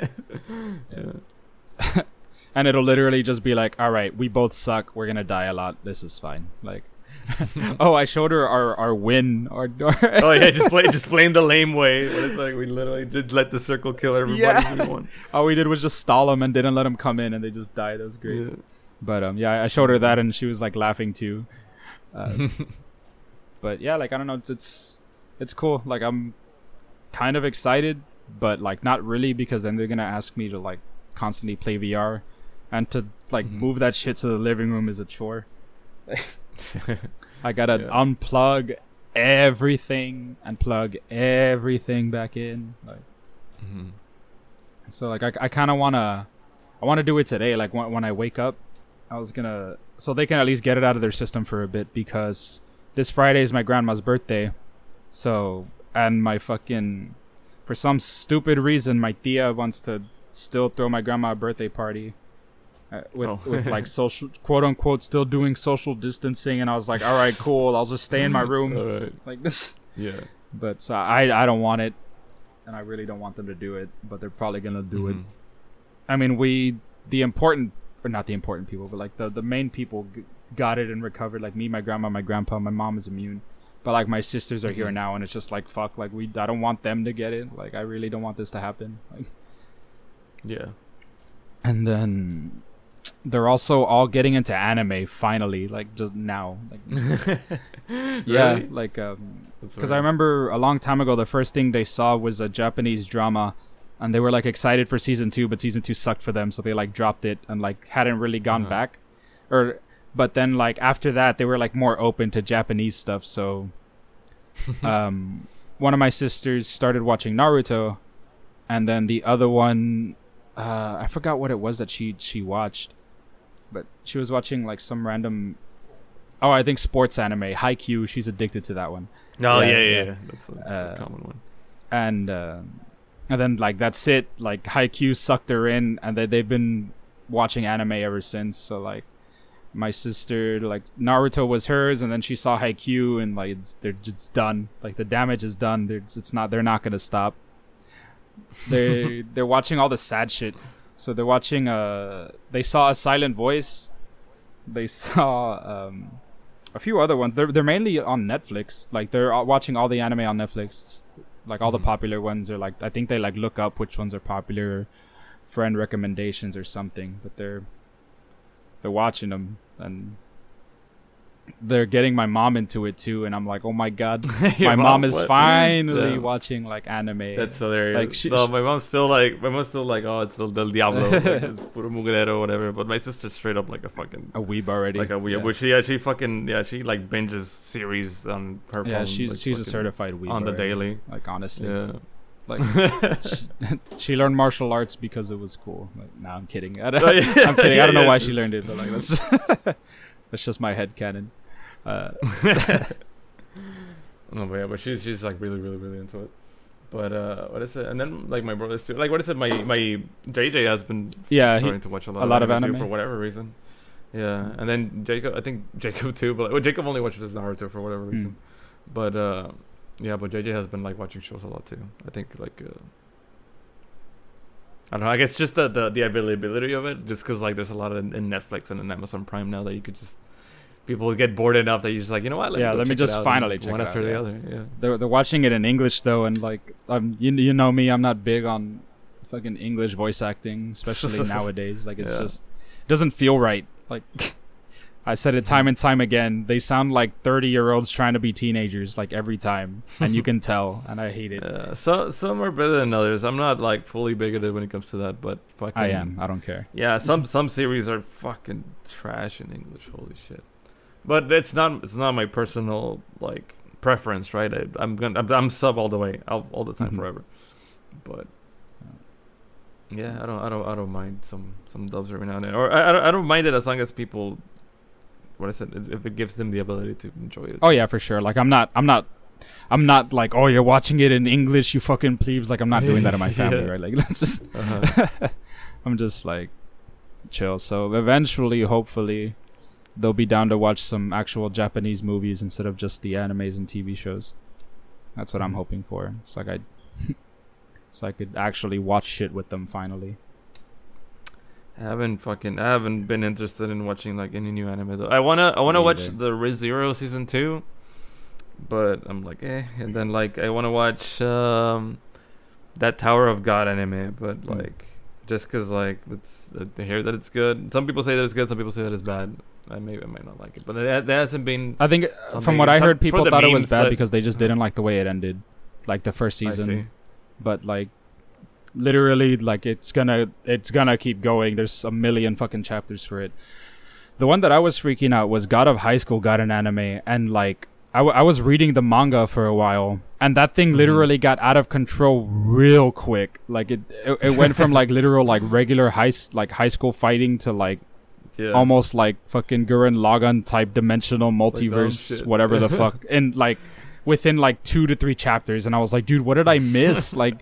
Yeah. and it'll literally just be like, all right, we both suck. We're gonna die a lot. This is fine. Like, oh, I showed her our our win. Our, oh yeah, just play just playing the lame way. But it's like we literally did let the circle kill everybody. Yeah. We won. all we did was just stall them and didn't let them come in, and they just died. That was great. Yeah. But um, yeah, I showed her that, and she was like laughing too. Uh, but yeah, like I don't know, it's, it's it's cool. Like I'm kind of excited, but like not really because then they're gonna ask me to like constantly play VR, and to like Mhm. move that shit to the living room is a chore. I gotta Yeah. unplug everything and plug everything back in. Like Mhm. so, like I, I kind of wanna, I wanna do it today. Like when when I wake up, I was gonna so they can at least get it out of their system for a bit because this Friday is my grandma's birthday. So and my fucking for some stupid reason my tia wants to still throw my grandma a birthday party. Uh, with Oh. with like social quote unquote still doing social distancing and I was like all right cool I'll just stay in my room right. like this Yeah. but so I I don't want it and I really don't want them to do it but they're probably gonna do it Mhm. I mean, we the important or not the important people, but like the the main people g- got it and recovered. Like me, my grandma, my grandpa, my mom is immune, but like my sisters are here Mhm. now, and it's just like fuck. Like we, I don't want them to get it. Like I really don't want this to happen. Like, Yeah. and then they're also all getting into anime finally, like just now. Like yeah, Really? like um, That's because I remember a long time ago, the first thing they saw was a Japanese drama, and they were like excited for season two, but season two sucked for them, so they like dropped it and like hadn't really gone Uh-huh. back, or but then like after that they were like more open to Japanese stuff. So, um, one of my sisters started watching Naruto, and then the other one, uh, I forgot what it was that she she watched, but she was watching like some random. Oh, I think sports anime, Haikyuu. She's addicted to that one No, Yeah, yeah, yeah, yeah. yeah. That's, a, that's Uh, a common one. and uh, and then like that's it. Like Haikyuu sucked her in, and then they've been watching anime ever since. So like, my sister like Naruto was hers, and then she saw Haikyuu, and like they're just done. Like the damage is done. They're it's not. They're not gonna stop. They they're watching all the sad shit. So they're watching. Uh, they saw a silent voice. They saw um, a few other ones. They're they're mainly on Netflix. Like they're watching all the anime on Netflix. Like all the Mhm. popular ones are like I think they like look up which ones are popular, friend recommendations or something. But they're they're watching them and they're getting my mom into it too. And I'm like, oh my god, my mom, is what? finally Damn. watching like anime. That's hilarious. Like, she- no, she- my mom's still like, my mom's still like, oh, it's the Del Diablo, like, it's puro mugrero or whatever. But my sister's straight up like a fucking, a weeb already. like a weeb. Yeah. Which she, yeah, she fucking, yeah, she like binges series on her yeah, phone. she's like, she's a certified weeb on the daily. Like honestly, Yeah. like she, she learned martial arts because it was cool. Like, nah, I'm kidding. I don't, yeah. I'm kidding. Yeah, I don't know yeah. why she learned it, but like that's that's just my head canon. Uh, No, but yeah, but she's she's like really, really, really into it. But uh, what is it? And then like my brothers too. Like what is it? My my JJ has been yeah, he, starting to watch a lot, a of, lot of anime, for whatever reason. Yeah, and then Jacob, I think Jacob too, but well, Jacob only watches Naruto for whatever Hmm. reason. But uh, yeah, but JJ has been like watching shows a lot too. I think like uh, I don't know. I guess just the the, the availability of it, just because like there's a lot of in, in Netflix and in Amazon Prime now that you could just people get bored enough that you just like you know what? Yeah, go let me just out," finally check one after out, the yeah. other. Yeah. they're they're watching it in English though, and like um, you you know me, I'm not big on fucking English voice acting, especially nowadays. Like it's Yeah. just it doesn't feel right. Like I said it time and time again. They sound like 30 year olds trying to be teenagers, like every time, and you can tell, and I hate it. Yeah, so some are better than others. I'm not like fully bigoted when it comes to that, but fucking I am. I don't care. Yeah, some some series are fucking trash in English. Holy shit! But it's not it's not my personal like preference, right? I, I'm gonna I'm, I'm sub all the way, all, all the time, Mhm. forever. But yeah, I don't I don't I don't mind some some dubs every now and then, or I I don't, I don't mind it as long as people. What is it? If it gives them the ability to enjoy it. Oh yeah, for sure. Like I'm not. I'm not. I'm not like, oh, you're watching it in English, you fucking plebes. Like I'm not doing that in my family, Yeah. right? Like let's just. Uh-huh. I'm just like chill. So eventually, hopefully, they'll be down to watch some actual Japanese movies instead of just the animes and TV shows. That's what I'm Mhm. hoping for. It's like I, so I could actually watch shit with them finally. I haven't fucking I haven't been interested in watching like any new anime though. I wanna I wanna Me watch either. the Re:Zero season two, but I'm like eh. And then like I wanna watch um that Tower of God anime, but Mm. like just cause like it's uh, I hear that it's good. Some people say that it's good. Some people say that it's bad. I may I might not like it, but there hasn't been. I think, uh, from what I heard, people thought it was bad that- because they just didn't like the way it ended, like the first season. but like literally like it's gonna it's gonna keep going there's a million fucking chapters for it the one that i was freaking out was god of high school got an anime and like I, w- I was reading the manga for a while and that thing Mhm. literally got out of control real quick like it it, it went from like literal like regular high like high school fighting to like Yeah. almost like fucking Gurren Lagann type dimensional multiverse, shit. whatever the fuck, and like within like two to three chapters, and I was like, dude, what did I miss? like,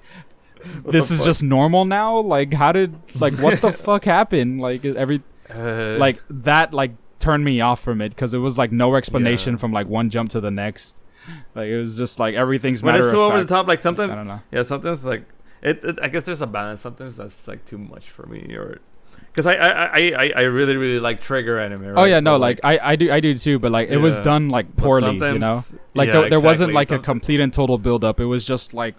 this is fuck? just normal now. Like, how did like what the fuck happened? Like every Uh, like that like turned me off from it because it was like no explanation Yeah. from like one jump to the next. Like it was just like everything's But matter it's so over the top. Like sometimes I don't know. Yeah, sometimes like it, it. I guess there's a balance. Sometimes that's like too much for me, or because I, I I I really really like trigger anime. Right? Oh yeah, no, But, like, I I do I do too, but like it was done like poorly, you know. Like yeah, there, there wasn't exactly. like a complete and total build up. It was just like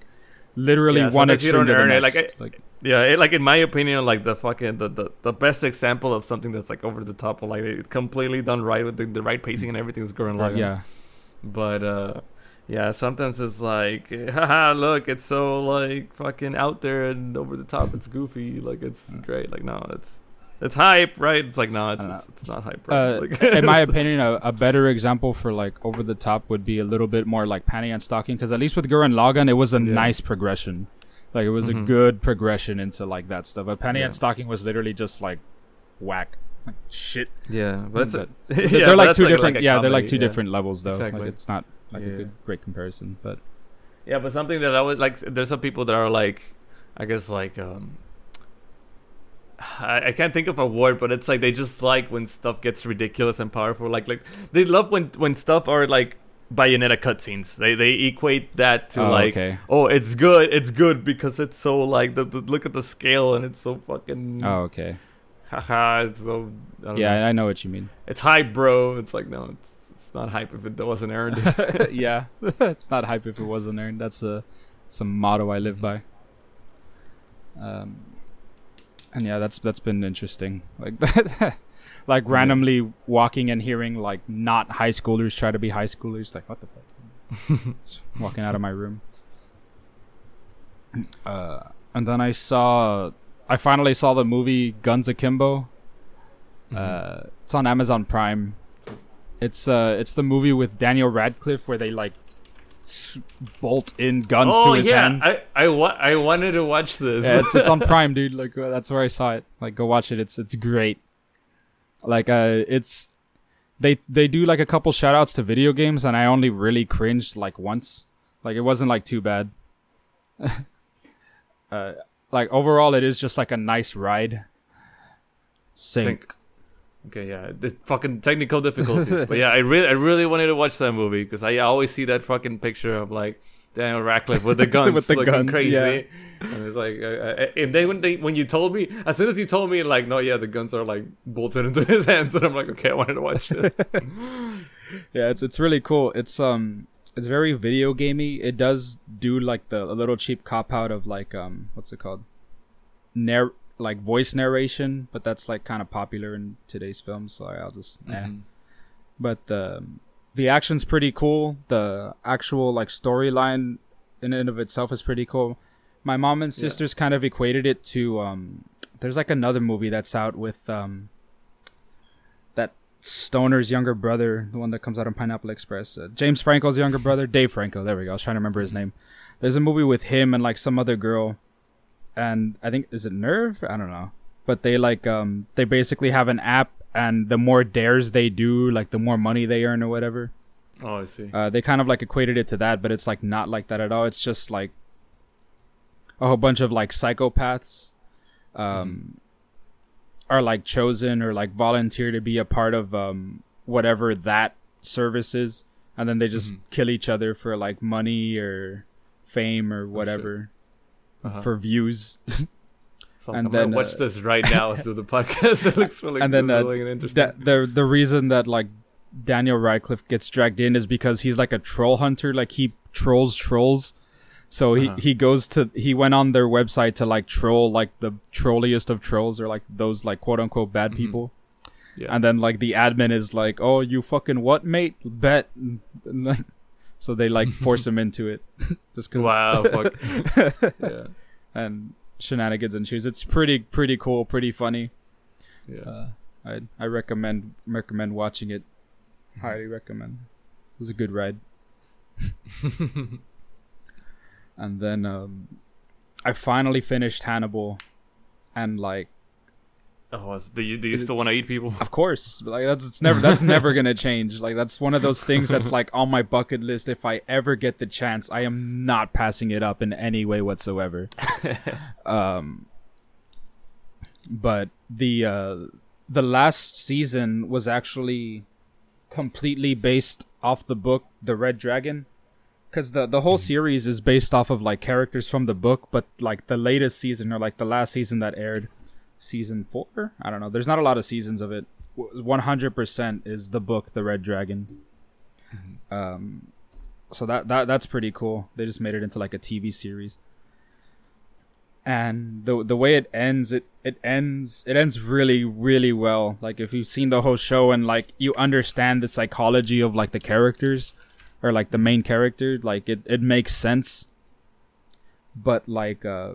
literally Yeah, one extreme to the earn it. next. Like, Like, Yeah, it, like in my opinion, like the fucking the, the the best example of something that's like over the top, like it completely done right with the, the right pacing and everything is Gurren Lagann. yeah, But uh yeah, sometimes it's like, haha, look, it's so like fucking out there and over the top. It's goofy, like it's Mm. great. Like no, it's it's hype, right? It's like no, it's don't it's, it's not hype, right? uh, like, in my opinion, a, a better example for like over the top would be a little bit more like panty and stocking, because at least with Gurren Lagann, it was a Yeah. nice progression. Like it was a Mhm. good progression into like that stuff. But panty Yeah. and stocking was literally just like whack, like shit. yeah, but it's a, But yeah, they're but like that's two different. a yeah, they're like two yeah. different levels though. Exactly. Like it's not like a good, great comparison, but. Yeah, but something that I would like. There's some people that are like, I guess like um, I, I can't think of a word, but it's like they just like when stuff gets ridiculous and powerful. Like like they love when when stuff are like Bayonetta cutscenes. They they equate that to Oh, like okay. oh it's good it's good because it's so like the, the look at the scale and it's so fucking Oh, okay. haha it's so I Yeah, know. I I know what you mean. it's hype bro it's like no it's, it's not hype if it wasn't earned yeah, it's not hype if it wasn't earned. That's a, it's a motto I live by. Um, and yeah, that's that's been interesting. Like that, like randomly walking and hearing like not high schoolers try to be high schoolers. Like what the fuck? Walking out of my room. Uh, and then I saw, I finally saw the movie Guns Akimbo. Uh, it's on Amazon Prime. It's uh, it's the movie with Daniel Radcliffe where they like bolt in guns oh to his yeah hands. I I, wa- I wanted to watch this yeah, it's it's on Prime, dude. Like uh, that's where I saw it. Like go watch it. It's it's great. Like uh, it's they they do like a couple shout outs to video games, and I only really cringed like once. Like it wasn't like too bad. uh, like overall, it is just like a nice ride. Sync. Sync. Okay, yeah, the fucking technical difficulties, but yeah, I really, I really wanted to watch that movie because I always see that fucking picture of like Daniel Radcliffe with the guns, With the looking guns, crazy, yeah. and it's like, uh, uh, and then when they, when you told me, as soon as you told me, like, no, yeah, the guns are like bolted into his hands, and I'm like, okay, I wanted to watch it. Yeah, it's it's really cool. It's um it's very video gamey. It does do like the a little cheap cop out of like um what's it called? Narr like voice narration, but that's like kind of popular in today's films, so I'll just eh. Mhm. But the the action's pretty cool. The actual like storyline in and of itself is pretty cool. My mom and Yeah. sisters kind of equated it to um there's like another movie that's out with um that Stoner's younger brother, the one that comes out on Pineapple Express. Uh, James Franco's younger brother, Dave Franco. There we go. I was trying to remember his name. There's a movie with him and like some other girl and I think is it Nerve? I don't know. But they like um they basically have an app and the more dares they do, like the more money they earn or whatever. Oh, I see. Uh, they kind of like equated it to that, but it's like not like that at all. It's just like a whole bunch of like psychopaths um are like chosen or like volunteer to be a part of um whatever that service is and then they just Mhm. kill each other for like money or fame or whatever Uh-huh. for views Fuck, and I'm gonna then, watch uh, this right now through the podcast. it looks really, and then, uh, really interesting. that the the reason that like Daniel Radcliffe gets dragged in is because he's like a troll hunter. Like he trolls trolls. So he, Uh-huh. he goes to he went on their website to like troll like the trolliest of trolls or like those like quote unquote bad Mhm. people. yeah. And then like the admin is like, "Oh, you fucking what, mate? Bet." And, like, so they like force him into it, just cause wow, fuck. yeah, and shenanigans and shoes. It's pretty pretty cool, pretty funny. yeah. Uh, I I recommend recommend watching it. Highly recommend. It was a good ride. and then um, I finally finished Hannibal, and like, oh, do you do you still want to eat people? of course, like that's it's never that's never gonna change. Like that's one of those things that's like on my bucket list. If I ever get the chance, I am not passing it up in any way whatsoever. um, but the uh, the last season was actually completely based off the book The Red Dragon because the the whole Mhm. series is based off of like characters from the book but like the latest season or like the last season that aired season 4 I don't know. There's not a lot of seasons of it. 100% is the book The Red Dragon. Mhm. um so that that that's pretty cool. They just made it into like a TV series. And the the way it ends it it ends it ends really really well. Like if you've seen the whole show and like you understand the psychology of like the characters or like the main character like it it makes sense. But like uh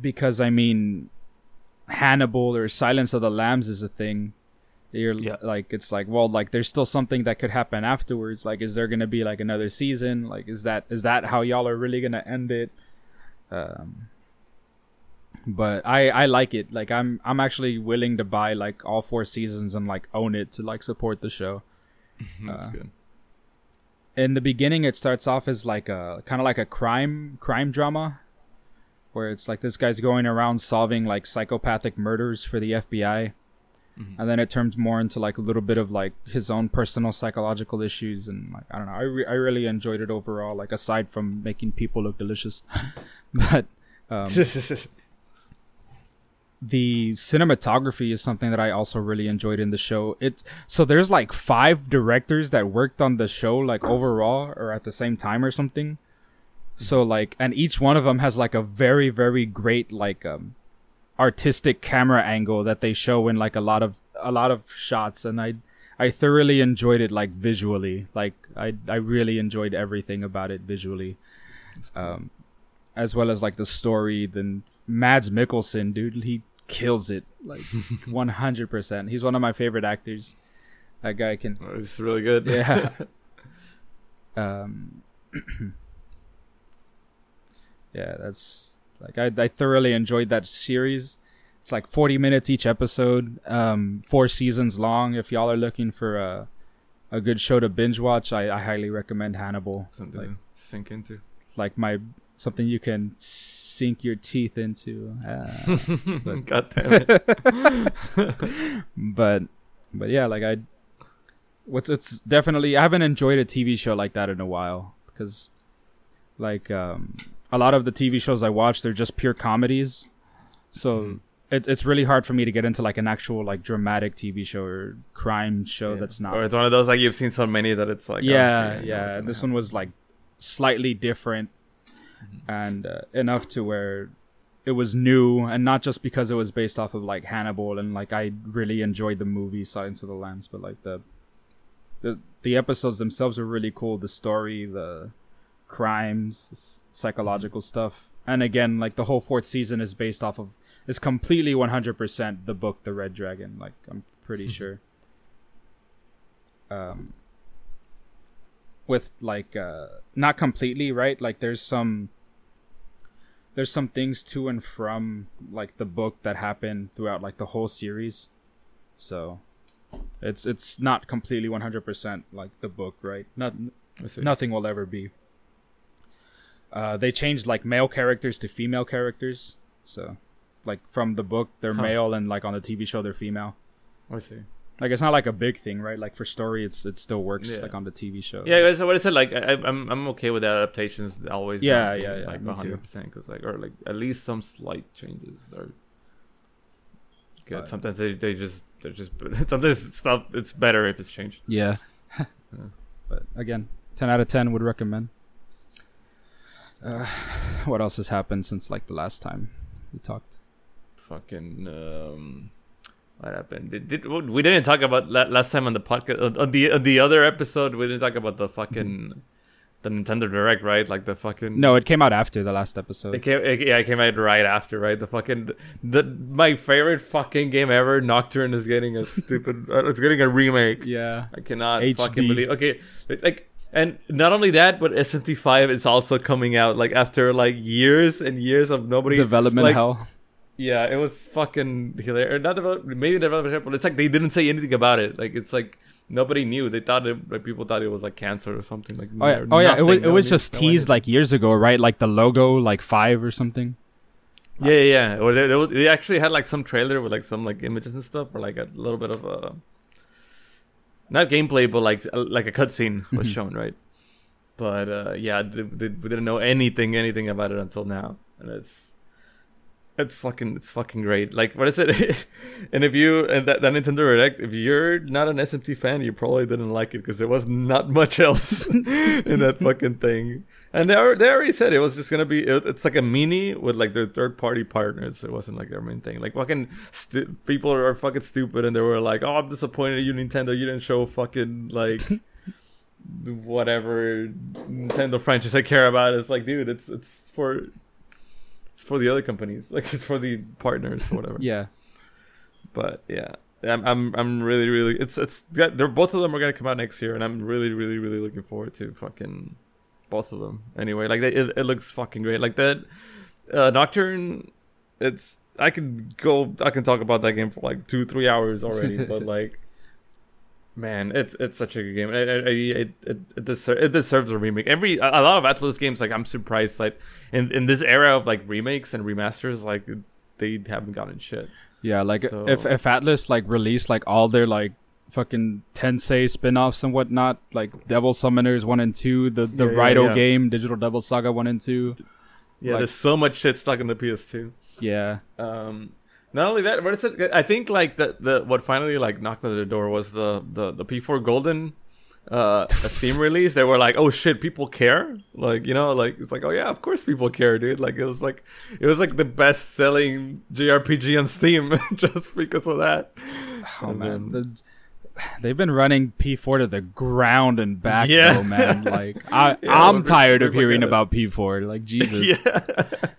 because i mean hannibal or silence of the lambs is a thing you're Yeah. like it's like well like there's still something that could happen afterwards. Like is there gonna be like another season? Like is that is that how y'all are really gonna end it? Um but i i like it. Like i'm i'm actually willing to buy like all four seasons and like own it to like support the show. That's Uh, good. in the beginning it starts off as like a kind of like a crime crime drama where it's like this guy's going around solving like psychopathic murders for the FBI. Mhm. And then it turns more into like a little bit of like his own personal psychological issues and like I don't know. I re- I really enjoyed it overall. Like aside from making people look delicious, but um, the cinematography is something that I also really enjoyed in the show. It's so there's like five directors that worked on the show like overall or at the same time or something. So like and each one of them has like a very very great like um artistic camera angle that they show in like a lot of a lot of shots and I I thoroughly enjoyed it like visually. Like I I really enjoyed everything about it visually. Um as well as like the story. Then Mads Mikkelsen, dude, he kills it like one hundred percent. He's one of my favorite actors. That guy can, Oh, it's really good. yeah. um, yeah, that's like I I thoroughly enjoyed that series. It's like forty minutes each episode, um, four seasons long. If y'all are looking for a a good show to binge watch, I, I highly recommend Hannibal. Something Like, to sink into. like my something you can sink your teeth into. Ah. But- God damn it. but but yeah, like I, what's it's definitely I haven't enjoyed a TV show like that in a while because like um a lot of the TV shows I watch they're just pure comedies, so. Mhm. It's it's really hard for me to get into like an actual like dramatic TV show or crime show Yeah. that's not Or it's one of those like you've seen so many that it's like. oh, yeah, okay, yeah. what's This happen. one was like slightly different Mm-hmm. and uh, enough to where it was new, and not just because it was based off of like Hannibal and like I really enjoyed the movie Silence of the Lambs, but like the the the episodes themselves were really cool. The story, the crimes, psychological stuff, and again, like the whole fourth season is based off of is completely one hundred percent the book The Red Dragon. Like I'm pretty sure. Um, with like uh not completely right? Like there's some there's some things to and from like the book that happen throughout like the whole series. So it's it's not completely 100% like the book right? Not nothing will ever be uh they changed like male characters to female characters so like from the book they're Huh. male and like on the tv show they're female I see. like it's not like a big thing right like for story it's it still works Yeah. like on the tv show Yeah, so what I said, like I, I'm I'm okay with adaptations always. Yeah, yeah, yeah, like me too. 100 percent because like or like at least some slight changes are good. But- Sometimes they, they just they're just sometimes stuff it's better if it's changed. Yeah. but again, 10 out of 10 would recommend. Uh, what else has happened since like the last time we talked? Fucking um, what happened? Did, did we didn't talk about la- last time on the podcast on, on the on the other episode? We didn't talk about the fucking the Nintendo Direct, right? Like the fucking No, it came out after the last episode. It came, it, yeah, it came out right after, right? The fucking the, my favorite fucking game ever, Nocturne, is getting a stupid. uh, it's getting a remake. yeah. I cannot HD. fucking believe. Okay, like, and not only that, but SMT5 is also coming out like after like years and years of nobody. Development like, hell. Yeah, it was fucking hilarious. Not develop, maybe development hell, but it's like they didn't say anything about it. Like it's like nobody knew. They thought it. Like people thought it was like cancer or something. Like Oh yeah, no- oh, yeah. It was, it was just teased like years ago, right? Like the logo, like five or something. Yeah, yeah, yeah. Or they, they, actually had like some trailer with like some like images and stuff, or like a little bit of uh not gameplay, but like a, like a cutscene was Mhm. shown, right? But uh yeah, they, they, we didn't know anything, anything about it until now, and it's it's fucking it's fucking great. Like what is it? and if you and that, that Nintendo Direct, if you're not an SMT fan, you probably didn't like it because there was not much else in that fucking thing. And they, al- they already said it was just gonna be it, it's like a mini with like their third party partners. It wasn't like their main thing. Like fucking people are fucking stupid, and they were like, "Oh, I'm disappointed you Nintendo. You didn't show fucking like." whatever Nintendo franchise I care about. It's like, dude, it's it's for it's for the other companies. Like it's for the partners or whatever. Yeah. But yeah. I'm, I'm I'm really really it's it's they're both of them are gonna come out next year and I'm really really really looking forward to fucking both of them anyway like they, it, it looks fucking great like that uh Nocturne it's I can go I can talk about that game for like two three hours already but like Man, it's it's such a good game. It it it, it, it, deser- it deserves a remake. Every a a lot of Atlus games, like I'm surprised, like in in this era of like remakes and remasters, like they haven't gotten shit. Yeah, like So- if if Atlus like released like all their like fucking Tensei spin-offs and whatnot, like Devil Summoners one and two, the the Yeah, yeah, yeah. game, Digital Devil Saga one and two. Yeah, Like- there's so much shit stuck in the PS2. Yeah, Um, not only that, what is it? I think like the the what finally like knocked on the door was the the the P4 Golden uh a Steam release. They were like, oh shit, people care. Like you know, like it's like oh yeah, of course people care, dude. Like it was like it was like the best selling JRPG on Steam just because of that. oh And man, then- The- they've been running P4 to the ground and back, Yeah. though, man. Like I, Yeah, I'm tired of hearing about P4. Like Jesus. yeah.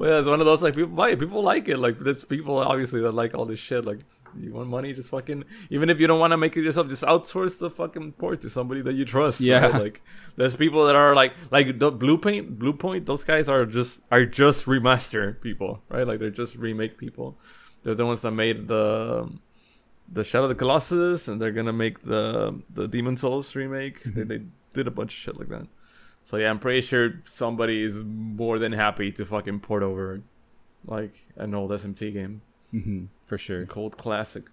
Yeah, it's one of those like people like people like it. Like there's people obviously that like all this shit. Like you want money, just fucking even if you don't want to make it yourself, just outsource the fucking port to somebody that you trust. Yeah. right? Like there's people that are like like the Blue Paint, Blue Point. Those guys are just are just remaster people, right? Like they're just remake people. They're the ones that made the the Shadow of the Colossus, and they're gonna make the the Demon Souls remake. They mm-hmm. they did a bunch of shit like that. So yeah, I'm pretty sure somebody is more than happy to fucking port over like an old SMT game, hmm for sure. cold classic.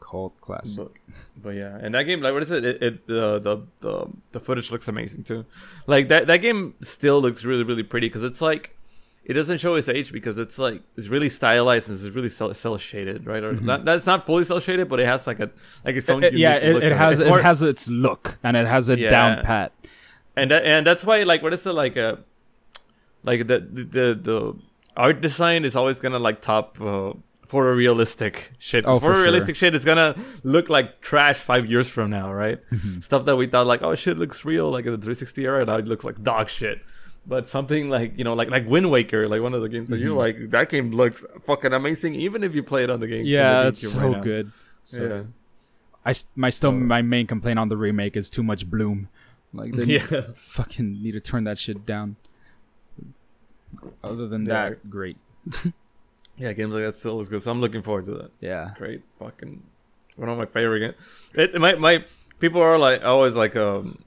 Cult classic. But, but yeah, and that game, like, what is it? It, it the, the the the footage looks amazing too. Like that that game still looks really really pretty because it's like it doesn't show its age because it's like it's really stylized and it's really cell, shaded, right? Or Mhm. not, that's not fully cell shaded, but it has like a like its own. It- it- yeah, it, it has It's it has its look and it has a Yeah. down pat. And that, and that's why like what is it like a like the the the, art design is always gonna like top uh, for a realistic shit. Oh, for realistic shit, it's gonna look like trash five years from now, right? Mm-hmm. Stuff that we thought like oh shit looks real like in the 360 era, now it looks like dog shit. But something like you know like like Wind Waker, like one of the games that you Mhm. like, that game looks fucking amazing, even if you play it on the game. on the Yeah, it's so right good. So yeah. I my still my main complaint on the remake is too much bloom. Like they Yeah. fucking need to turn that shit down. Other than Yeah. that, great. Yeah, games like that still looks good. So I'm looking forward to that. Yeah. great fucking one of my favorite games. It my my people are like always like um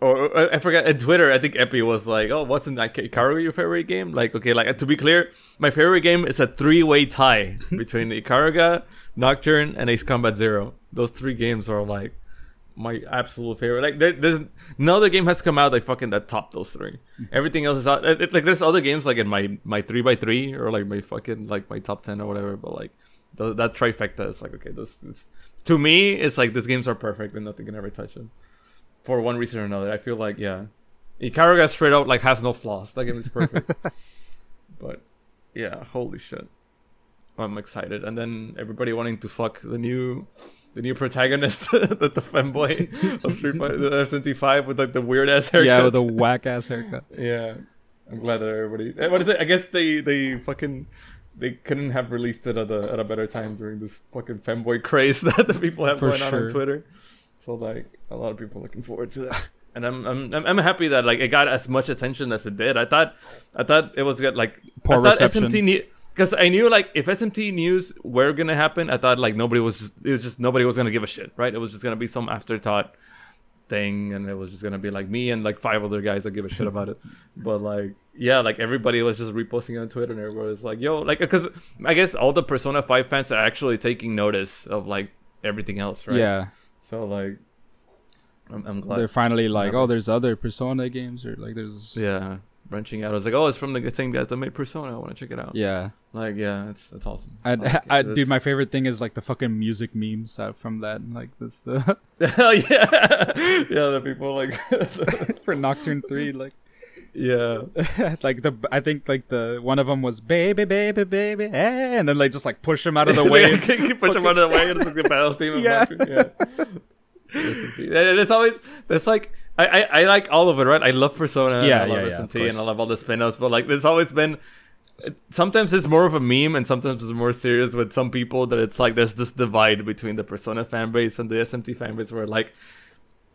or, or I forget in Twitter I think Epi was like oh wasn't that Ikaruga your favorite game like okay like to be clear my favorite game is a three way tie between Ikaruga, Nocturne, and Ace Combat Zero. Those three games are like my absolute favorite. Like there, there's no other game has come out like fucking that top those 3 mm-hmm. Everything else is out. It, like there's other games like in my my three by three or like my fucking like my top ten or whatever. But like th- that trifecta is like okay, this is to me it's like these games are perfect and nothing can ever touch them for one reason or another. I feel like yeah, Ikaruga straight out like has no flaws. That game is perfect. but yeah, holy shit, I'm excited. And then everybody wanting to fuck the new. The new protagonist, the, the femboy of Street Fighter, the SMT5 with like the weird ass haircut. Yeah, with a whack ass haircut. Yeah, I'm glad that everybody. eh, What is it? I guess they they fucking they couldn't have released it at a at a better time during this fucking femboy craze that the people have For going on sure. on Twitter. So like a lot of people looking forward to that. And I'm, I'm I'm happy that like it got as much attention as it did. I thought I thought it was good like Poor I thought reception. SMT knew because I knew like if SMT news were gonna happen, I thought like nobody was just it was just nobody was gonna give a shit, right? It was just gonna be some afterthought thing, and it was just gonna be like me and like five other guys that give a shit about it. But like yeah, like everybody was just reposting on Twitter, and everybody was like, "Yo," like because I guess all the Persona Five fans are actually taking notice of like everything else, right? Yeah. So like, I'm, I'm glad. They're finally like, oh, there's other Persona games or like there's yeah, branching out. I was like, "Oh, it's from the same guys that made Persona. I want to check it out." yeah. Like, yeah, it's it's awesome. I, like. I, It's- dude, my favorite thing is like the fucking music memes out from that. Like this the Hell yeah, yeah. The people like, for Nocturne Three, like yeah, like the I think like the one of them was baby baby baby, eh, and then like just like push him out of the way. push him out of the way. and It's like the battle theme. of Yeah. Yeah. There's always there's like I, I I like all of it, right? I love Persona, Yeah, and I love yeah, yeah, and. I love all the spin-offs, but like there's always been. Sometimes it's more of a meme, and sometimes it's more serious with some people. That it's like there's this divide between the Persona fan base and the SMT fan base, where like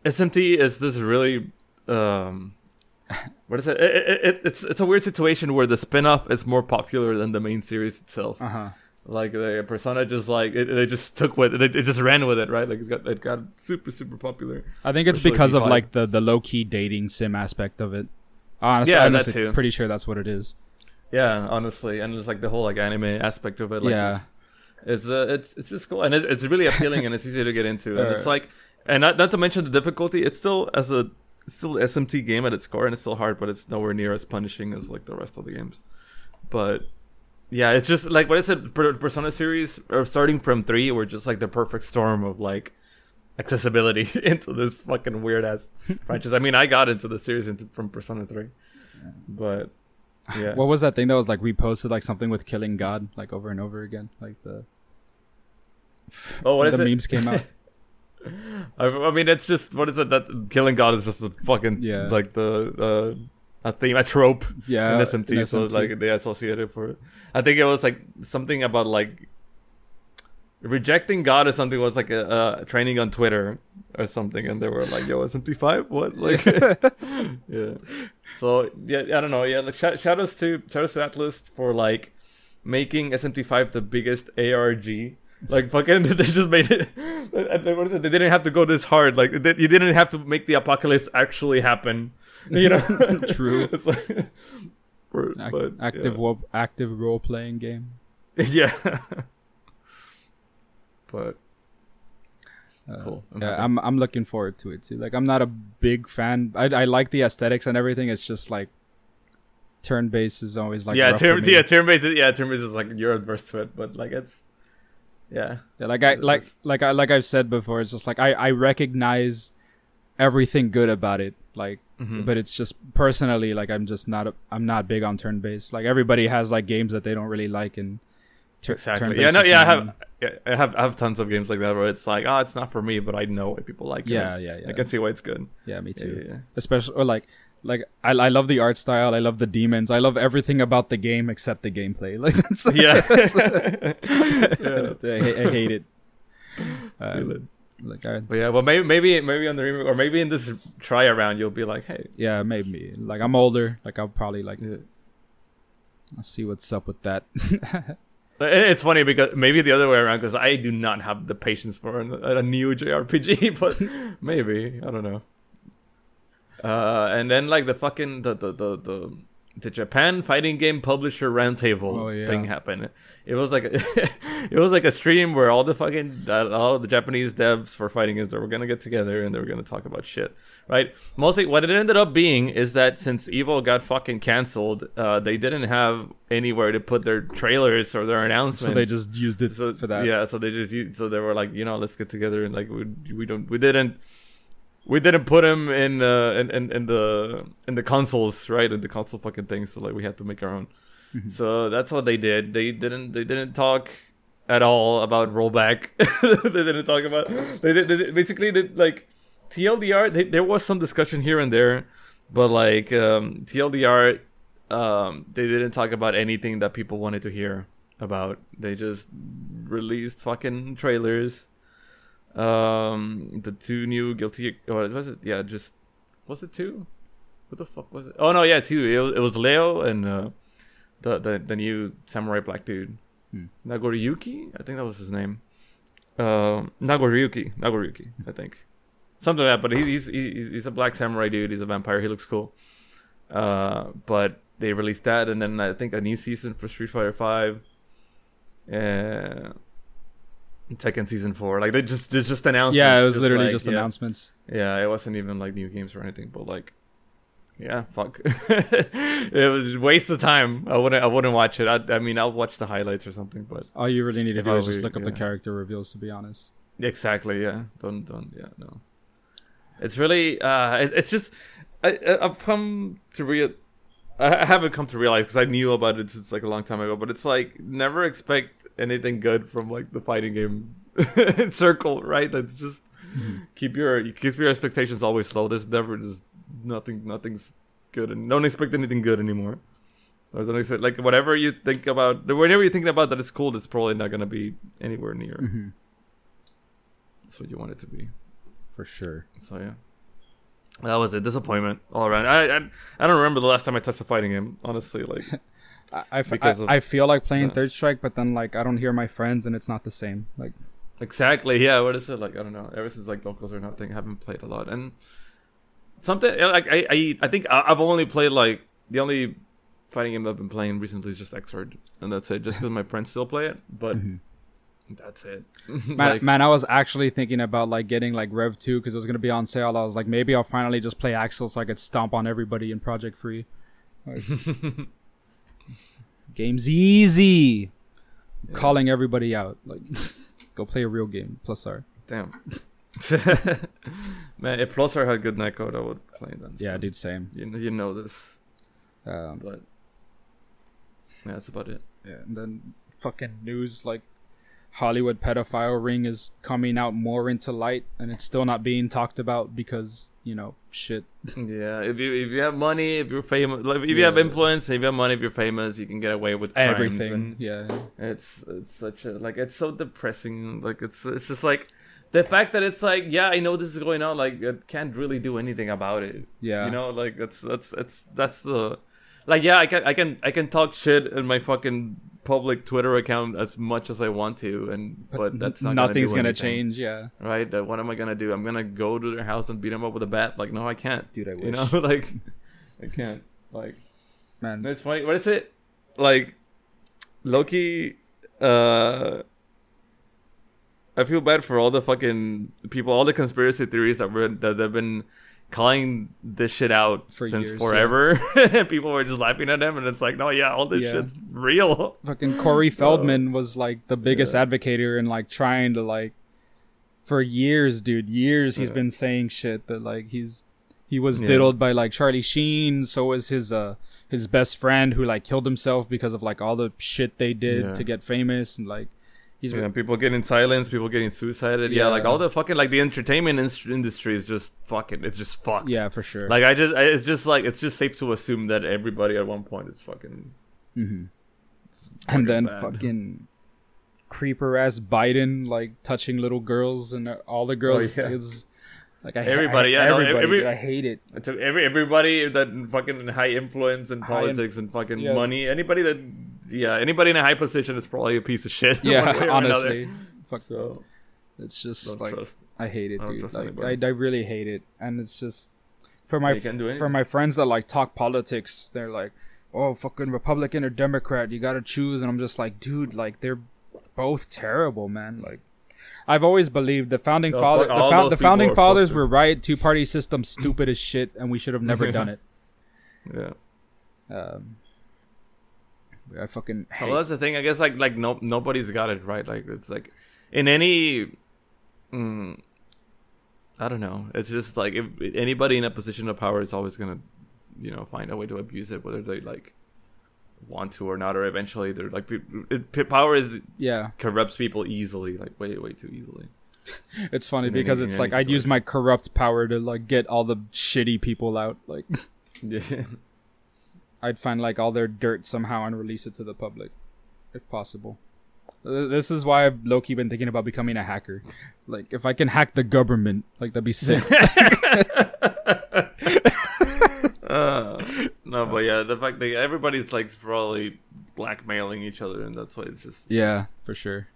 SMT is this really um what is it? It, it, it? It's it's a weird situation where the spin-off is more popular than the main series itself. Uh huh. like the persona just like it, they just took with it, it just ran with it right like it got it got super super popular I think it's because of like the the low key dating sim aspect of it. Honestly, Yeah, too. pretty sure that's what it is. Yeah honestly and it's like the whole like anime aspect of it like Yeah. it's it's, uh, it's it's just cool and it, it's really appealing and it's easy to get into and it's like and not, not to mention the difficulty it's still as a still SMT game at its core and it's still hard but it's nowhere near as punishing as like the rest of the games. But yeah it's just like what I said Persona series or starting from three were just like the perfect storm of like accessibility into this fucking weird ass franchise. I mean I got into the series into, from Persona three but yeah What was that thing that was like reposted like something with killing God like over and over again? Like the oh what is the it memes came out. I, I mean, it's just what is it that killing God is just a fucking Yeah. like the uh, a theme, a trope Yeah, in SMT. in So SMT. like they associate it for it. I think it was like something about like rejecting God or something was like a, uh training on Twitter or something, and they were like, "Yo, SMT five, what?" Like, yeah. So yeah, I don't know. Yeah, like, sh- shout outs to shout outs to Atlus for like making SMT five the biggest ARG. Like fucking, they just made it. They, what is it? they didn't have to go this hard. Like they, you didn't have to make the apocalypse actually happen. You know, True. it's like, for- but, active yeah. active role playing game. yeah. but Uh, Cool. I'm yeah, happy. I'm I'm looking forward to it too. Like I'm not a big fan. I I like the aesthetics and everything. It's just like turn based is always like yeah, turn yeah turn based Yeah, turn based is like you're adverse to it, but like it's yeah. Yeah, like I like like I like I've said before. It's just like I I recognize everything good about it. Like, Mhm. but it's just personally like I'm just not a, I'm not big on turn based. Like everybody has like games that they don't really like and exactly. Yeah, no, yeah, I have yeah, I have I have tons of games like that where it's like, oh, it's not for me, but I know why people like Yeah, it. yeah, yeah. I can see why it's good. yeah, me too. yeah, yeah. Especially or like like I I love the art style. I love the demons. I love everything about the game except the gameplay. Like that's Yeah. I, hate, I hate it. Um, like I But yeah, well, maybe maybe maybe on the remake, or maybe in this try around, you'll be like, hey, yeah maybe like I'm older. Like I'll probably like yeah. I'll see what's up with that. It's funny because maybe the other way around because I do not have the patience for an, a new JRPG, but maybe I don't know. Uh, and then like the fucking the the the the, the Japan fighting game publisher roundtable Oh, yeah. thing happened. It was like a, it was like a stream where all the fucking all the Japanese devs for fighting games they were gonna get together and they were gonna talk about shit, right? Mostly what it ended up being is that since Evo got fucking canceled, uh, they didn't have anywhere to put their trailers or their announcements so they just used it so for that. Yeah, so they just used- so they were like, you know, let's get together and like we we don't we didn't we didn't put him in uh in, in, in the in the consoles right in the console fucking thing so like we had to make our own. Mhm. So that's what they did. They didn't they didn't talk at all about rollback. they didn't talk about they did, they basically did like TLDR. They, there was some discussion here and there, but like um, TLDR, um, they didn't talk about anything that people wanted to hear about. They just released fucking trailers. Um, the two new guilty. Or was it? Yeah, just was it two? What the fuck was it? Oh no, yeah, two. It was, it was Leo and uh, the the the new samurai black dude, Hmm. Nagoriyuki. I think that was his name. Um, Nagoriyuki, Nagoriyuki, I think, something like that. But he's he's he's a black samurai dude. He's a vampire. He looks cool. Uh, but they released that, and then I think a new season for Street Fighter Five. Uh, Tekken season four. Like they just they just announced. yeah, it was literally like, just yeah. announcements. Yeah, it wasn't even like new games or anything, but like, yeah, fuck, it was a waste of time. I wouldn't, I wouldn't watch it. I, I mean, I'll watch the highlights or something, but All you really need to do is just look up the character reveals. To be honest, exactly, yeah, don't, don't, yeah, no. It's really, uh, it, it's just, I, I've come to real, I haven't come to realize because I knew about it since like a long time ago, but it's like never expect anything good from like the fighting game circle, right? It's just keep your keep your expectations always low. There's never just nothing nothing's good and don't expect anything good anymore. Expect like whatever you think about whatever you're thinking about that is cool, that's probably not gonna be anywhere near. mm-hmm. That's what you want it to be. For sure. So yeah. That was a disappointment all around. I, I I don't remember the last time I touched a fighting game. Honestly, like I, I f- Because I- of- I feel like playing Yeah. Third Strike, but then like I don't hear my friends, and it's not the same. Like Exactly. Yeah. What is it like? I don't know. Ever since like locals or nothing, I haven't played a lot. And something like I I, I think I've only played like the only fighting game I've been playing recently is just Xrd, and that's it. Just because my friends still play it, but Mhm. That's it. man, Like, man, I was actually thinking about like getting like Rev two because it was gonna be on sale. I was like, maybe I'll finally just play Axl so I could stomp on everybody in Project Free. Like, game's easy. Calling everybody out. Like, go play a real game. Plus R. Damn. Man, if plus r had good netcode, I would play them. Yeah, so dude, same. You you know this, Um, but yeah, that's about it. Yeah, and then fucking news like Hollywood pedophile ring is coming out more into light, and it's still not being talked about because you know shit. Yeah, if you if you have money, if you're famous, like, if you have influence, if you have money, if you're famous, you can get away with Everything. Yeah, It's it's such a like it's so depressing. Like it's it's just like the fact that it's like yeah, I know this is going on. Like it can't really do anything about it. yeah. You know, like that's that's it's that's the like yeah, I can I can I can talk shit in my fucking public Twitter account as much as I want to, and but, that's not nothing's gonna, gonna, change. Yeah, right? Uh, what am I gonna do? I'm gonna go to their house and beat them up with a bat? Like no, I can't. dude, I wish. You know, like I can't. Like man. it's funny. What is it? Like Loki. Uh, I feel bad for all the fucking people, all the conspiracy theories that were that have been calling this shit out For since years, forever. and people were just laughing at him, and it's like, no, yeah, all this Yeah. shit's real. Fucking Corey Feldman was like the biggest Yeah. advocator and like trying to like for years, dude. Years he's Yeah. been saying shit that like he's he was Yeah. diddled by like Charlie Sheen. So was his uh his best friend who like killed himself because of like all the shit they did Yeah. to get famous and like he's Yeah, people getting silenced, people getting suicided. Yeah, like all the fucking like the entertainment ins- industry is just fucking. It's just fucked. yeah for sure. Like I just, I- it's just like it's just safe to assume that everybody at one point is fucking. hmm it's and then bad. fucking creeper ass Biden like touching little girls and all the girls Oh, yeah. is like I hate Everybody, I, yeah, no, everybody, every- dude, I hate it. to every everybody that fucking high influence in High in- politics and fucking yeah. money, anybody that yeah, anybody in a high position is probably a piece of shit. Yeah, honestly, fuck. So It's just like trust. I hate it, I dude. Like I. I really hate it, and it's just for my for my friends that like talk politics. They're like, "Oh, fucking Republican or Democrat, you gotta choose." And I'm just like, dude, like they're both terrible, man. Like. I've always believed the founding No, father, the, those the founding fathers were right. Two party system, stupid as shit, and we should have never done it. Yeah. Um, I fucking hate. Well, that's the thing. I guess like like no nobody's got it right. Like it's like in any. Mm, I don't know. It's just like if anybody in a position of power is always gonna, you know, find a way to abuse it, whether they like want to or not, or eventually they're like it, power is yeah, corrupts people easily, like way way too easily. it's funny in because any- it's like I'd use my corrupt power to like get all the shitty people out. Like Yeah. I'd find like all their dirt somehow and release it to the public, if possible. This is why I've low key been thinking about becoming a hacker. Like if I can hack the government, like that'd be sick. uh, no, but yeah, the fact that everybody's like probably blackmailing each other, and that's why it's just yeah, for sure.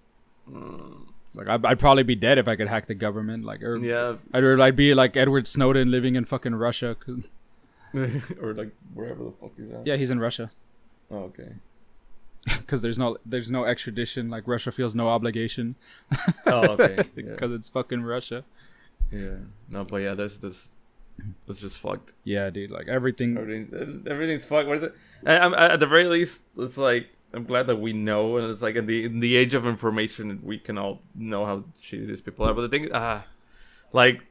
mm, Like I'd, I'd probably be dead if I could hack the government. Like or yeah, I'd, I'd be like Edward Snowden living in fucking Russia. or like wherever the fuck he's at. yeah, he's in Russia. Oh, okay. because there's no there's no extradition. Like Russia feels no obligation Oh, okay. yeah. because it's fucking Russia. yeah. No, but yeah, there's this. It's just fucked. Yeah, dude. Like everything. Everything's everything's fucked. What is it? I, I'm, at the very least, it's like I'm glad that we know, and it's like in the in the age of information, we can all know how shitty these people are. But the thing, ah, like.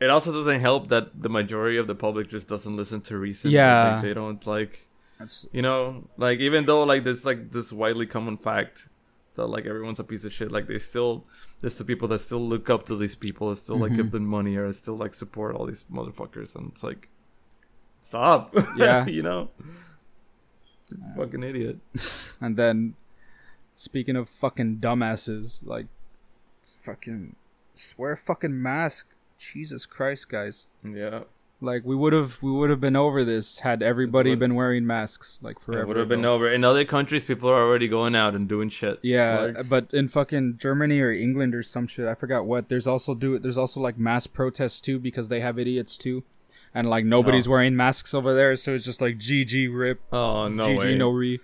It also doesn't help that the majority of the public just doesn't listen to reason. Like, Yeah. they don't like That's, you know like even though like this like this widely common fact that like everyone's a piece of shit like they still there's the people that still look up to these people that still like Mhm. give them money or still like support all these motherfuckers and it's like stop Yeah. you know fucking idiot and then, speaking of fucking dumbasses, like, fucking swear fucking mask. Jesus Christ, guys. yeah Like we would have we would have been over this had everybody what- been wearing masks like forever. It would have been over. In other countries, people are already going out and doing shit. Yeah, Like- but in fucking Germany or England or some shit, I forgot what. There's also do there's also like mass protests too because they have idiots too, and like nobody's Oh. wearing masks over there, so it's just like GG rip, Oh no GG way. no re,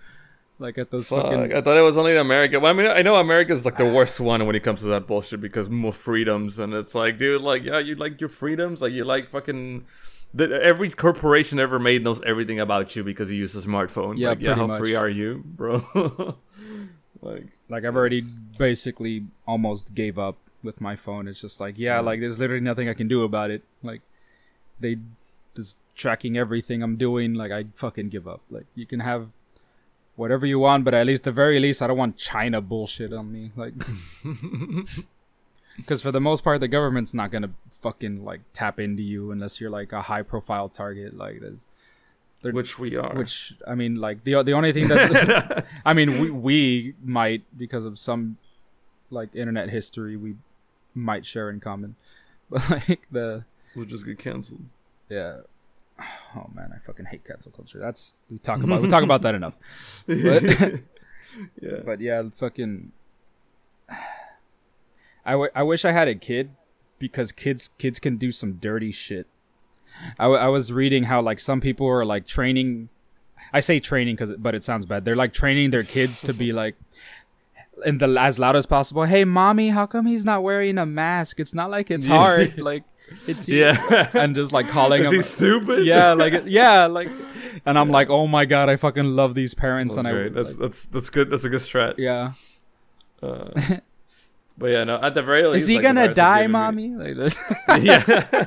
like at those Fuck, fucking I thought it was only in America. Well, I mean, I know America's like the worst one when it comes to that bullshit because more freedoms, and it's like, dude, like, yeah, you like your freedoms, like you like fucking. The, every corporation ever made knows everything about you because you use a smartphone. Yeah, like, yeah. How much. free are you, bro? like, like I've already basically almost gave up with my phone. It's just like yeah, like there's literally nothing I can do about it. Like they just tracking everything I'm doing. Like I fucking give up. Like you can have whatever you want, but at least the very least I don't want China bullshit on me. Like because for the most part the government's not gonna fucking like tap into you unless you're like a high profile target. Like there's which we are. which I mean, like the the only thing that I mean, we we might because of some like internet history we might share in common, but like the we'll just get canceled. yeah. Oh man, I fucking hate cancel culture. That's we talk about we talk about that enough. But yeah. but yeah, fucking. I, w- I wish I had a kid because kids kids can do some dirty shit. I, w- I was reading how like some people are like training. I say training because but it sounds bad. They're like training their kids to be like in the as loud as possible. Hey, mommy, how come he's not wearing a mask? It's not like it's hard. Like it's yeah. and just like calling Is him. he stupid? yeah, like yeah, like, and I'm like, oh my god, I fucking love these parents, That's and great. I That's like, that's that's good. That's a good strat. yeah. Uh, but yeah, no. At the very least, Is he like, the gonna virus die, me- mommy? Like this. yeah.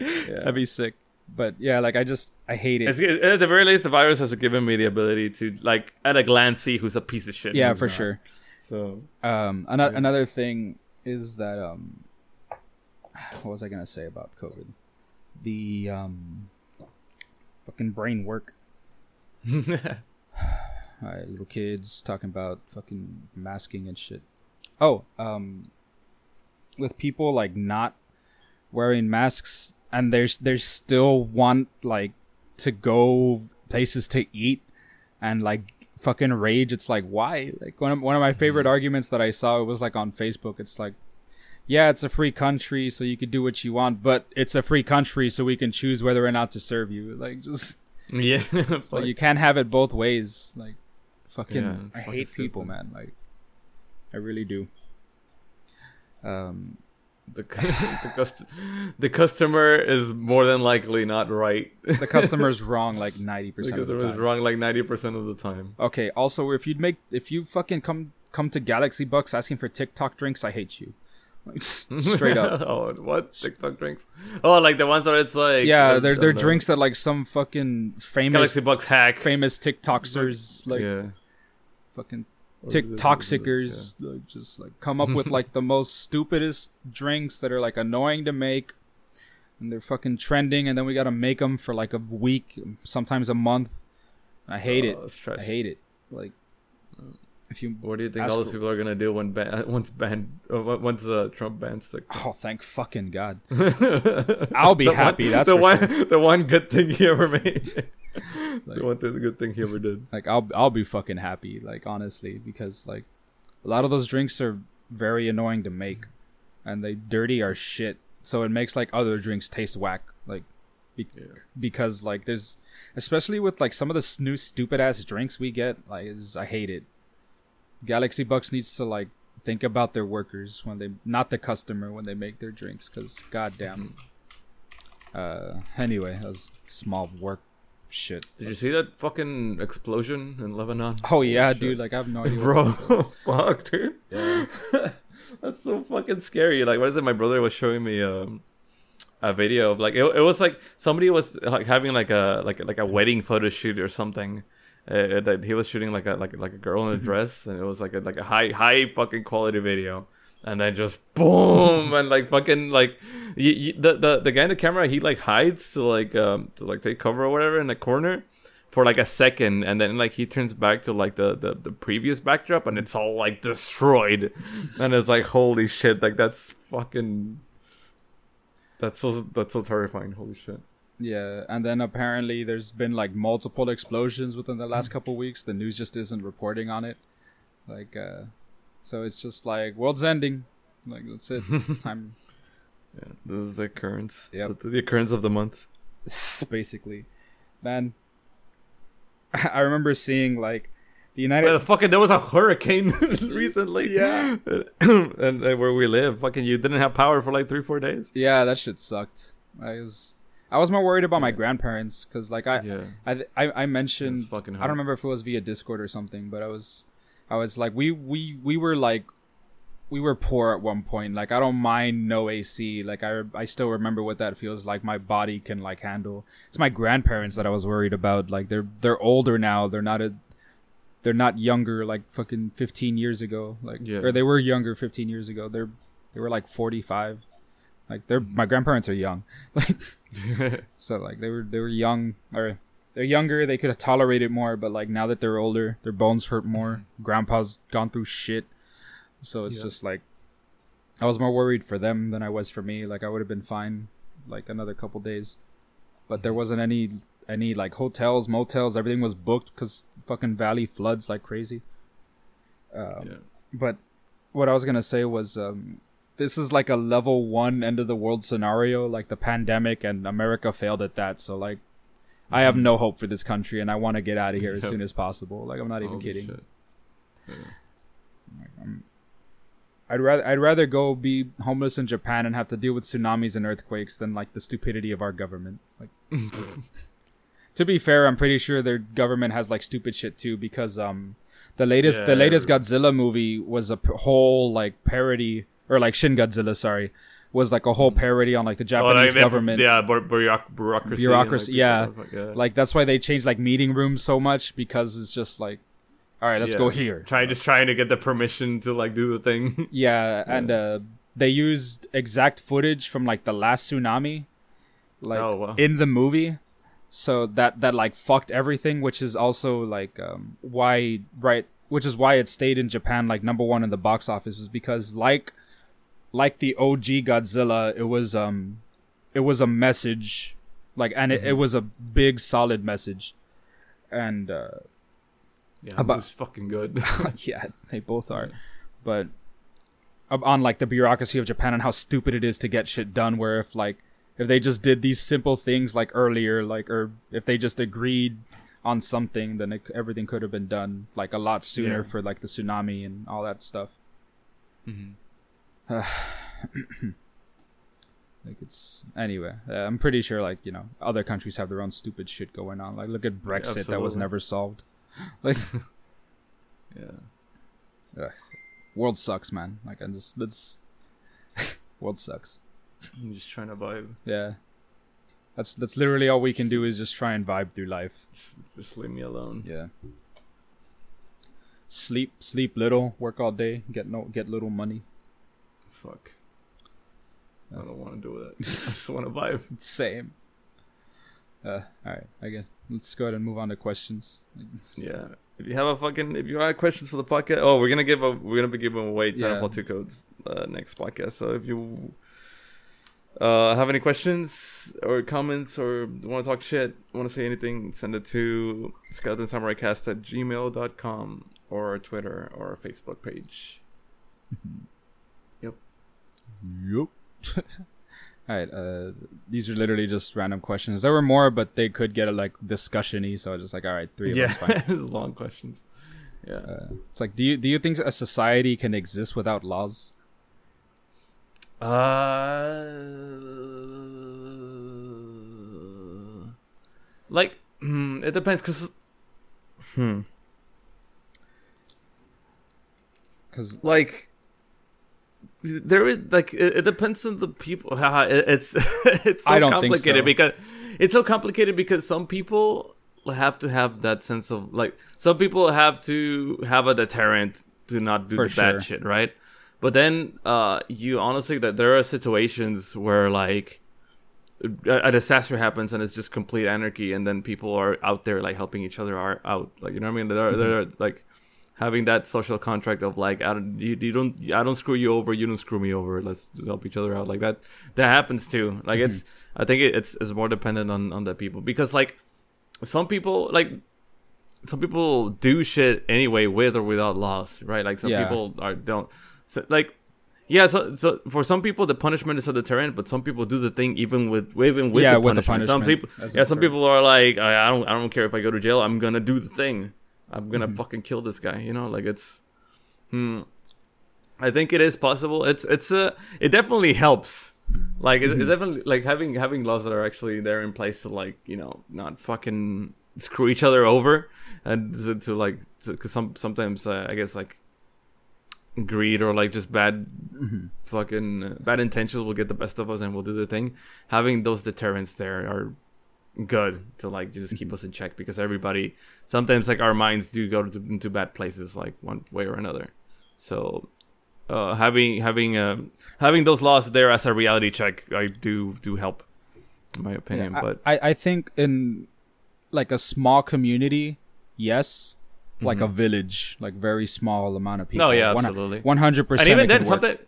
yeah. That'd be sick. But yeah, like I just I hate it. It's, at the very least, the virus has given me the ability to, like, at a glance, see who's a piece of shit. and yeah, who's for not. sure. So Um, ano- another thing is that um, what was I gonna say about COVID? The um, fucking brain work. Alright, little kids talking about fucking masking and shit. Oh, um, with people like not wearing masks and there's there's still want like to go places to eat and like fucking rage. It's like why? Like one of one of my favorite arguments that I saw it was like on Facebook. It's like. Yeah, it's a free country, so you could do what you want, but it's a free country, so we can choose whether or not to serve you. Like, just yeah, it's like like, you can't have it both ways. Like fucking Yeah, I hate people, man. Like I really do. Um the the, cust- the customer is more than likely not right. the customer's wrong like 90% the of the customer is wrong like ninety percent of the time. Okay, also if you'd make if you fucking come come to Galaxy Bucks asking for TikTok drinks, I hate you. Like, straight up. oh, what TikTok drinks? Oh, like the ones where it's like yeah, the- they're they're the drinks that like some fucking famous Galaxy Bucks hack. famous TikToksters like yeah. fucking Or Tik this- toxicers like just like come up with like the most stupidest drinks that are like annoying to make and they're fucking trending and then we gotta make them for like a week sometimes a month i hate Oh, it i hate it like if you What do you think all those people are gonna do when ban- once banned uh, once uh, Trump bans TikTok? oh thank fucking god I'll be happy, that's the one. The one good thing he ever made. Like- the one thing, the good thing he ever did. like i'll i'll be fucking happy like honestly because like a lot of those drinks are very annoying to make and they dirty our shit so it makes like other drinks taste whack like be- Yeah. because like there's especially with like some of the new stupid ass drinks we get like is i hate it galaxy bucks needs to like think about their workers when they not the customer when they make their drinks because goddamn uh anyway that was small work shit Did you see that fucking explosion in Lebanon? oh yeah shit. dude like i have no idea Bro, fuck, dude. yeah. That's so fucking scary. Like, what is it? My brother was showing me um, a video of like it, it was like somebody was like having like a like like a wedding photo shoot or something. Uh, that he was shooting like a like like a girl in a dress, and it was like a like a high high fucking quality video. And then just boom, and like fucking like you, you, the the the guy in the camera he like hides to like um to like take cover or whatever in the corner for like a second. And then like he turns back to like the the, the previous backdrop and it's all like destroyed. And it's like holy shit like that's fucking that's so that's so terrifying. Holy shit Yeah, and then apparently there's been like multiple explosions within the last couple weeks. The news just isn't reporting on it. Like, uh, so it's just like world's ending. Like that's it. It's time. Yeah, this is the occurrence. Yeah, The, the occurrence of the month. Basically, man. I remember seeing like the Well, United. fucking, there was a hurricane recently. Yeah. and, and where we live, fucking, you didn't have power for like three, four days. Yeah, that shit sucked. I was, I was more worried about my grandparents because like I, yeah. I, I, I mentioned I don't remember if it was via Discord or something, but I was, I was like, we, we, we were like, we were poor at one point. Like I don't mind no AC. Like I, I still remember what that feels like. My body can like handle. It's my grandparents that I was worried about. Like they're they're older now. They're not a, they're not younger like fucking fifteen years ago. Like Yeah. or they were younger fifteen years ago. They're they were like forty five. Like they're my grandparents are young. Like so like they were they were young or they're younger, they could have tolerated more, but like now that they're older, their bones hurt more. Grandpa's gone through shit. So it's Yeah. just like I was more worried for them than I was for me. Like I would have been fine like another couple days. But there wasn't any any like hotels, motels, everything was booked cuz fucking valley floods like crazy. Um, yeah. but what I was gonna say was um, this is like a level one end of the world scenario, like the pandemic, and America failed at that. So like, I have no hope for this country, and I want to get out of here as soon as possible. Like I'm not even Holy kidding. Yeah. I'd rather I'd rather go be homeless in Japan and have to deal with tsunamis and earthquakes than like the stupidity of our government. Like, to be fair, I'm pretty sure their government has like stupid shit too because um the latest the latest Godzilla movie was a p- whole like parody or like Shin Godzilla, sorry, was like a whole parody on like the Oh, Japanese like, government. Yeah, bu- bureauc- bureaucracy. Bureaucracy, like, yeah. yeah. Like that's why they changed like meeting rooms so much because it's just like, all right, let's Yeah. go here. Trying just trying to get the permission to like do the thing. Yeah, and uh, they used exact footage from like the last tsunami, like Oh, wow. in the movie. So that that like fucked everything, which is also like um, why right, which is why it stayed in Japan like number one in the box office was because like like the OG Godzilla, it was um it was a message like and it, it was a big solid message, and uh, yeah, About- it was fucking good. yeah, they both are. But on like the bureaucracy of Japan and how stupid it is to get shit done. Where if like if they just did these simple things like earlier, like or if they just agreed on something, then it, everything could have been done like a lot sooner Yeah. for like the tsunami and all that stuff. Mhm. Like it's anyway. Uh, I'm pretty sure like you know other countries have their own stupid shit going on. Like look at Brexit that was never solved. Like Yeah. world sucks, man. Like I just let's world sucks. I'm just trying to vibe. Yeah. That's that's literally all we can do is just try and vibe through life. Just, just leave me alone. Yeah. Sleep sleep little, work all day, get no get little money. Fuck. I don't want to do that. I just want to vibe. Same. Uh alright, I guess let's go ahead and move on to questions. Yeah. If you have a fucking, if you have questions for the podcast, oh, we're gonna give a, we're gonna be giving away Yeah. Titanfall two codes uh, next podcast. So if you uh, have any questions or comments or want to talk shit, want to say anything, send it to skeletonsamuraicast at gmail.com or Twitter or Facebook page. Yup. Alright, uh these are literally just random questions. There were more, but they could get a like discussion-y, so I was just like, alright, three of yeah, them's fine. long questions. Yeah. Uh, it's like do you do you think a society can exist without laws? Uh, like, hmm, it depends, cause, hmm, Cuz like, there is like it, it depends on the people. It's it's so I don't complicated so. because it's so complicated because some people have to have that sense of like some people have to have a deterrent to not do For the sure. bad shit, right? But then uh you honestly that there are situations where like a, a disaster happens and it's just complete anarchy and then people are out there like helping each other are out like you know what I mean they're Mm-hmm. they're like having that social contract of like I don't you, you don't I don't screw you over, you don't screw me over. Let's help each other out like that. That happens too. Like Mm-hmm. it's I think it, it's it's more dependent on on the people because like some people like some people do shit anyway with or without laws, right? Like some Yeah. people are don't so, like yeah, so so for some people the punishment is a deterrent, but some people do the thing even with even with Yeah, the with the punishment. Some people a yeah, some deterrent. people are like I, I don't I don't care if I go to jail, I'm gonna do the thing. I'm gonna Mhm. fucking kill this guy, you know? Like it's hmm I think it is possible. It's it's a it definitely helps. Like it, Mhm. it's definitely like having having laws that are actually there in place to like you know not fucking screw each other over and to, to like because some sometimes uh, I guess like greed or like just bad Mhm. fucking uh, bad intentions will get the best of us and we'll do the thing. Having those deterrents there are good to like just keep us in check because everybody sometimes like our minds do go to, into bad places like one way or another. So uh, having having um having those laws there as a reality check, I do do help, in my opinion. Yeah, I- but I, I think in like a small community, yes. Like a Mhm. village, like very small amount of people. no, yeah, One- absolutely. 100% and even then, sometimes,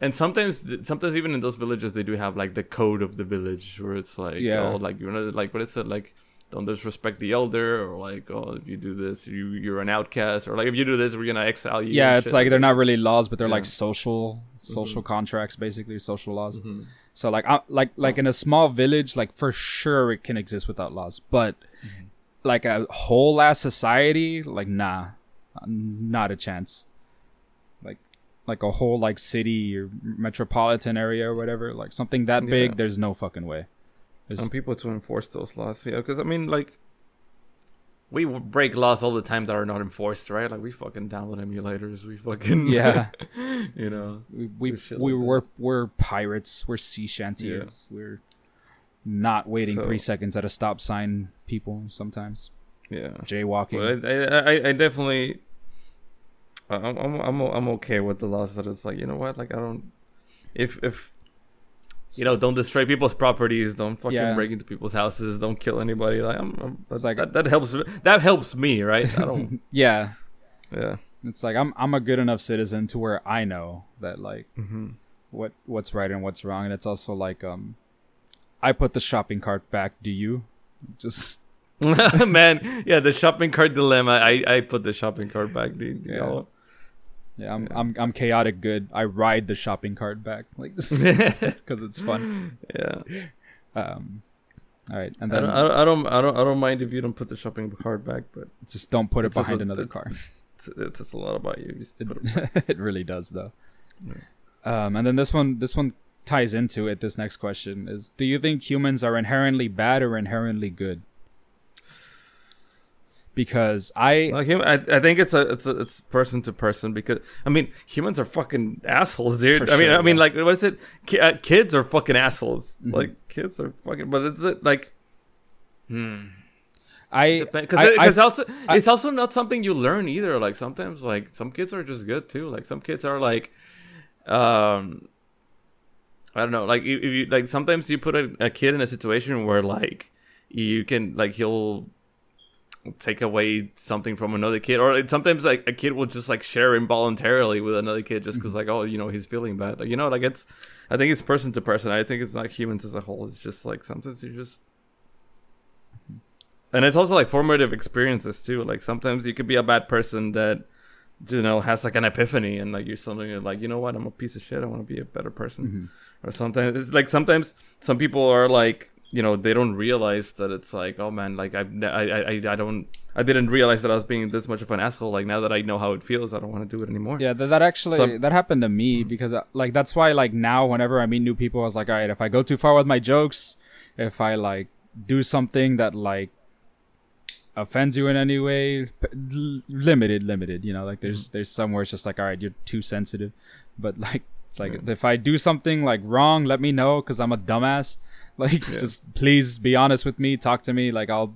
and sometimes, sometimes even in those villages, they do have like the code of the village, where it's like, Yeah. oh, like you know, like what is it, like don't disrespect the elder, or like, oh, if you do this, you you're an outcast, or like if you do this, we're gonna exile you. yeah it's shit like they're not really laws but they're like Yeah. social social contracts basically social laws Mhm. so like I, like like in a small village like for sure it can exist without laws but Mm-hmm. like a whole ass society like nah not a chance like a whole like city or metropolitan area or whatever like something that Yeah. big there's no fucking way There's- and people to enforce those laws. Yeah, because I mean, like, we break laws all the time that are not enforced, right? Like we fucking download emulators, we fucking Yeah. you know. we we, With shit we like that. we're we're pirates we're sea shanties we're not waiting So- three seconds at a stop sign people sometimes Yeah. jaywalking I, I, I definitely, I'm, I'm, I'm, I'm okay with the laws that it's like, you know what, like I don't, if, if, you know, don't destroy people's properties, don't fucking Yeah. break into people's houses, don't kill anybody. Like, I'm, I'm It's that, like- that, that helps, that helps me, right? I don't, yeah yeah. it's like i'm i'm a good enough citizen to where i know that like hmm what what's right and what's wrong and it's also like um i put the shopping cart back do you just Man, yeah, the shopping cart dilemma. I, I put the shopping cart back, dude. You Yeah. know? Yeah i'm Yeah. i'm, I'm chaotic good i ride the shopping cart back like because it's fun yeah. um all right and I then I don't, I don't, I don't, I don't mind if you don't put the shopping cart back, but just don't put it behind a- another it's- car it's, it's just a lot about you. It, it it really does though. Um, and then this one, this one ties into it. This next question is: Do you think humans are inherently bad or inherently good? Because I, Like him, I, I think it's a it's a it's person to person because I mean humans are fucking assholes, dude. I mean sure, I mean like what is it? Ki- uh, kids are fucking assholes. Mhm. Like kids are fucking, but it's it like. Hmm. I, Because it's also I- it's also not something you learn either. Like sometimes like some kids are just good too. Like some kids are like, um, I don't know. Like if if you like sometimes you put a, a kid in a situation where like you can like he'll take away something from another kid or sometimes like a kid will just like share involuntarily with another kid just because like oh you know he's feeling bad. Like, you know like it's i think it's person to person. I think it's not humans as a whole. It's just like sometimes you just and it's also like formative experiences too. Like sometimes you could be a bad person that you know has like an epiphany and like you're you're like you know what? I'm a piece of shit. I want to be a better person. Mhm. or sometimes it's like sometimes some people are like you know they don't realize that it's like oh man like I've, ne- I, I I don't I didn't realize that I was being this much of an asshole. Like now that I know how it feels I don't want to do it anymore. Yeah, that, that actually Some- that happened to me because uh, like that's why like now whenever I meet new people, I was like, all right, if I go too far with my jokes, if I like do something that like offends you in any way, limited, limited. You know, like there's there's somewhere it's just like, all right, you're too sensitive, but like it's like if I do something like wrong, let me know because I'm a dumbass. Like, Yeah. just please be honest with me, talk to me. Like, I'll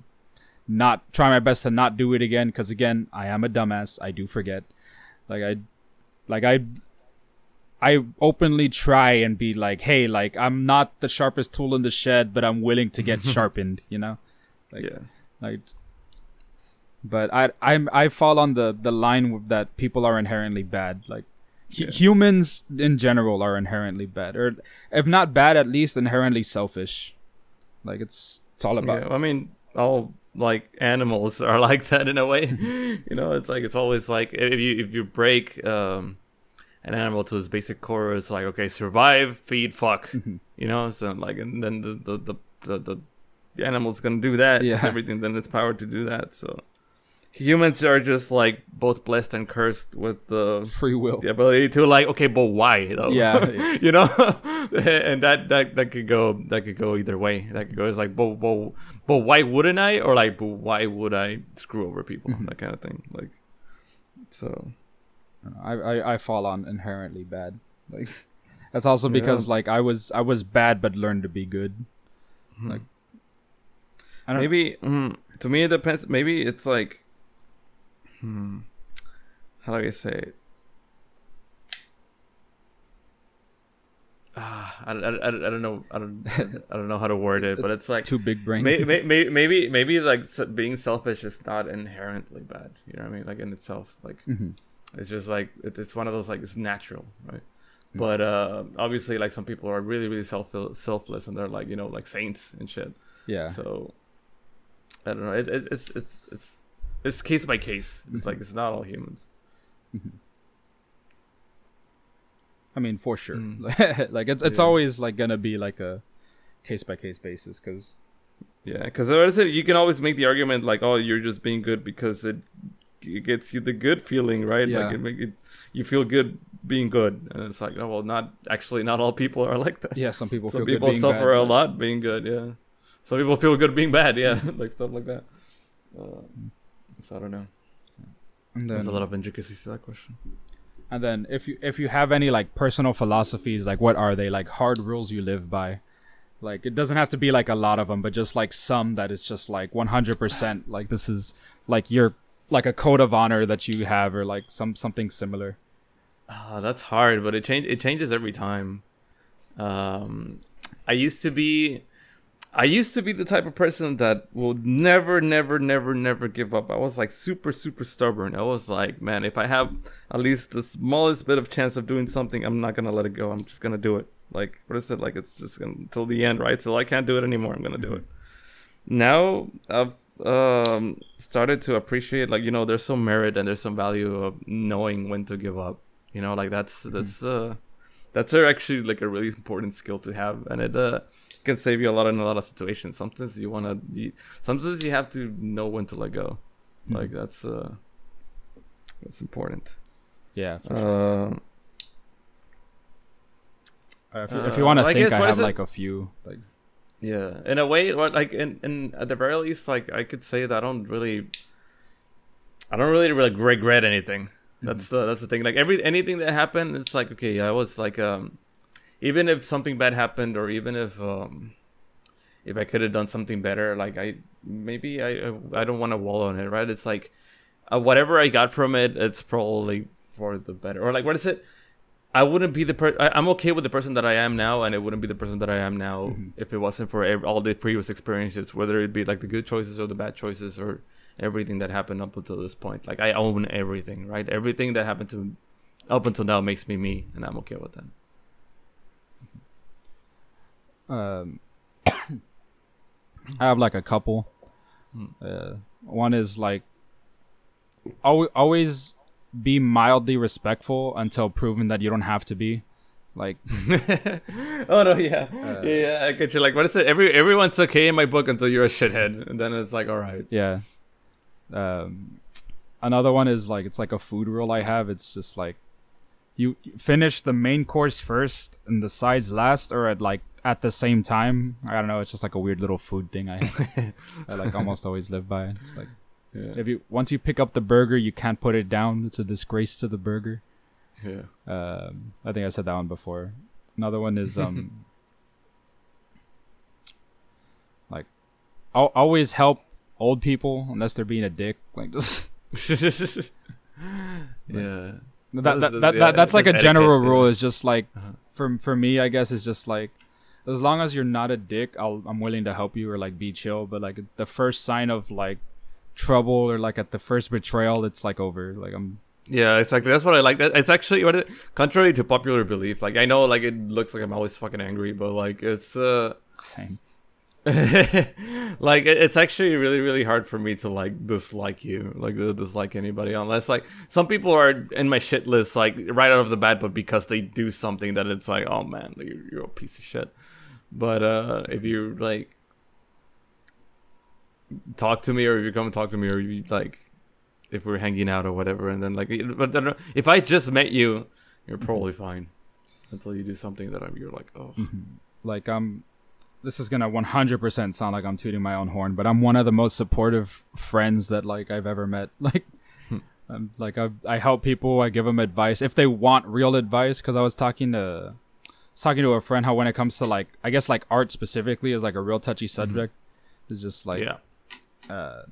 not try my best to not do it again because again, I am a dumbass. I do forget. Like I, like I, I openly try and be like, hey, like I'm not the sharpest tool in the shed, but I'm willing to get sharpened. You know, like, yeah like but I I'm I fall on the the line that people are inherently bad. Like humans in general are inherently bad, or if not bad, at least inherently selfish. Like it's it's all about. Yeah, I mean, all like animals are like that in a way. you know, it's like it's always like if you if you break um, an animal to its basic core, it's like okay, survive, feed, fuck. Mhm. You know, so like and then the the the the, the, the animal's gonna do that. Yeah. everything then it's power to do that. So humans are just like both blessed and cursed with the free will. the ability to like okay but why though Yeah. you know and that that that could go that could go either way that could go it's like but but, but why wouldn't i or like but why would i screw over people Mhm. that kind of thing like so I, I I fall on inherently bad. Like that's also Yeah. because like I was I was bad but learned to be good. Like, I don't maybe mm, to me it depends maybe it's like hmm how do i say it Ah, I, I, I, I don't know I don't I don't know how to word it, but it's like too big brain. maybe, maybe maybe maybe like being selfish is not inherently bad. You know what I mean? Like in itself, like Mhm. it's just like it, it's one of those like it's natural, right? Mm. But uh, obviously, like some people are really really self selfless and they're like you know like saints and shit. Yeah. So I don't know. It, it, it's it's it's it's case by case. It's Mhm. like it's not all humans. Mhm. I mean, for sure. Mm. like it's it's Yeah. always like gonna be like a case by case basis because Yeah, because I said You can always make the argument like, oh, you're just being good because it it gets you the good feeling, right? Yeah. Like it make it you feel good being good, and it's like, oh well, not actually, not all people are like that. yeah, some people Some feel people good being suffer bad. a lot being good. Yeah, some people feel good being bad. Yeah, like stuff like that. Uh, so I don't know. And There's a lot of intricacies to that question. and then if you if you have any like personal philosophies, like what are they? Like hard rules you live by. Like it doesn't have to be like a lot of them, but just like some that is just like 100%. Like this is like your like a code of honor that you have, or like some something similar. Ah, that's hard, but it change it changes every time. Um, I used to be, I used to be the type of person that will never, never, never, never give up. I was like super, super stubborn. I was like, man, if I have at least the smallest bit of chance of doing something, I'm not gonna let it go. I'm just gonna do it. Like what is it? Like it's just gonna till the end, right? Till I can't do it anymore, I'm gonna do it. Now I've um started to appreciate like you know there's some merit and there's some value of knowing when to give up you know like that's that's uh that's actually like a really important skill to have and it uh can save you a lot in a lot of situations sometimes you want to you, sometimes you have to know when to let go Mhm. like that's uh that's important Yeah. For sure. uh Uh, if, you, uh, you want to think, I have is it- like a few. Like Yeah, in a way, what like in, in at the very least, like I could say that I don't really, I don't really really regret anything. That's the that's the thing. Like every anything that happened, it's like okay, I was like um, even if something bad happened, or even if um, if I could have done something better, like I maybe I I, don't want to wallow on it, right? It's like uh, whatever I got from it, it's probably for the better, or like what is it? I wouldn't be the per. I, I'm okay with the person that I am now, and it wouldn't be the person that I am now Mhm. if it wasn't for ev- all the previous experiences, whether it be like the good choices or the bad choices or everything that happened up until this point. Like I own everything, right? Everything that happened to up until now makes me me, and I'm okay with that. Um, I have like a couple. Hmm. Uh, one is like al- always be mildly respectful until proven that you don't have to be. Like oh no, yeah, Uh, yeah, yeah. I get you. Like, what is it? Every everyone's okay in my book until you're a shithead, and then it's like, all right. yeah. Um, another one is like it's like a food rule I have. It's just like you finish the main course first and the sides last, or at like at the same time. I don't know. It's just like a weird little food thing I. I like almost always live by. It's like Yeah, if you once you pick up the burger, you can't put it down. It's a disgrace to the burger. yeah. Um, I think I said that one before. Another one is um, like, I'll always help old people unless they're being a dick. Like just yeah. That, That's- that, that, yeah, that's like a general etiquette, rule. yeah. Is just like Uh-huh. for for me, I guess it's just like as long as you're not a dick, I'll I'm willing to help you or like be chill. But like the first sign of like trouble or like at the first betrayal, it's like over. Like I'm Yeah, exactly. That's what I like. That it's actually what it, contrary to popular belief. Like I know, like it looks like I'm always fucking angry, but like it's uh, same. like it's actually really really hard for me to like dislike you, like dislike anybody, unless like some people are in my shit list like right out of the bat, but because they do something that it's like, oh man, you're, you're a piece of shit. But uh, if you like talk to me, or if you come and talk to me, or you like if we're hanging out or whatever, and then like, but if I just met you, you're probably fine until you do something that I'm, you're like, oh, Like I'm. This is gonna 100% sound like I'm tooting my own horn, but I'm one of the most supportive friends that like I've ever met. Like, I'm like I I help people. I give them advice if they want real advice. Because I was talking to, was talking to a friend how when it comes to like I guess like art specifically is like a real touchy mm-hmm. subject. It's just like yeah, uh,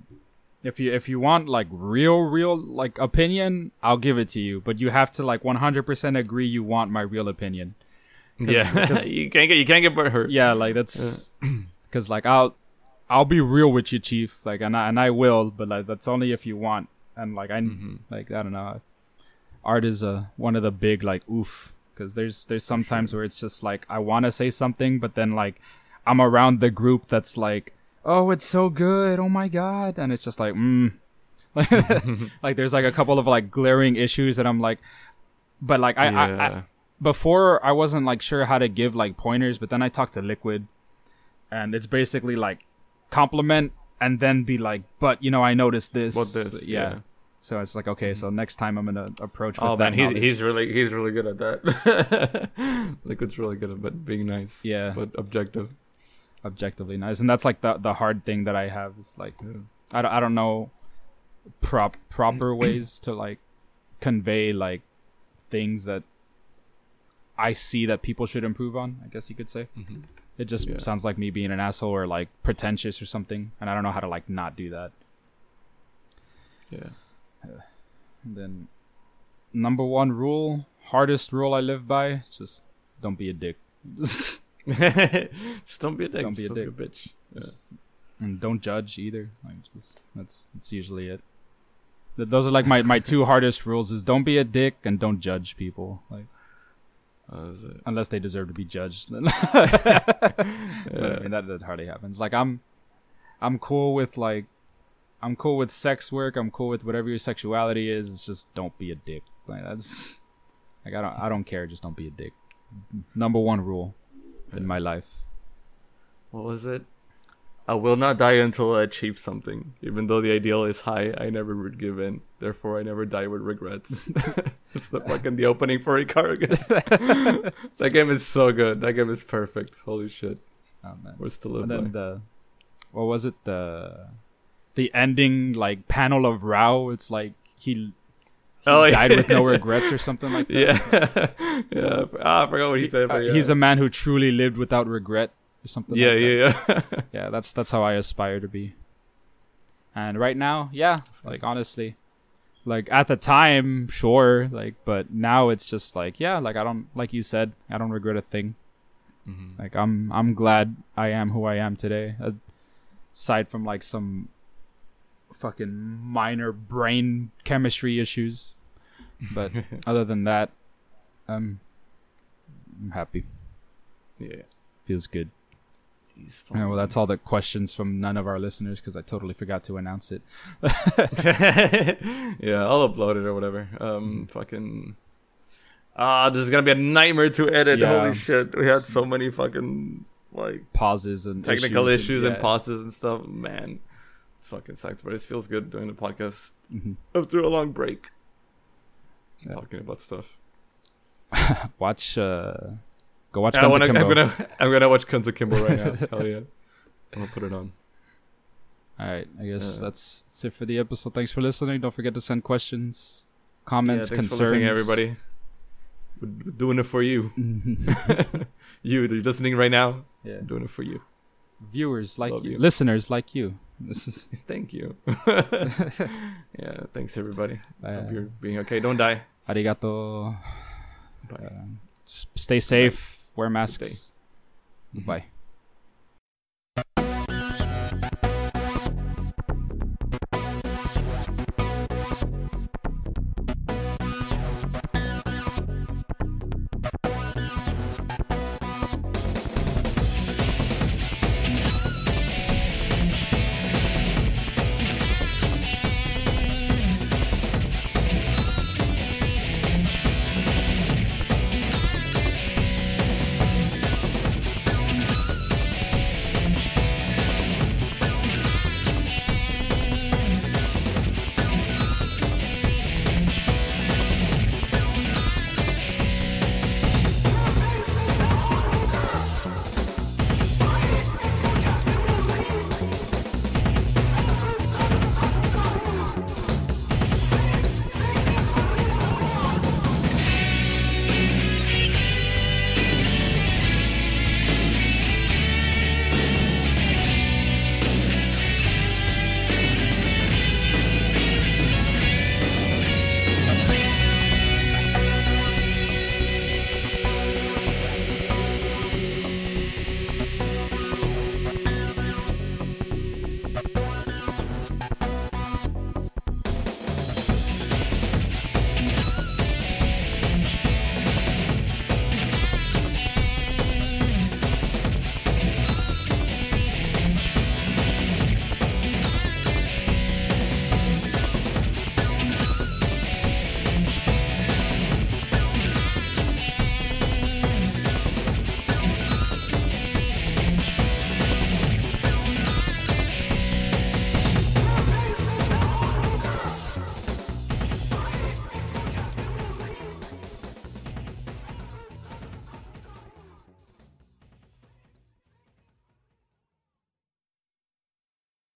if you if you want like real real like opinion, I'll give it to you. But you have to like 100% agree you want my real opinion. 'Cause- yeah. because- you can't get you can't get hurt. Yeah, like that's because like I'll I'll be real with you, chief. Like and I, and I will, but like that's only if you want. And like I Mhm. like I don't know, art is a one of the big like oof because there's there's sometimes where it's just like I want to say something, but then like I'm around the group that's like, oh, it's so good, oh my god, and it's just like, mm. like there's like a couple of like glaring issues that I'm like, but like I, I, I Yeah. Before I wasn't like sure how to give like pointers, but then I talked to Liquid, and it's basically like compliment and then be like, but you know, I noticed this. What this? yeah. So it's like okay, so mm-hmm. next time I'm gonna approach. With Oh man, he's knowledge. he's really he's really good at that. Liquid's really good at but being nice. Yeah. But objective. objectively nice, and that's like the the hard thing that I have is like I don't, I don't know prop proper ways to like convey like things that I see that people should improve on. I guess you could say. Mhm. It just Yeah. sounds like me being an asshole or like pretentious or something, and I don't know how to like not do that. Yeah. And then number one rule, hardest rule I live by, just don't be a dick. Just- just don't be a Just dick. don't be a just dick. bitch. Yeah. just- and don't judge either. Like just that's that's usually it. Those are like my, my two hardest rules: is don't be a dick and don't judge people. Like Oh, it- unless they deserve to be judged. Then But, I mean that, that hardly happens. Like I'm I'm cool with like I'm cool with sex work. I'm cool with whatever your sexuality is. It's just don't be a dick. Like that's like I don't I don't care. Just don't be a dick. Number one rule in my life. What was it? I will not die until I achieve something. Even though the ideal is high, I never would give in. Therefore, I never die with regrets. it's the fucking the opening for Ikaruga. that game is so good. That game is perfect. Holy shit. Oh, man. We're still live and by. then the what was it the the ending like panel of Raoh? It's like he, he Oh, yeah. died with no regrets or something like that. Yeah, yeah. Ah, I forgot what he said. Uh, But yeah. He's a man who truly lived without regret or something. yeah, like that. yeah, yeah. yeah. That's that's how I aspire to be. And right now, yeah, like honestly, like at the time, sure, like, but now it's just like, yeah, like I don't, like you said, I don't regret a thing. Mhm. Like I'm I'm glad I am who I am today. Aside from like some fucking minor brain chemistry issues, but other than that, I'm I'm happy. yeah. Feels good. Yeah, well, that's all the questions from none of our listeners because I totally forgot to announce it. yeah, I'll upload it or whatever. Um, fucking. Ah, this is gonna be a nightmare to edit. Yeah. Holy shit, we had so many fucking like Pauses and technical issues, and, yeah. pauses and stuff. Man, it's fucking sucks, but it feels good doing the podcast Mhm. after a long break. Yeah. Talking about stuff. Watch, uh, go watch I wanna. I'm gonna, I'm gonna watch Guns Akimbo right now. Hell yeah, I'm gonna put it on. All right, I guess Yeah. that's, that's it for the episode. Thanks for listening. Don't forget to send questions, comments, yeah, concerns. for listening, everybody. We're doing it for you. you, you're listening right now. yeah, I'm doing it for you. viewers like you, you. listeners like you. This is Thank you. yeah, thanks everybody. uh, Hope you're being okay. Don't die. arigato. Bye. Uh, just stay safe. Wear masks. Mhm. Bye.